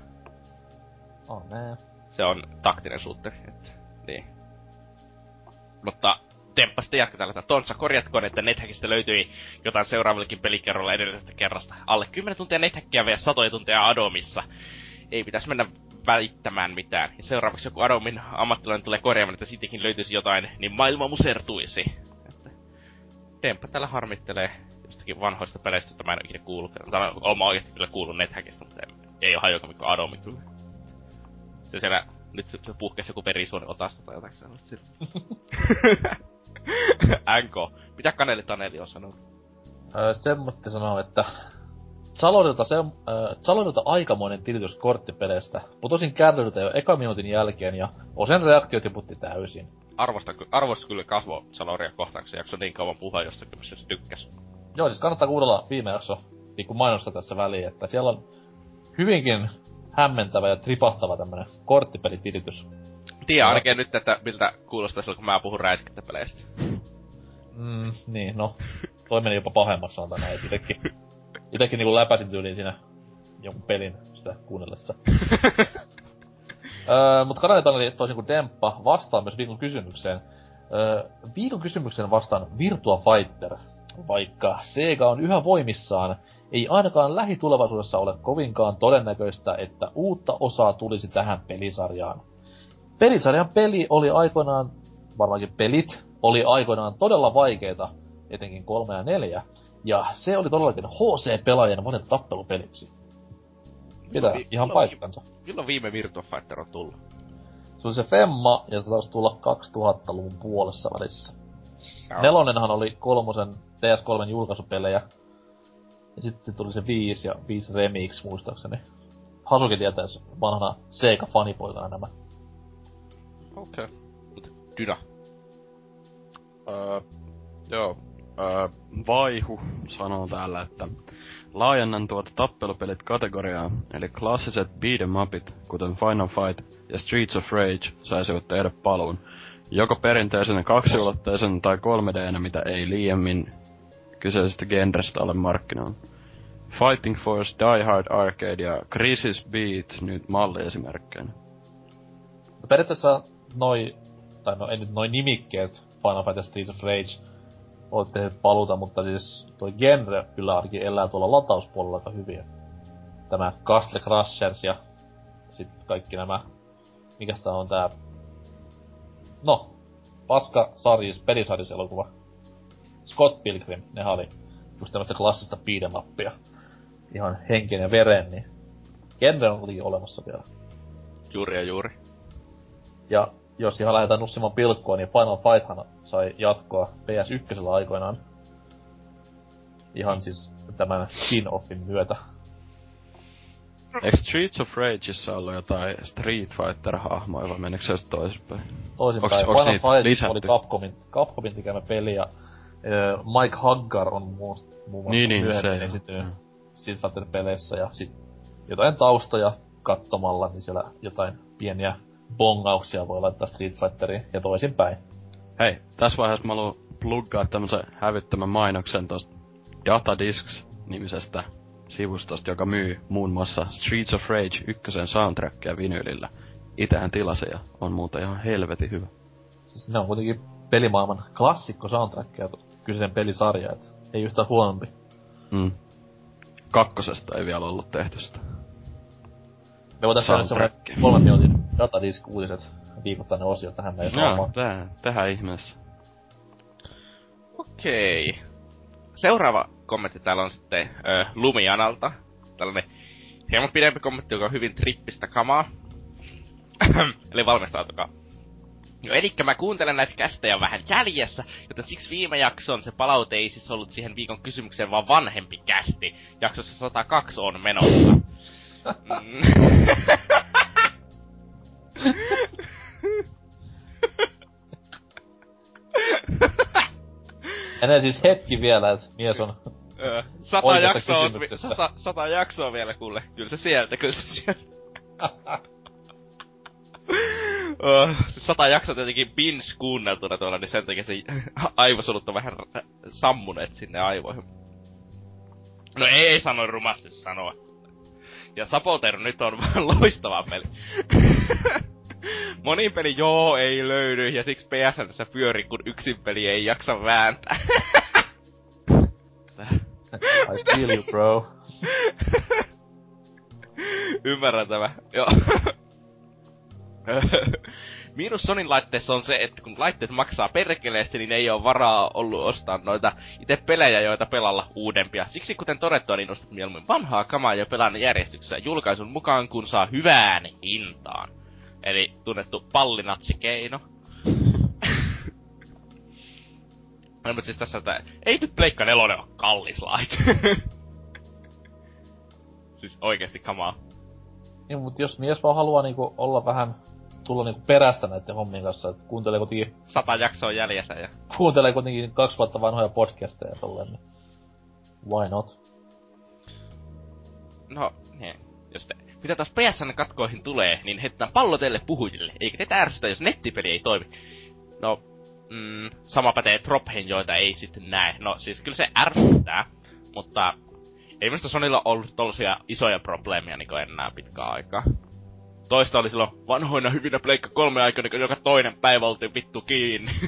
Oh.
Se on taktinen suutteri, että, niin. Mutta Temppa sitten jatketaan, että Tontsa korjatkoon, että Nethäkistä löytyi jotain seuraavallekin pelikerralla edellisestä kerrasta. Alle 10 tuntia Nethäkkiä vielä satoja tuntia Adomissa. Ei pitäisi mennä välittämään mitään. Ja seuraavaksi joku Adomin ammattilainen tulee korjaamaan, että sittenkin löytyisi jotain, niin maailma musertuisi. Että Temppa täällä harmittelee jostakin vanhoista peleistä, joista mä en ole ikinä kuullut. Tai mä oikeasti kyllä kuullut Nethäkistä, mutta ei, ole hajuakaan mikään Adomi kyllä. Se siellä nyt puhkesi joku verisuoni otasta tai jotain sellaista. NK. Mitä Kaneli Taneli on sanonut?
Öö, Semmotti sanoo, että Salodilta, se, äh, Salodilta aikamoinen tilitys korttipeleistä. Putosin kärryltä jo eka minuutin jälkeen ja osen reaktiot tiputti täysin.
Arvosta, arvosta kyllä kasvo Saloria kohtaan, se jakso niin kauan puhua jostakin, missä se tykkäs.
Joo, siis kannattaa kuunnella viime jakso niin mainosta tässä väliin, että siellä on hyvinkin hämmentävä ja tripahtava tämmönen korttipelitilitys.
Tiedä ainakin nyt, että miltä kuulostaa silloin, kun mä puhun räiskintäpeleistä.
Mm, niin, no. Toi meni jopa pahemmaksi sanotaan näin. Itekin, itekin niinku läpäsin tyyliin siinä jonkun pelin sitä kuunnellessa. öö, mut kanalitan oli toisin kuin Demppa vastaa myös viikon kysymykseen. Öö, viikon kysymykseen vastaan Virtua Fighter. Vaikka Sega on yhä voimissaan, ei ainakaan lähitulevaisuudessa ole kovinkaan todennäköistä, että uutta osaa tulisi tähän pelisarjaan. Pelisarjan peli oli aikoinaan, varmaankin pelit, oli aikoinaan todella vaikeita, etenkin kolme ja neljä, ja se oli todellakin HC-pelaajan monet tappelupeliksi. Pitää vi- ihan paikkansa.
Milloin viime Virtua Fighter on tullut?
Se oli se Femma, ja se taisi tulla 2000-luvun puolessa välissä. Joo. Nelonenhan oli kolmosen PS3 julkaisupelejä. Ja sitten tuli se 5 ja 5 Remix muistaakseni. Hasuki tietäis vanhana Sega-fanipoikana nämä.
Okei. Okay. Dyna.
Öö, joo. Öö, Vaihu sanoo täällä, että laajennan tuota tappelupelit kategoriaa, eli klassiset beat'em upit, kuten Final Fight ja Streets of Rage, saisivat tehdä paluun. Joko perinteisen kaksiulotteisen tai 3 d mitä ei liiemmin kyseisestä genrestä ole markkinoilla. Fighting Force, Die Hard Arcade ja Crisis Beat nyt malliesimerkkeinä.
Periaatteessa noi, tai no ei nyt noi nimikkeet, Final ja Street of Rage, oot tehnyt paluta, mutta siis toi genre kyllä ainakin elää tuolla latauspuolella aika hyvin. Tämä Castle Crushers ja sitten kaikki nämä, mikä tää on tää, no, paska sarjis, elokuva. Scott Pilgrim, ne oli just tämmöstä klassista beat'em Ihan henken ja veren, niin genre on kuitenkin olemassa vielä.
Juuri ja juuri.
Ja jos ihan lähdetään nussimaan pilkkoa, niin Final Fighthan sai jatkoa PS1 aikoinaan. Ihan siis tämän spin-offin myötä.
Eikö Streets of Rageissa ollut jotain Street Fighter-hahmoja vai menikö se toisinpäin?
Toisinpäin. Final Fight lisätty? oli Capcomin, Capcomin tekemä peli ja uh, Mike Huggar on muun, muassa
niin, niin,
myöhemmin esiintynyt Street Fighter-peleissä ja sit jotain taustoja katsomalla, niin siellä jotain pieniä bongauksia voi laittaa Street Fighteriin ja toisinpäin.
Hei, tässä vaiheessa mä haluan pluggaa tämmösen hävyttömän mainoksen tosta Datadiscs-nimisestä sivustosta, joka myy muun muassa Streets of Rage ykkösen soundtrackia vinylillä. Itähän tilasi ja on muuta ihan helvetin hyvä.
Siis ne on kuitenkin pelimaailman klassikko soundtrackia kyseisen pelisarja, et ei yhtään huonompi.
Mm. Kakkosesta ei vielä ollut tehty sitä.
Me voitais tehdä semmonen kolmen minuutin datadisk-uutiset viikoittainen osio tähän meidän
Joo, tähän, tähän ihmeessä.
Okei. Seuraava kommentti täällä on sitten ö, Lumianalta. Tällainen hieman pidempi kommentti, joka on hyvin trippistä kamaa. Eli valmistautukaa. No elikkä mä kuuntelen näitä kästejä vähän jäljessä, joten siksi viime jakson se palaute ei siis ollut siihen viikon kysymykseen, vaan vanhempi kästi. Jaksossa 102 on menossa.
Enää siis hetki vielä, että mies on
sata jaksoa, on, sata, sata jaksoa vielä kuule. Kyllä se sieltä, kyllä se sieltä. oh, sata jaksoa tietenkin binge kuunneltuna tuolla, niin sen takia se aivosolut on vähän sammuneet sinne aivoihin. No ei, ei sano rumasti sanoa. Ja Sapoter nyt on loistava peli. Monin peli joo ei löydy, ja siksi PSN tässä pyöri, kun yksin peli ei jaksa vääntää.
I feel you, bro.
Ymmärrän tämä. Joo. Miinus Sonin laitteessa on se, että kun laitteet maksaa perkeleesti, niin ei ole varaa ollut ostaa noita itse pelejä, joita pelalla uudempia. Siksi kuten todettua, niin ostat mieluummin vanhaa kamaa ja pelaan järjestyksessä julkaisun mukaan, kun saa hyvään hintaan. eli tunnettu pallinatsikeino. No, mutta siis tässä, että ei nyt Pleikka nelonen ole kallis laite. siis oikeesti kamaa.
Niin, mutta jos mies vaan haluaa niinku olla vähän tulla niinku perästä näiden hommien kanssa, että kuuntelee kuitenkin,
Sata jaksoa jäljessä ja...
kuuntelee kuitenkin kaksi vuotta vanhoja podcasteja tolleen, niin why not?
No, niin. Jos te, mitä taas PSN katkoihin tulee, niin heitetään pallo teille puhujille. Eikä teitä ärsytä, jos nettipeli ei toimi. No, mm, sama pätee tropheihin, joita ei sitten näe. No, siis kyllä se ärsyttää, mutta ei minusta Sonilla ollut tollasia isoja probleemia niin enää pitkään aikaa. Toista oli silloin vanhoina hyvinä Pleikka kolme aikoina, kun joka toinen päivä oltiin vittu kiinni.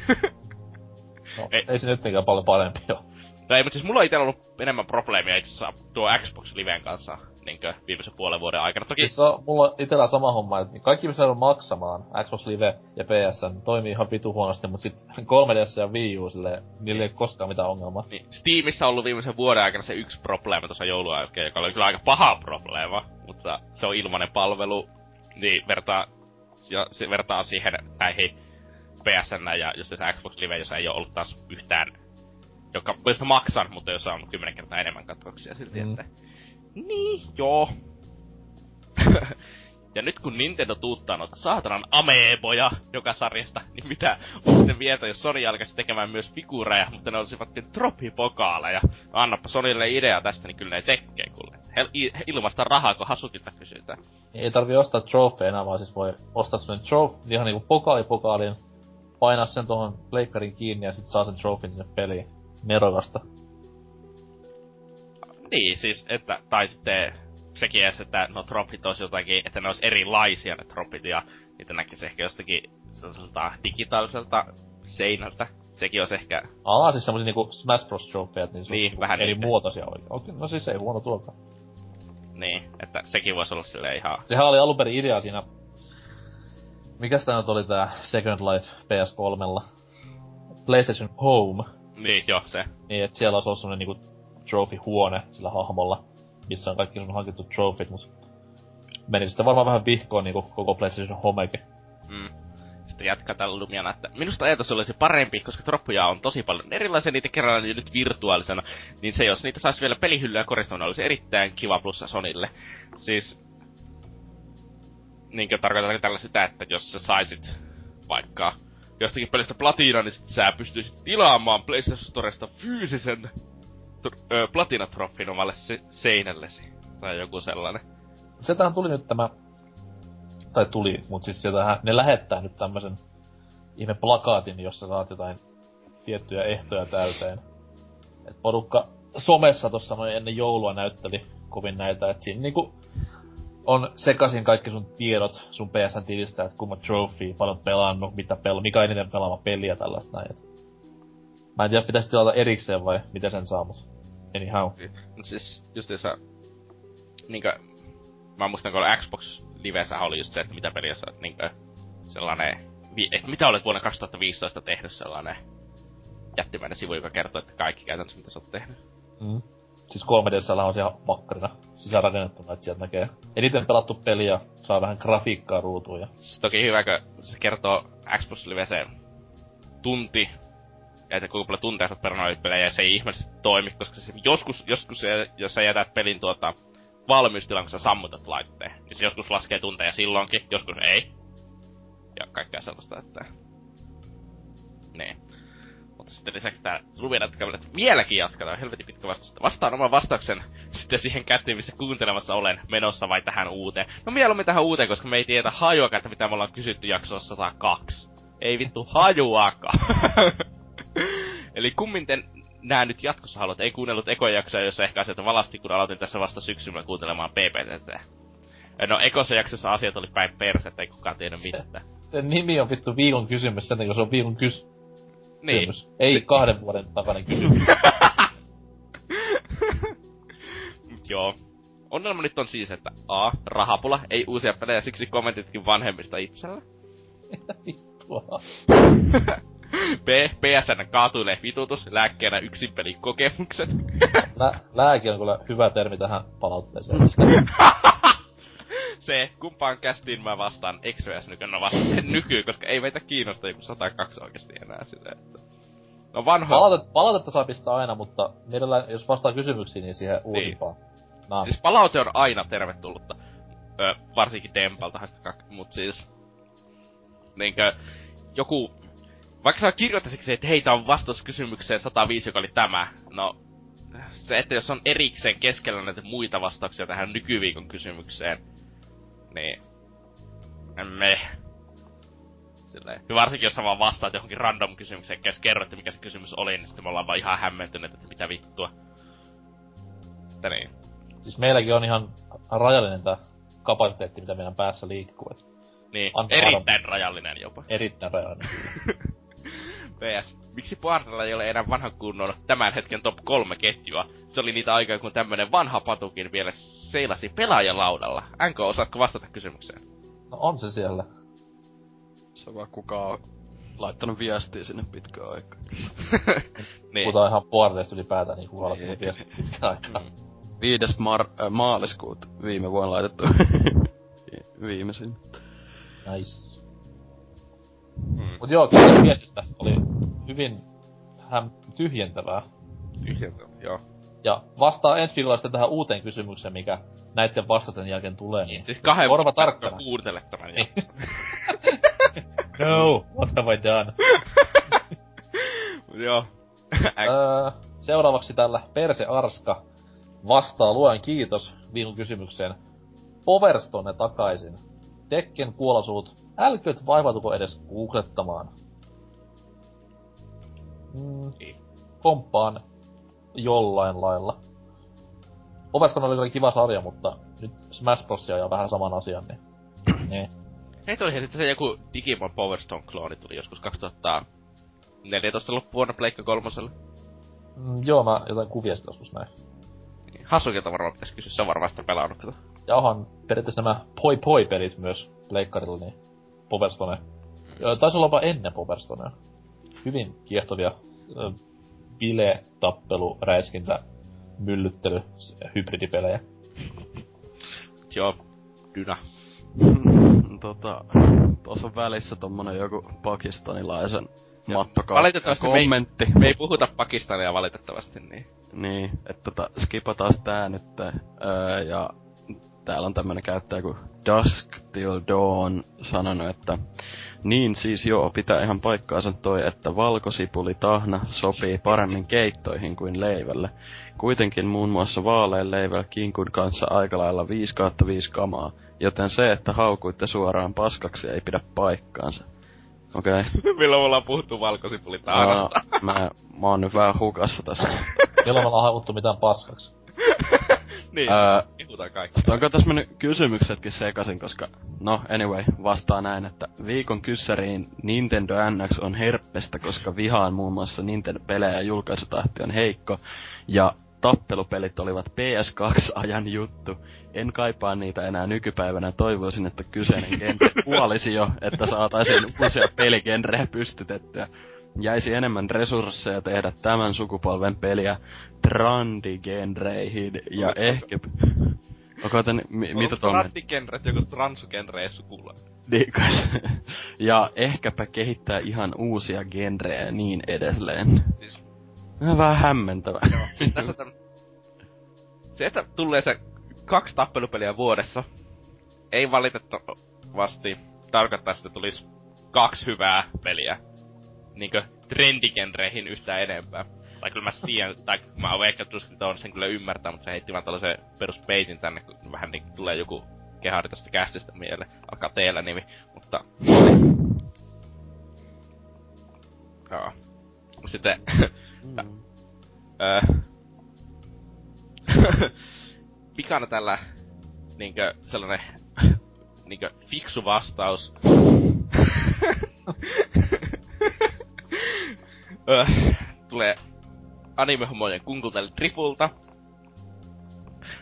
No,
Ei.
ei, se nyttenkään paljon parempi oo.
no ei, mutta siis mulla on itsellä ollut enemmän probleemia itse asiassa tuo Xbox Liven kanssa niinkö viimeisen puolen vuoden aikana. Toki
Siis on, mulla on itellä sama homma, että kaikki missä on maksamaan, Xbox Live ja PS, niin toimii ihan vitu huonosti, mut sit 3DS ja Wii U silleen, niillä ei oo koskaan mitään ongelmaa.
Niin, Steamissa on ollut viimeisen vuoden aikana se yksi probleema tuossa joulun jälkeen, joka oli kyllä aika paha probleema, mutta se on ilmainen palvelu, niin vertaa, ja se vertaa siihen näihin PSN ja just tätä Xbox Live, jossa ei ole ollut taas yhtään, joka josta maksan, mutta jossa on kymmenen kertaa enemmän katkoksia silti,
Mm.
että... Niin, joo. ja nyt kun Nintendo tuuttaa noita saatanan ameeboja joka sarjasta, niin mitä on sitten mieltä, jos Sony alkaisi tekemään myös figuureja, mutta ne olisivat tropipokaaleja. Annappa Sonylle idea tästä, niin kyllä ne tekee ilmasta rahaa, kun Hasukilta kysytään.
Ei tarvii ostaa trofeja enää, vaan siis voi ostaa semmonen trof, ihan niinku pokaali pokaaliin, painaa sen tuohon leikkarin kiinni ja sit saa sen trofin sinne peliin. Nerokasta.
Niin, siis, että, tai sitten sekin edes, että no tropit olisi jotakin, että ne olisi erilaisia ne tropit ja niitä näkisi ehkä jostakin sellaiselta digitaaliselta seinältä. Sekin olisi ehkä,
Aa, siis semmosia niinku Smash Bros. trofeja, niin,
Niin, vähän
eri
niitä.
muotoisia oikein. Okei, no siis ei huono tuokaan.
Niin, että sekin voisi olla silleen ihan,
Sehän oli alun perin idea siinä... Mikäs tää nyt oli tää Second Life PS3? PlayStation Home.
niin joo, se.
Niin, että siellä olisi ollut semmonen niinku trophy-huone sillä hahmolla, missä on kaikki sun hankittu trofit, mut meni sitten varmaan vähän vihkoon niinku koko PlayStation Homekin.
Mm. Sitten jatkaa Lumiana, että minusta ajatus olisi parempi, koska troppuja on tosi paljon erilaisia, niitä kerran nyt virtuaalisena, niin se jos niitä saisi vielä pelihyllyä koristamana, olisi erittäin kiva plussa Sonille. Siis, niinkö tarkoitatko tällä sitä, että jos sä saisit vaikka jostakin pelistä platina, niin sit sä pystyisit tilaamaan PlayStation Storesta fyysisen platinatroffin omalle se- seinällesi. Tai joku sellainen.
Sieltähän tuli nyt tämä, tai tuli, mut siis sieltähän ne lähettää nyt tämmösen ihme plakaatin, jossa saat jotain tiettyjä ehtoja täyteen. Et porukka somessa tossa noin ennen joulua näytteli kovin näitä, että siinä niinku on sekasin kaikki sun tiedot sun PSN tilistä, että kumma trophy, paljon pelannut, mitä pel, mikä eniten pelaava peli ja tällaista näin. Et Mä en tiedä, pitäisi tilata erikseen vai miten sen saa, mut anyhow.
Mut siis, just jos. Niinkö... Mä muistan, kun Xbox Livessä oli just se, että mitä pelissä niinkö... Sellainen... Vi, et mitä olet vuonna 2015 tehnyt sellainen... Jättimäinen sivu, joka kertoo, että kaikki käytännössä mitä sä oot tehnyt.
Mm. Siis 3 on siellä makkarina sisäänrakennettuna, että sieltä näkee eniten pelattu peli ja saa vähän grafiikkaa ruutuun. Ja...
Siis toki hyvä, kun se kertoo Xbox Liveseen tunti, ja että kuinka paljon tunteja sä pelejä, ja se ei ihmeellisesti toimi, koska se joskus, joskus se, jos sä jätät pelin tuota valmiustilan, kun sä sammutat laitteen, niin se joskus laskee tunteja silloinkin, joskus ei. Ja kaikkea sellaista, että... Niin. Mutta sitten lisäksi tää Luvien että vieläkin jatketaan, helvetin pitkä vastaus. Vastaan oman vastauksen sitten siihen kästiin, missä kuuntelemassa olen menossa vai tähän uuteen. No mieluummin tähän uuteen, koska me ei tiedä hajuakaan, että mitä me ollaan kysytty jaksossa 102. Ei vittu hajuakaan. Eli kumminten nää nyt jatkossa haluat, ei kuunnellut ekoja jaksoja, jossa ehkä asiat valasti, kun aloitin tässä vasta syksyllä kuuntelemaan PPTtä. No ekossa jaksossa asiat oli päin persettä, ei kukaan tiennyt mitään.
Sen nimi on vittu viikon kysymys, sen kun se on viikon kys-
Niin.
kysymys. Ei kahden vuoden takainen kysymys.
Mut joo. Ongelma nyt on siis, että A. Rahapula, ei uusia pelejä, siksi kommentitkin vanhemmista itsellä.
Mitä vittua?
B. PSN kaatuilee vitutus, lääkkeenä yksin pelin kokemukset.
Lä- lääke on kyllä hyvä termi tähän palautteeseen.
se, kumpaan kästiin mä vastaan XVS nyky, no vasta sen nyky, koska ei meitä kiinnosta joku 102 oikeesti enää sitä, että... No vanha...
Palautet, palautetta saa pistää aina, mutta mielellään, jos vastaa kysymyksiin, niin siihen uusimpaan. Niin.
Nah. Siis palaute on aina tervetullutta. Ö, varsinkin Dempalta, mut siis... Niinkö, joku... Vaikka sä kirjoittaisitko että heitä on vastaus kysymykseen 105, joka oli tämä, no se, että jos on erikseen keskellä näitä muita vastauksia tähän nykyviikon kysymykseen, niin... Me. Silleen. Ja varsinkin jos sä vaan vastaat johonkin random kysymykseen, ja kerrotte mikä se kysymys oli, niin sitten me ollaan vaan ihan hämmentyneet, että mitä vittua. Että niin.
Siis meilläkin on ihan rajallinen tää kapasiteetti, mitä meidän päässä liikkuu. Et
niin, erittäin arvo. rajallinen jopa.
Erittäin rajallinen.
PS. Miksi Boardella ei ole enää vanhan kunnon tämän hetken top 3 ketjua? Se oli niitä aikaa, kun tämmönen vanha patukin vielä seilasi laudalla. NK, osaatko vastata kysymykseen?
No on se siellä.
Se vaan kukaan laittanut viestiä sinne pitkään aikaa.
niin. Puhutaan ihan Boardesta ylipäätään, niin kukaan laittanut viestiä pitkään aikaa. Mm.
Viides mar- äh, maaliskuuta viime vuonna laitettu. Viimeisin.
Nice. Hmm. Mut joo, kyllä viestistä oli hyvin häm tyhjentävää.
Tyhjentävää, joo.
Ja vastaa ensi viikolla tähän uuteen kysymykseen, mikä näiden vastaten jälkeen tulee, niin...
Siis kahden
korva tarkkana.
kuuntele tämän
niin. No, what have I done?
joo.
öö, seuraavaksi tällä Perse Arska vastaa luen kiitos viikon kysymykseen. Powerstone takaisin. Tekken kuolasuut, älköt vaivautuko edes googlettamaan. Mm, komppaan jollain lailla. Oveston oli kiva sarja, mutta nyt Smash Bros. ja vähän saman asian, niin... niin.
Ei tuli sitten se joku Digimon Power Stone-klooni tuli joskus 2014 loppuvuonna Pleikka kolmoselle.
Mm, joo, mä jotain kuvia sitä joskus näin.
Hasukilta varmaan pitäis kysyä, se on varmaan sitä pelannut.
Ja onhan periaatteessa nämä Poi Poi-pelit myös Pleikkarilla, niin Powerstone. Taisi olla ennen Powerstonea. Hyvin kiehtovia bile, tappelu, räiskintä, myllyttely, hybridipelejä.
Joo, dynä.
tota, tuossa on välissä tommonen joku pakistanilaisen
Valitettavasti
kommentti.
Me ei, me ei puhuta Pakistania valitettavasti, niin.
Niin, että tota, skipataan tää nyt. Öö, ja täällä on tämmönen käyttäjä kuin Dusk Till Dawn sanonut, että niin siis joo, pitää ihan paikkaansa toi, että valkosipuli tahna sopii paremmin keittoihin kuin leivälle. Kuitenkin muun muassa vaalean leivällä kinkun kanssa aika lailla 5 5 kamaa, joten se, että haukuitte suoraan paskaksi ei pidä paikkaansa. Okei. Okay.
Milloin me ollaan puhuttu valkosipulitahnasta?
No, mä, mä oon nyt vähän hukassa tässä.
Milloin me ollaan haukuttu mitään paskaksi?
niin, öö, kehutaan kaikki.
Onko tässä mennyt kysymyksetkin sekaisin, koska... No, anyway, vastaa näin, että viikon kyssäriin Nintendo NX on herppestä, koska vihaan muun muassa Nintendo-pelejä ja julkaisutahti on heikko. Ja tappelupelit olivat PS2-ajan juttu. En kaipaa niitä enää nykypäivänä. Toivoisin, että kyseinen genre kuolisi jo, että saataisiin uusia peligenrejä pystytettyä jäisi enemmän resursseja tehdä tämän sukupolven peliä trandigenreihin ja Onko ehkä... Onko mi, mitä tuon...
Trandigenret joku transugenre sukulla?
Niin Ja ehkäpä kehittää ihan uusia genrejä ja niin edelleen. Siis... Vähän hämmentävä.
Joo, siis tässä tämän... Se, että tulee se kaksi tappelupeliä vuodessa, ei valitettavasti tarkoittaa, että tulisi kaksi hyvää peliä niinkö trendigenreihin yhtään enempää. Tai kyllä mä tiedän, tai mä oon ehkä tuskin on sen kyllä ymmärtää, mutta se heitti vaan tällaisen peruspeitin tänne, kun vähän niin tulee joku kehari tästä kästistä mieleen. Alkaa teellä nimi, mutta... Joo. Sitten... Mm. vikana tällä niinkö sellainen niinkö fiksu vastaus öö, tulee animehomojen kunkultelle Tripulta.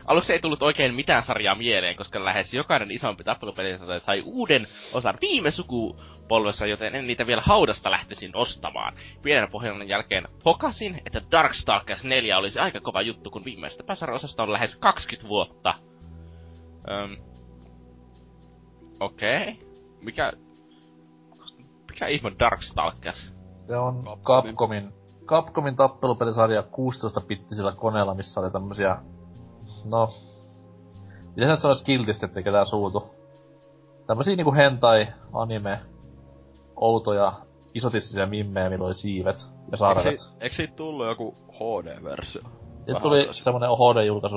Aluksi ei tullut oikein mitään sarjaa mieleen, koska lähes jokainen isompi tappelupeli sai uuden osan viime sukupolvessa, joten en niitä vielä haudasta lähtisin ostamaan. Pienen pohjan jälkeen hokasin, että Darkstalkers 4 olisi aika kova juttu, kun viimeistä pääsarosasta on lähes 20 vuotta. Öm, Okei. Okay. Mikä... Mikä ihme Darkstalker?
Se on
Capcomin.
Capcomin, Capcomin tappelupelisarja 16-bittisellä koneella, missä oli tämmösiä... No... Miten se nyt sanois kiltisti, ettei ketään suutu? Tämmösiä niinku hentai, anime, outoja, isotissisia mimmejä, millä oli siivet ja
Eikö,
sarvet.
si- eikö siitä tullut joku HD-versio? Vähän
tuli semmonen HD-julkaisu.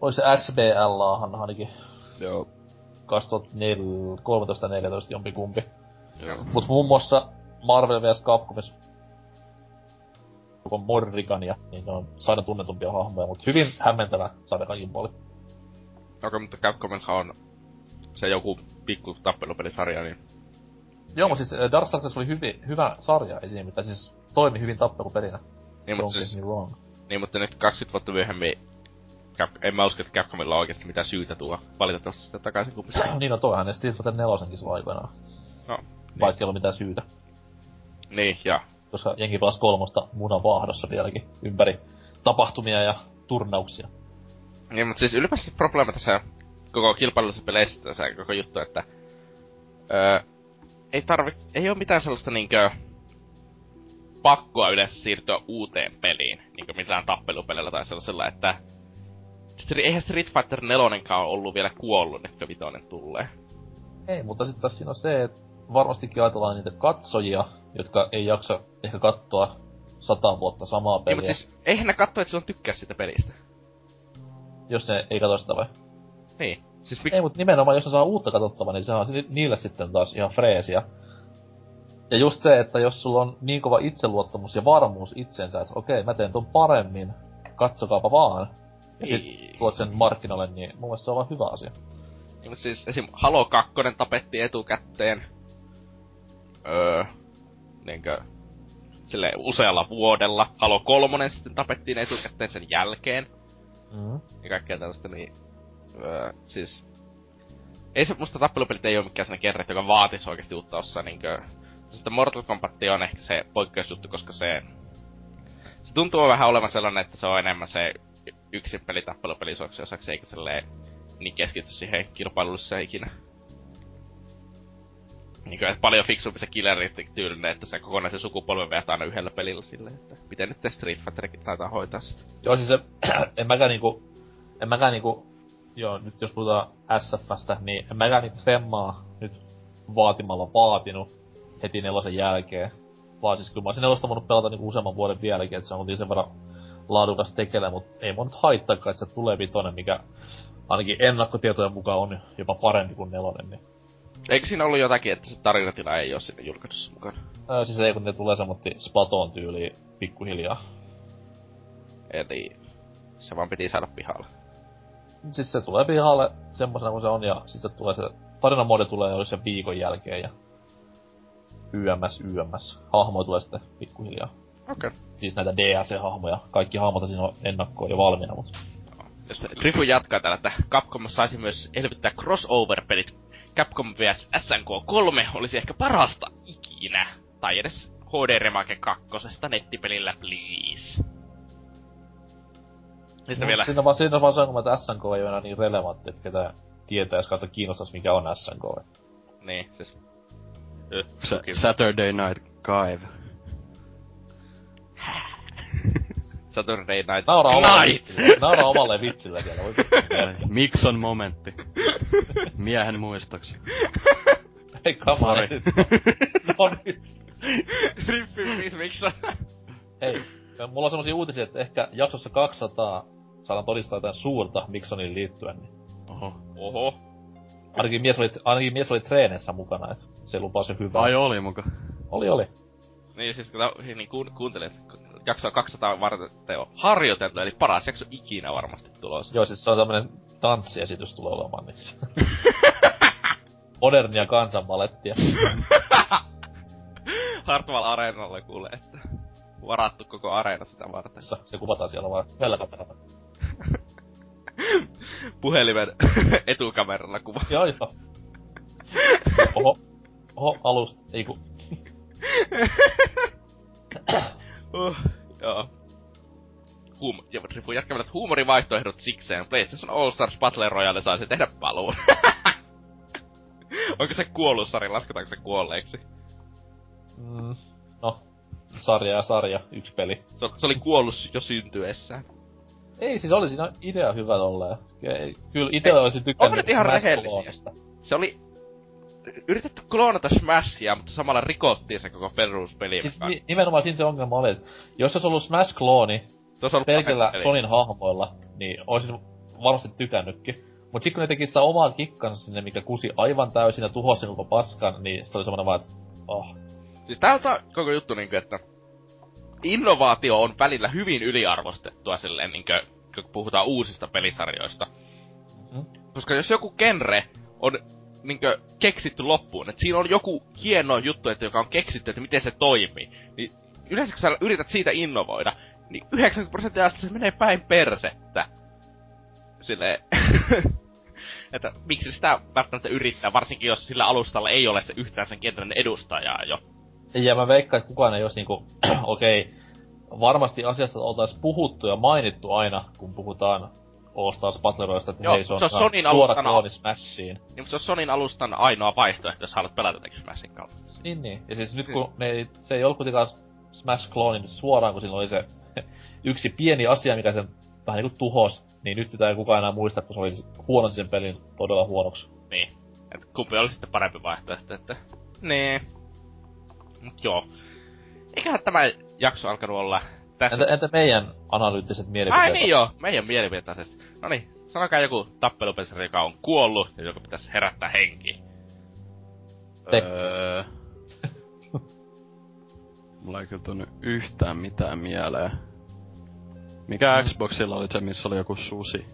Oliko se XBLAhan ainakin
Joo.
2013-14 jompikumpi.
Joo.
Mut muun muassa Marvel vs. Capcomis koko Morrigania, niin ne on saada tunnetumpia hahmoja, mutta hyvin hämmentävä sarja kaikin puolin.
Okei, mutta Capcomilhan on se joku pikku tappelupelisarja, niin...
Joo, mutta siis äh, Darkstalkers oli hyvin, hyvä sarja, ei siinä mitään, siis toimi hyvin tappelupelinä.
Niin, mutta siis,
wrong.
niin, mutta nyt 20 vuotta myöhemmin Cap, en mä usko, että Capcomilla on oikeasti mitään syytä tuoda valitettavasti sitä takaisin kupista.
niin no toihan ne Street Fighter 4 silloin aikoinaan,
No,
vaikka ei ollut mitään syytä.
Niin, ja
Koska jengi pelasi kolmosta munan vaahdossa vieläkin ympäri tapahtumia ja turnauksia.
Niin, mutta siis ylipäänsä se probleema tässä koko kilpailullisessa peleissä tässä koko juttu, että öö, ei tarvi, ei ole mitään sellaista niinkö pakkoa yleensä siirtyä uuteen peliin, niinkö mitään tappelupelillä tai sellaisella, että eihän Street Fighter 4 ole ollut vielä kuollut, että vitonen tulee.
Ei, mutta sitten taas siinä on se, että varmastikin ajatellaan niitä katsojia, jotka ei jaksa ehkä katsoa sata vuotta samaa
Niin,
peliä,
mutta siis eihän ne katso, että se on tykkää sitä pelistä.
jos ne ei katso sitä vai?
Niin. Siis miksi?
Ei, mutta nimenomaan jos ne saa uutta katsottavaa, niin sehän on niille sitten taas ihan freesiä. Ja just se, että jos sulla on niin kova itseluottamus ja varmuus itsensä, että okei, mä teen ton paremmin, katsokaapa vaan. Ja sit
Ei.
tuot sen markkinoille, niin mun mielestä se on vaan hyvä asia.
Niin, mutta siis esim. Halo 2 tapettiin etukäteen. Öö, niinkö, sille usealla vuodella. Halo 3 sitten tapettiin etukäteen sen jälkeen.
Mm.
Ja kaikkea tällaista, niin... Öö, siis... Ei se musta tappelupelit ei oo mikään sellainen kerret, joka vaatis oikeesti uutta osaa niinkö... Sitten Mortal Kombat on ehkä se poikkeusjuttu, koska se... Se tuntuu vähän olevan sellainen, että se on enemmän se yksin peli tappelupeli osaksi, eikä silleen niin keskity siihen kilpailulliseen ikinä. Niinkö, että paljon fiksumpi se killeristik tyylinen, että se kokonaisen sukupolven veät aina yhdellä pelillä silleen, että miten nyt te Street Fighterikin taitaa hoitaa sitä.
Joo, siis se, en mäkään niinku, en mäkään niinku, joo, nyt jos puhutaan SFstä, niin en mäkään niinku Femmaa nyt vaatimalla vaatinut heti nelosen jälkeen. Vaan siis kyllä mä olisin nelosta voinut pelata niinku useamman vuoden vieläkin, että se on sen verran laadukas tekele, mutta ei mun nyt haittaakaan, että se tulee vitonen, mikä ainakin ennakkotietojen mukaan on jopa parempi kuin nelonen, niin
Eikö siinä ollut jotakin, että se tarinatila ei oo siinä julkaisussa mukana?
Öö, siis ei kun ne tulee semmoitti Spaton tyyliin pikkuhiljaa.
Eli se vaan piti saada pihalle.
Siis se tulee pihalle semmosena kuin se on ja sitten tulee se tarinamoodi tulee jo sen viikon jälkeen ja YMS, YMS. Hahmoja tulee sitten pikkuhiljaa.
Okei. Okay.
Siis näitä DLC-hahmoja. Kaikki hahmot siinä on ennakkoon jo valmiina, mutta
Ja sitten Trifu jatkaa täällä, että Capcom saisi myös elvyttää crossover-pelit. Capcom vs SNK 3 olisi ehkä parasta ikinä. Tai edes HD Remake 2 nettipelillä, please. Ja sitten vielä,
Siinä vaan, siinä vaan ongelma, että SNK ei ole enää niin relevantti, että ketä tietää, jos kautta kiinnostaisi, mikä on SNK.
niin, siis...
Saturday Night Dive.
Saturday Night
Nauraa omalle vitsille. Nauraa omalle vitsille siellä. Voi.
Mikson momentti. Miehen muistoksi.
Ei kamari. No niin.
Rippi, please, miksi
Hei, mulla on semmosia uutisia, että ehkä jaksossa 200 saadaan todistaa jotain suurta Miksonin liittyen. Niin
Oho.
Oho.
ainakin, mies oli, ainakin mies oli treeneissä mukana, että se lupasi hyvää.
Ai oli muka.
Oli, oli.
Niin siis kun niin kuuntelin, että jaksoa 200 varten te on harjoiteltu, eli paras jakso ikinä varmasti tulossa.
Joo, siis se on tämmönen tanssiesitys tulee olemaan, se- Modernia kansanbalettia.
Hartwall Areenalle kuulee, että varattu koko areena sitä varten.
Se, se kuvataan siellä vaan kameralla.
Puhelimen etukameralla kuva.
Joo, joo. Oho, oho, alusta, ei ku...
Uh, joo. Huum, ja Rifu jatkavat huumorivaihtoehdot sikseen. PlayStation All Stars Battle Royale saisi tehdä paluun. Onko se kuollut Sari, lasketaanko se kuolleeksi?
Mm, no, sarja ja sarja, yksi peli.
Se, se oli kuollut jo syntyessään.
Ei, siis oli siinä idea hyvä tolleen. Ky- Kyllä itse olisin tykkännyt
Onko nyt ihan rehellisiä? Se oli yritetty kloonata Smashia, mutta samalla rikottiin se koko peruspeli.
Siis ni- nimenomaan siinä se ongelma oli, että jos olisi ollut Smash-klooni pelkillä. Sonin hahmoilla, niin olisin varmasti tykännytkin. Mut sit kun ne teki sitä omaa kikkansa sinne, mikä kusi aivan täysin ja tuhosi koko paskan, niin sit oli semmonen vaan, että oh.
Siis tää on koko juttu niinkö, että innovaatio on välillä hyvin yliarvostettua silleen niinkö, kun puhutaan uusista pelisarjoista.
Mhm.
Koska jos joku genre on niinkö keksitty loppuun, että siinä on joku hieno juttu, että joka on keksitty, että miten se toimii, niin yleensä kun sä yrität siitä innovoida, niin 90 prosenttia se menee päin persettä. Silleen, että miksi sitä välttämättä yrittää, varsinkin jos sillä alustalla ei ole se yhtään sen genren edustajaa jo.
Ja mä veikkaan, että kukaan ei olisi niinku, okei, okay, varmasti asiasta oltais puhuttu ja mainittu aina, kun puhutaan All Stars Battle Royalesta, että
Joo,
hei, se on,
se on alustana.
klooni Smashiin.
Niin, mutta se on Sonin alustan ainoa vaihtoehto, jos haluat pelata jotenkin Smashin kautta.
Niin, niin. Ja siis nyt kun ne ei, se ei ollut kuitenkaan Smash-klooni suoraan, kun siinä oli se yksi pieni asia, mikä sen vähän niinku tuhos, niin nyt sitä ei kukaan enää muista, kun se oli huono sen pelin todella huonoksi.
Niin. Et kumpi oli sitten parempi vaihtoehto, että... Nee. Mut joo. Eiköhän tämä jakso alkanut olla tässä.
Entä, entä meidän analyyttiset mielipiteet?
Ai niin joo, meidän mielipiteet asiasta. No niin, sanokaa joku tappelupesari, joka on kuollut ja joka pitäisi herättää henkiin.
Te-
Öö... Mulla ei kyllä tunnu yhtään mitään mieleen. Mikä
Mm.
Xboxilla oli se, missä oli joku susi?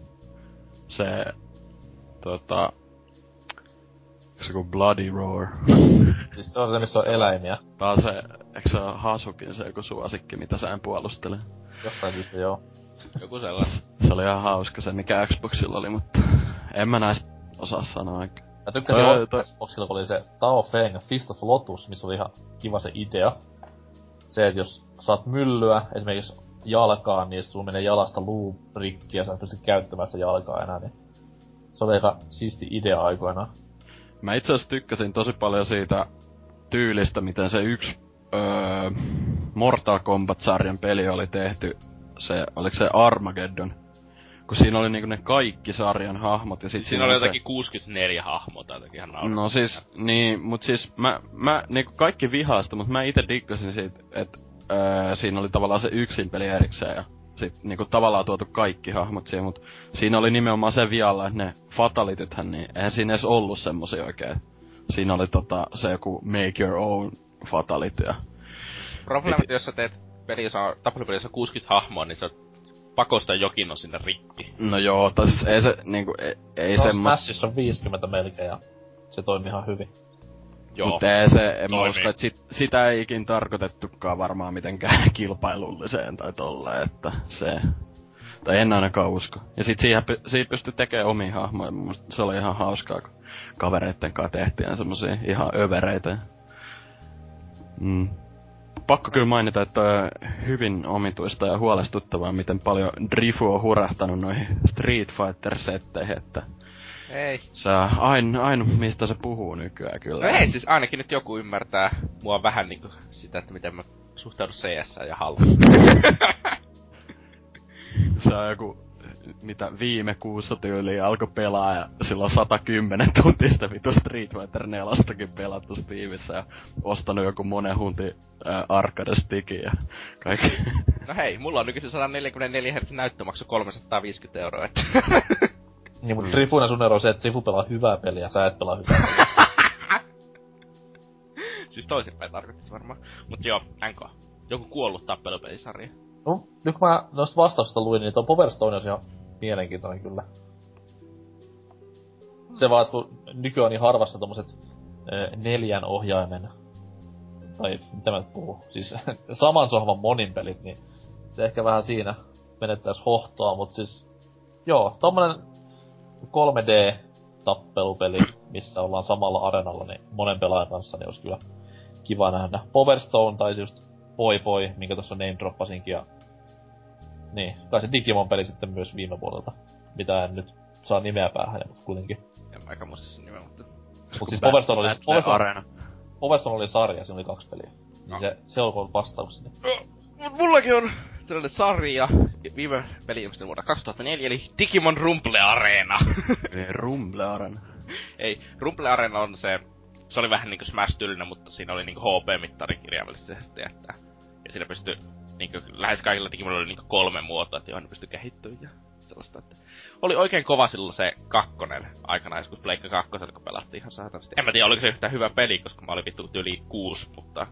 Se... Tota... Se joku Bloody Roar.
Siis se on se, missä on eläimiä.
Tää on se... Eikö se Hasukin se joku suosikki, mitä sä en puolustele?
Jostain syystä joo.
Joku sellainen.
Se oli ihan hauska se, mikä Xboxilla oli, mutta... En mä näis osaa sanoa.
Mä tykkäsin
Toi-
toi,
toi-
Xboxilla, kun oli se Tao Feng Fist of Lotus, missä oli ihan kiva se idea. Se, että jos saat myllyä esimerkiksi jalkaan, niin sulla menee jalasta luu rikki ja sä et pysty käyttämään sitä jalkaa enää, niin se oli aika siisti idea aikoinaan.
Mä itse asiassa tykkäsin tosi paljon siitä tyylistä, miten se yksi öö, Mortal Kombat-sarjan peli oli tehty. Se, oliko se Armageddon? Kun siinä oli niinku ne kaikki sarjan hahmot ja sit
Siinä oli
se...
jotakin 64 hahmoa tai jotakin ihan.
No siis, niin, mut siis mä, mä niinku kaikki vihaasta, mut mä itse dikkasin siitä, että öö, siinä oli tavallaan se yksin peli erikseen ja sit niinku tavallaan tuotu kaikki hahmot siihen, mut siinä oli nimenomaan se vialla, että ne fatalitythän, niin eihän siinä edes ollut semmosia oikein. Siinä oli tota se joku make your own fatality ja
Probleemit, jos sä teet peli, jossa on, tappelupeli, jossa on 60 hahmoa, niin se on pakosta jokin on sinne rikki.
No joo, tai siis ei se niinku, ei, ei
no,
semmoista...
Smashissa on 50 melkein ja se toimii ihan hyvin.
Joo.
Mutta ei se, en mä usko, että sit, sitä ei ikin tarkoitettukaan varmaan mitenkään kilpailulliseen tai tolleen, että se... Tai en ainakaan usko. Ja sit siihen, siitä pystyi tekemään omia hahmoja, mun se oli ihan hauskaa, kun kavereitten kanssa tehtiin semmosia ihan övereitä. Mm. Pakko kyllä mainita, että on hyvin omituista ja huolestuttavaa, miten paljon Drifu on hurahtanut noihin Street Fighter-setteihin, että
Ei.
se on aina, aina mistä se puhuu nykyään kyllä.
No ei, siis ainakin nyt joku ymmärtää mua vähän niinku sitä, että miten mä suhtaudun CS ja Halo.
Se on joku, mitä viime kuussa tyyliin alkoi pelaa ja silloin 110 tuntista vitu Street Fighter 4 pelattu Steamissa ja ostanut joku monen hunti äh, arcade stickin ja kaikki.
No hei, mulla on nykyisin 144 Hz näyttömaksu 350 euroa, että...
Niin, mutta
Mm.
Trifuna sun ero on se, että Trifu pelaa hyvää peliä, sä et pelaa hyvää peliä.
siis toisinpäin tarkoitti varmaan. Mut joo, NK. Joku kuollut tappelupelisarja.
No, nyt kun mä noista vastauksista luin, niin tuo Power Stone on ihan mielenkiintoinen kyllä. Se vaan, että kun nykyään on niin harvassa tommoset neljän ohjaimen, tai mitä mä puhun, siis saman sohvan monin pelit, niin se ehkä vähän siinä menettäis hohtoa, mut siis joo, tommonen 3D-tappelupeli, missä ollaan samalla arenalla, niin monen pelaajan kanssa, niin olisi kyllä kiva nähdä. Power Stone tai just Boy Boy, minkä tuossa name droppasinkin ja... Niin, kai se Digimon-peli sitten myös viime vuodelta, mitä en nyt saa nimeä päähän, mutta kuitenkin.
En mä aika muista sen nimeä, mutta...
Mut siis Overstone oli, Overstone,
Arena.
Overstone oli sarja, siinä oli kaksi peliä.
No.
se, se olkoon vastaukseni.
Mut mullakin on tällainen sarja, viime peli ilmestyi vuonna 2004, eli Digimon Rumble Arena.
Rumble Arena.
Ei, Rumble Arena on se, se oli vähän niinku Smash-tyylinen, mutta siinä oli niinku HP-mittari kirjaimellisesti, että ja siinä pystyi niinku, lähes kaikilla Digimonilla oli niinku kolme muotoa, että johon ne pystyi kehittyä ja sellaista, että oli oikein kova silloin se kakkonen aikana, joskus Pleikka kakkosella, kun pelattiin ihan saatanasti. En mä tiedä, oliko se yhtään hyvä peli, koska mä olin vittu yli kuusi, mutta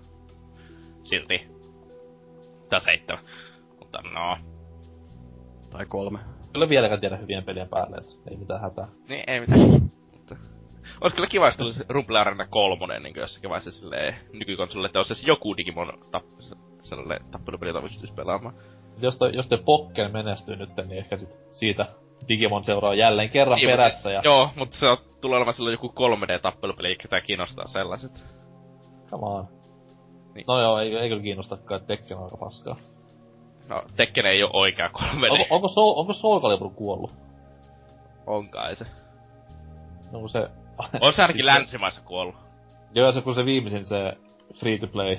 silti. Tai seitsemän. Mutta no,
Tai kolme.
Kyllä vieläkään tiedä hyvien pelien päälle, et ei mitään hätää.
Niin, ei mitään. Mutta... Olisi kyllä kiva, jos tulisi Rumble Arena kolmonen niin jossakin vaiheessa silleen nykykonsolille, että olisi joku Digimon tapp- sellainen tappelupeli, jota pystyisi pelaamaan.
Jos toi, jos toi Pokken menestyy nyt, niin ehkä sit siitä Digimon seuraa jälleen kerran
Niin,
perässä ja...
Joo, mutta se on, tulee olemaan silloin joku 3D-tappelupeli, eikä ketään kiinnostaa sellaiset.
Come on.
Niin.
No joo, ei, ei kyllä kiinnostakaan, että Tekken on aika paskaa.
No, Tekken ei oo oikea 3D.
Onko, onko, Soul, onko Soul Calibur kuollut?
On kai se.
No se...
On se ainakin
Siis
länsimaissa kuollut.
Joo, se kun se viimeisin se free to play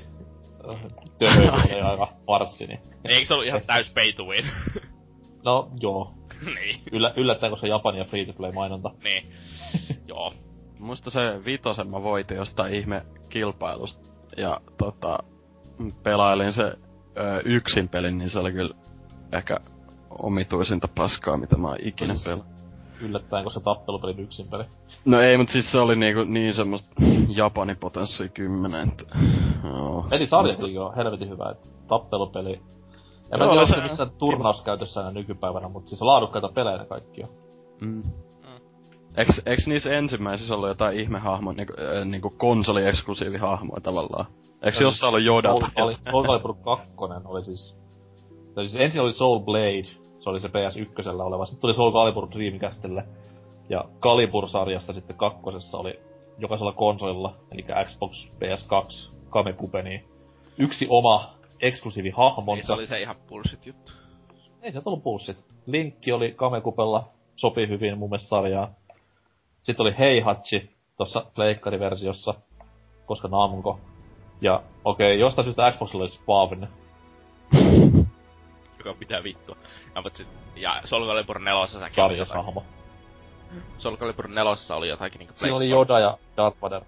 töhöily oli aika farssi, niin...
Eikö se ollut ihan täys pay to win?
No joo.
niin,
Yllä, yllättäen, koska Japania free to play mainonta.
niin. Joo.
Muista se vitosen mä voitin jostain ihme kilpailusta. Ja tota, pelailin se ö, yksin pelin, niin se oli kyllä ehkä omituisinta paskaa, mitä mä oon ikinä pelannut.
Yllättäen, koska tappelupelin yksin peli.
No ei, mut siis se oli niinku niin semmoista Japani potenssi 10, että... Joo.
Eli sarjakin on helvetin hyvä, että tappelupeli. En mä
Joo,
tiedä, onko
se-
missään turnauskäytössä enää nykypäivänä, mutta siis laadukkaita pelejä kaikki on.
Mm. Eks, eks niissä ensimmäisissä ollut jotain ihmehahmo, niinku, äh, niinku konsoli-eksklusiivihahmoja tavallaan? Eks
Joo,
jossain ollut Yoda?
Soul Calibur 2 oli siis... Tai siis ensin oli Soul Blade, se oli se PS1 oleva. Sitten tuli Soul Calibur Dreamcastille. Ja Calibur-sarjasta sitten kakkosessa oli jokaisella konsolilla, eli Xbox, PS2, Kamekube, niin yksi oma eksklusiivi
Niin
hahmonsa.
se oli se ihan bullshit juttu.
Ei se ollut bullshit. Linkki oli Kamekupella, sopi hyvin mun mielestä sarjaa. Sitten oli Heihachi tossa pleikkariversiossa, koska Namco. Ja okei, okay, jostain syystä Xboxilla oli Spavn.
Joka pitää vittua. Ja, mutta sit, ja Soul Calibur 4 säkin oli
sarjassa
jotain.
hahmo.
Soul Calibur 4 oli jotakin niinku
Siinä oli Yoda ja Darth Vader.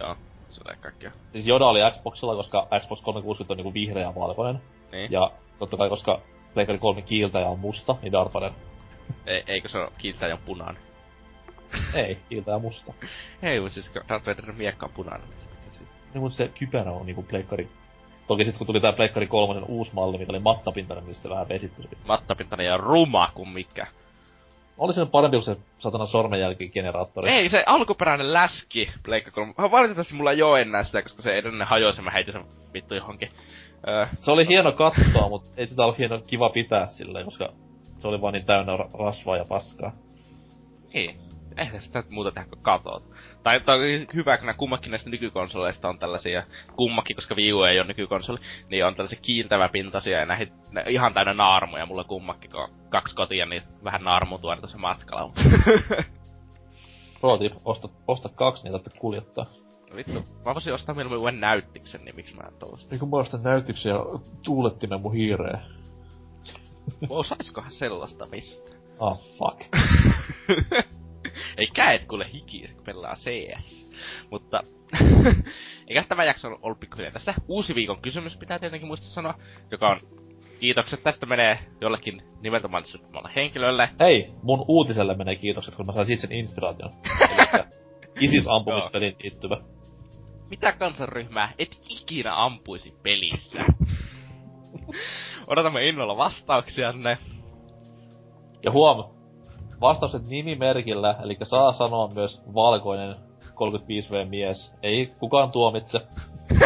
Joo, se oli kaikkea.
Siis Yoda oli Xboxilla, koska Xbox 360 on niinku vihreä ja valkoinen.
Niin.
Ja totta kai, koska Pleikkari 3 kiiltäjä on musta, niin Darth Vader.
E- eikö se ole kiiltäjän punainen?
Ei, kiiltäjä musta.
Ei, mutta siis Darth Vaderin miekka on punainen. niin.
Niin mutta se kypärä on niinku Pleikkari... Toki sit kun tuli tää Pleikkari 3 uusi malli, mikä oli mattapintainen, niin sitten vähän vesittyi.
Mattapintainen ja ruma kuin mikä.
Oli se parempi kuin se satana sormenjälkigeneraattori.
Ei, se alkuperäinen läski, Pleikka 3. Valitettavasti mulla ei oo enää sitä, koska se edellinen hajosi ja mä heitin sen vittu johonkin. Öö,
Se oli hieno katsoa, mutta ei sitä ollut hieno kiva pitää sille, koska se oli vaan niin täynnä ra- rasvaa ja paskaa.
ei. Eihän sitä muuta tehdä kuin katoa. Tai tai hyvä, kun nämä kummakin näistä nykykonsoleista on tällaisia, kummakin, koska Wii U ei ole nykykonsoli, niin on tällaisia kiiltäväpintaisia ja näihin, ne ihan täynnä naarmuja. Mulla kummakin, kun on kaksi kotia, niin vähän naarmuutuu aina tuossa matkalla.
Pro tip, osta, osta kaksi, niin tarvitse kuljettaa.
No vittu, mä voisin ostaa mieluummin uuden näyttiksen, niin miksi mä en tosta?
Niin kun mä ostan näytyksen ja tuulettimen mun hiireen.
Osaiskohan sellaista mistä?
Ah, fuck.
Ei käet kuule hiki, kun pelaa CS. Mutta, eikä tämä jakso ollut- ollut pikkuhiljaa tässä. Uusi viikon kysymys pitää tietenkin muistaa sanoa, joka on kiitokset tästä menee jollekin nimeltä henkilölle.
Hei, mun uutiselle menee kiitokset, kun mä sain sen inspiraation. Elikkä ISIS-ampumispelin liittyvä.
Mitä kansanryhmää et ikinä ampuisi pelissä? Odotamme innolla vastauksianne.
Ja huom, vastaukset nimimerkillä, eli saa sanoa myös valkoinen 35V mies. Ei kukaan tuomitse.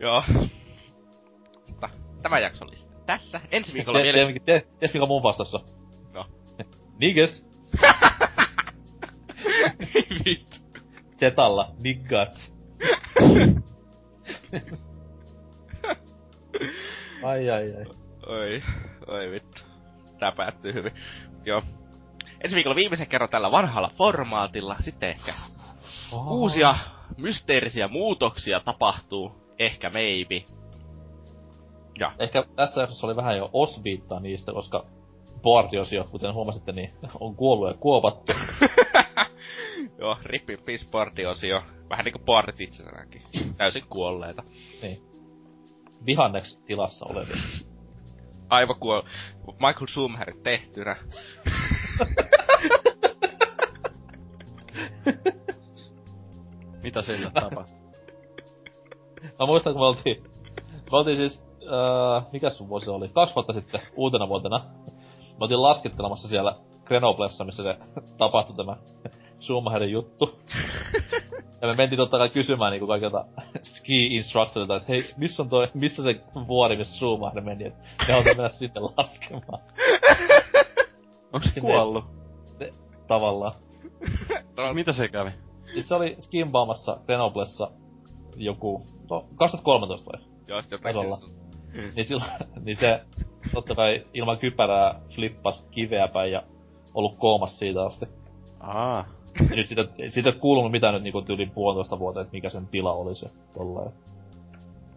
Joo. Mutta tämä jakso oli tässä. Ensi viikolla vielä...
tiedä, tiedä, tiedä, mikä mun vastaus on?
No.
Niggas.
Vittu.
Zetalla. Niggats. ai ai ai.
Oi, oi vittu. Tää päättyy hyvin. Joo. ensi viikolla viimeisen kerran tällä vanhalla formaatilla. Sitten ehkä oh. uusia mysteerisiä muutoksia tapahtuu. Ehkä maybe.
Ja. Ehkä tässä jaksossa oli vähän jo osviittaa niistä, koska boardiosio, kuten huomasitte, niin on kuollut ja kuopattu.
Joo, rippi peace boardiosio. Vähän niinku boardit itsenäänkin. Täysin kuolleita.
Niin. Vihanneksi tilassa olevia.
Aivan kuol... Michael Schumacher tehtynä.
Mitä sillä tapahtui?
Mä muistan, kun me oltiin... Me oltiin siis... Äh, mikä sun vuosi oli? Kaksi vuotta sitten, uutena vuotena. Me oltiin laskettelemassa siellä Grenoblessa, missä se tapahtui tämä Schumacherin juttu. Ja me mentiin totta kai kysymään niinku kaikilta ski instructorilta, että hei, missä on toi, missä se vuori, missä Schumacher meni, että me halutaan mennä sinne laskemaan.
Onko se kuollut?
Ne, tavallaan.
No, mitä se kävi?
Siis se oli skimbaamassa Grenoblessa joku, no, 2013 vai?
Joo, jotain
niin, silloin, niin se totta kai ilman kypärää flippas kiveä päin ja ollut koomas siitä asti.
Aa.
Nyt siitä, siitä ei kuulunut mitään nyt niinku yli puolitoista vuotta, että mikä sen tila oli se tolleen.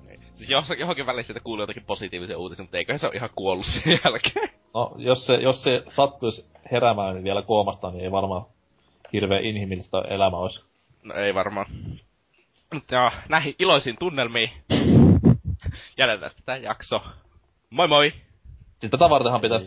Niin. Siis johonkin väliin siitä kuuluu jotakin positiivisia uutisia, mutta eiköhän se ole ihan kuollut sen jälkeen.
No, jos se, jos se sattuisi heräämään niin vielä koomasta, niin ei varmaan hirveän inhimillistä elämä olisi.
No ei varmaan. Mutta joo, näihin iloisiin tunnelmiin jäljellä tätä jakso. Moi moi!
Siis tätä vartenhan pitäisi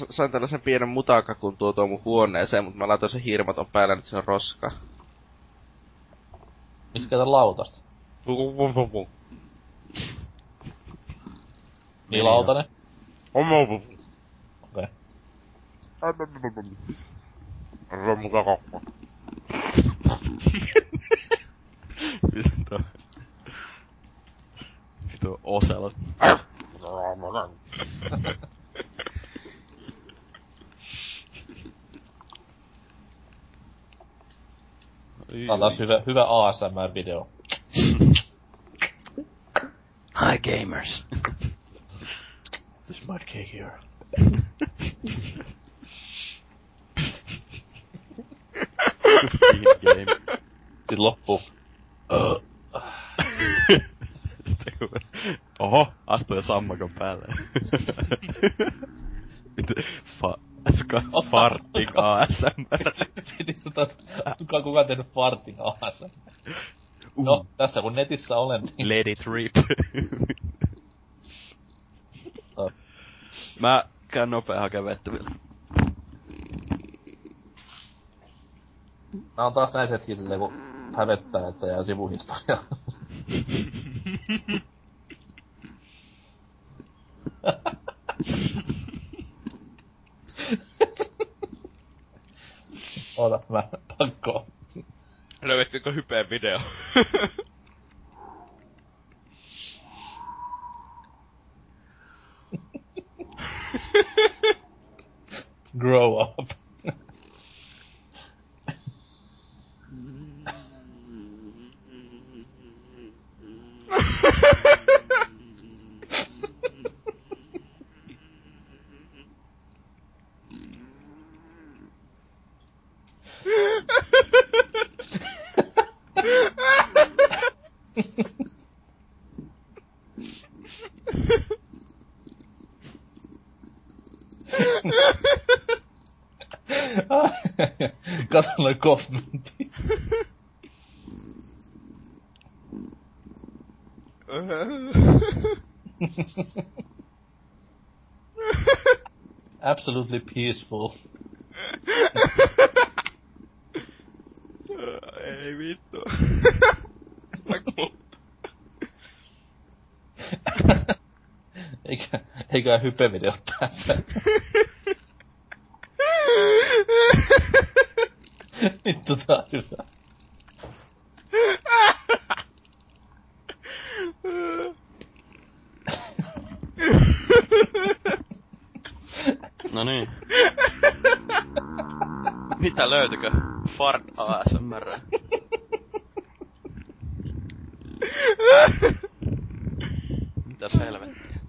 mä sain tällaisen pienen mutakakun tuotua mun huoneeseen, mutta mä laitoin sen hirmaton päälle, että se on roska.
Mistä käytän lautasta? Niin lautanen?
Okei.
Okay.
Vittu. Vittu Oselot.
Tää on taas hyvä, hyvä ASMR-video.
Hi gamers.
This mud cake here.
game.
Sitten loppu.
Oho, astuu jo sammakon päälle. Fa... Kuka farttik ASMR?
Piti tota, kuka kuka tehnyt fartin aasa. No, tässä kun netissä olen, niin...
Let it rip.
Oh.
Mä käyn nopea hakee vettä vielä.
Nää on taas näitä hetkiä silleen, kun hävettää, että jää sivuhistoria. Oota, mä pakko.
Löydättekö hypeen video?
Grow up. Kato noin kommentti. Absolutely peaceful.
Ei vittu.
Eikä, eikä hypevideo tässä. Vittu tää on hyvä.
No niin.
Mitä löytykö? Fart ASMR. Mitäs helvettiä?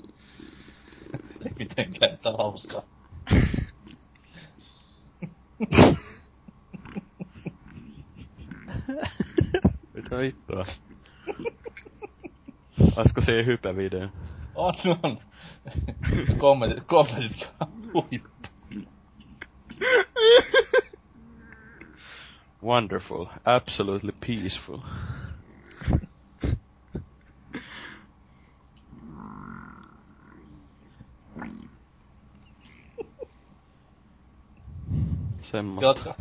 Ei mitenkään, että on hauskaa.
Mitä vittua? Olisiko se hype video?
On, on. Kommentit, kommentit huippu.
Wonderful. Absolutely peaceful. Semmosta.
Kelatkaa,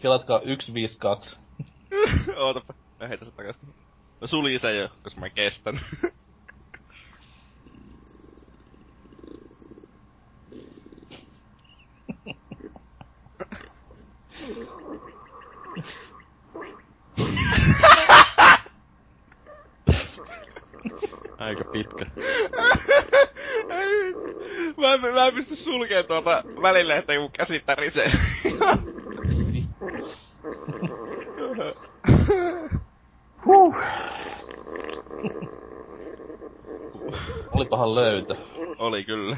kelatkaa 152.
Ootapa. Mä heitän sen takaisin. Mä suljin sen jo, koska mä en kestänyt.
Aika pitkä.
Mä, en, mä en pysty sulkeen tuota välille, että joku käsi tärisee.
Olipahan löytö.
Oli kyllä.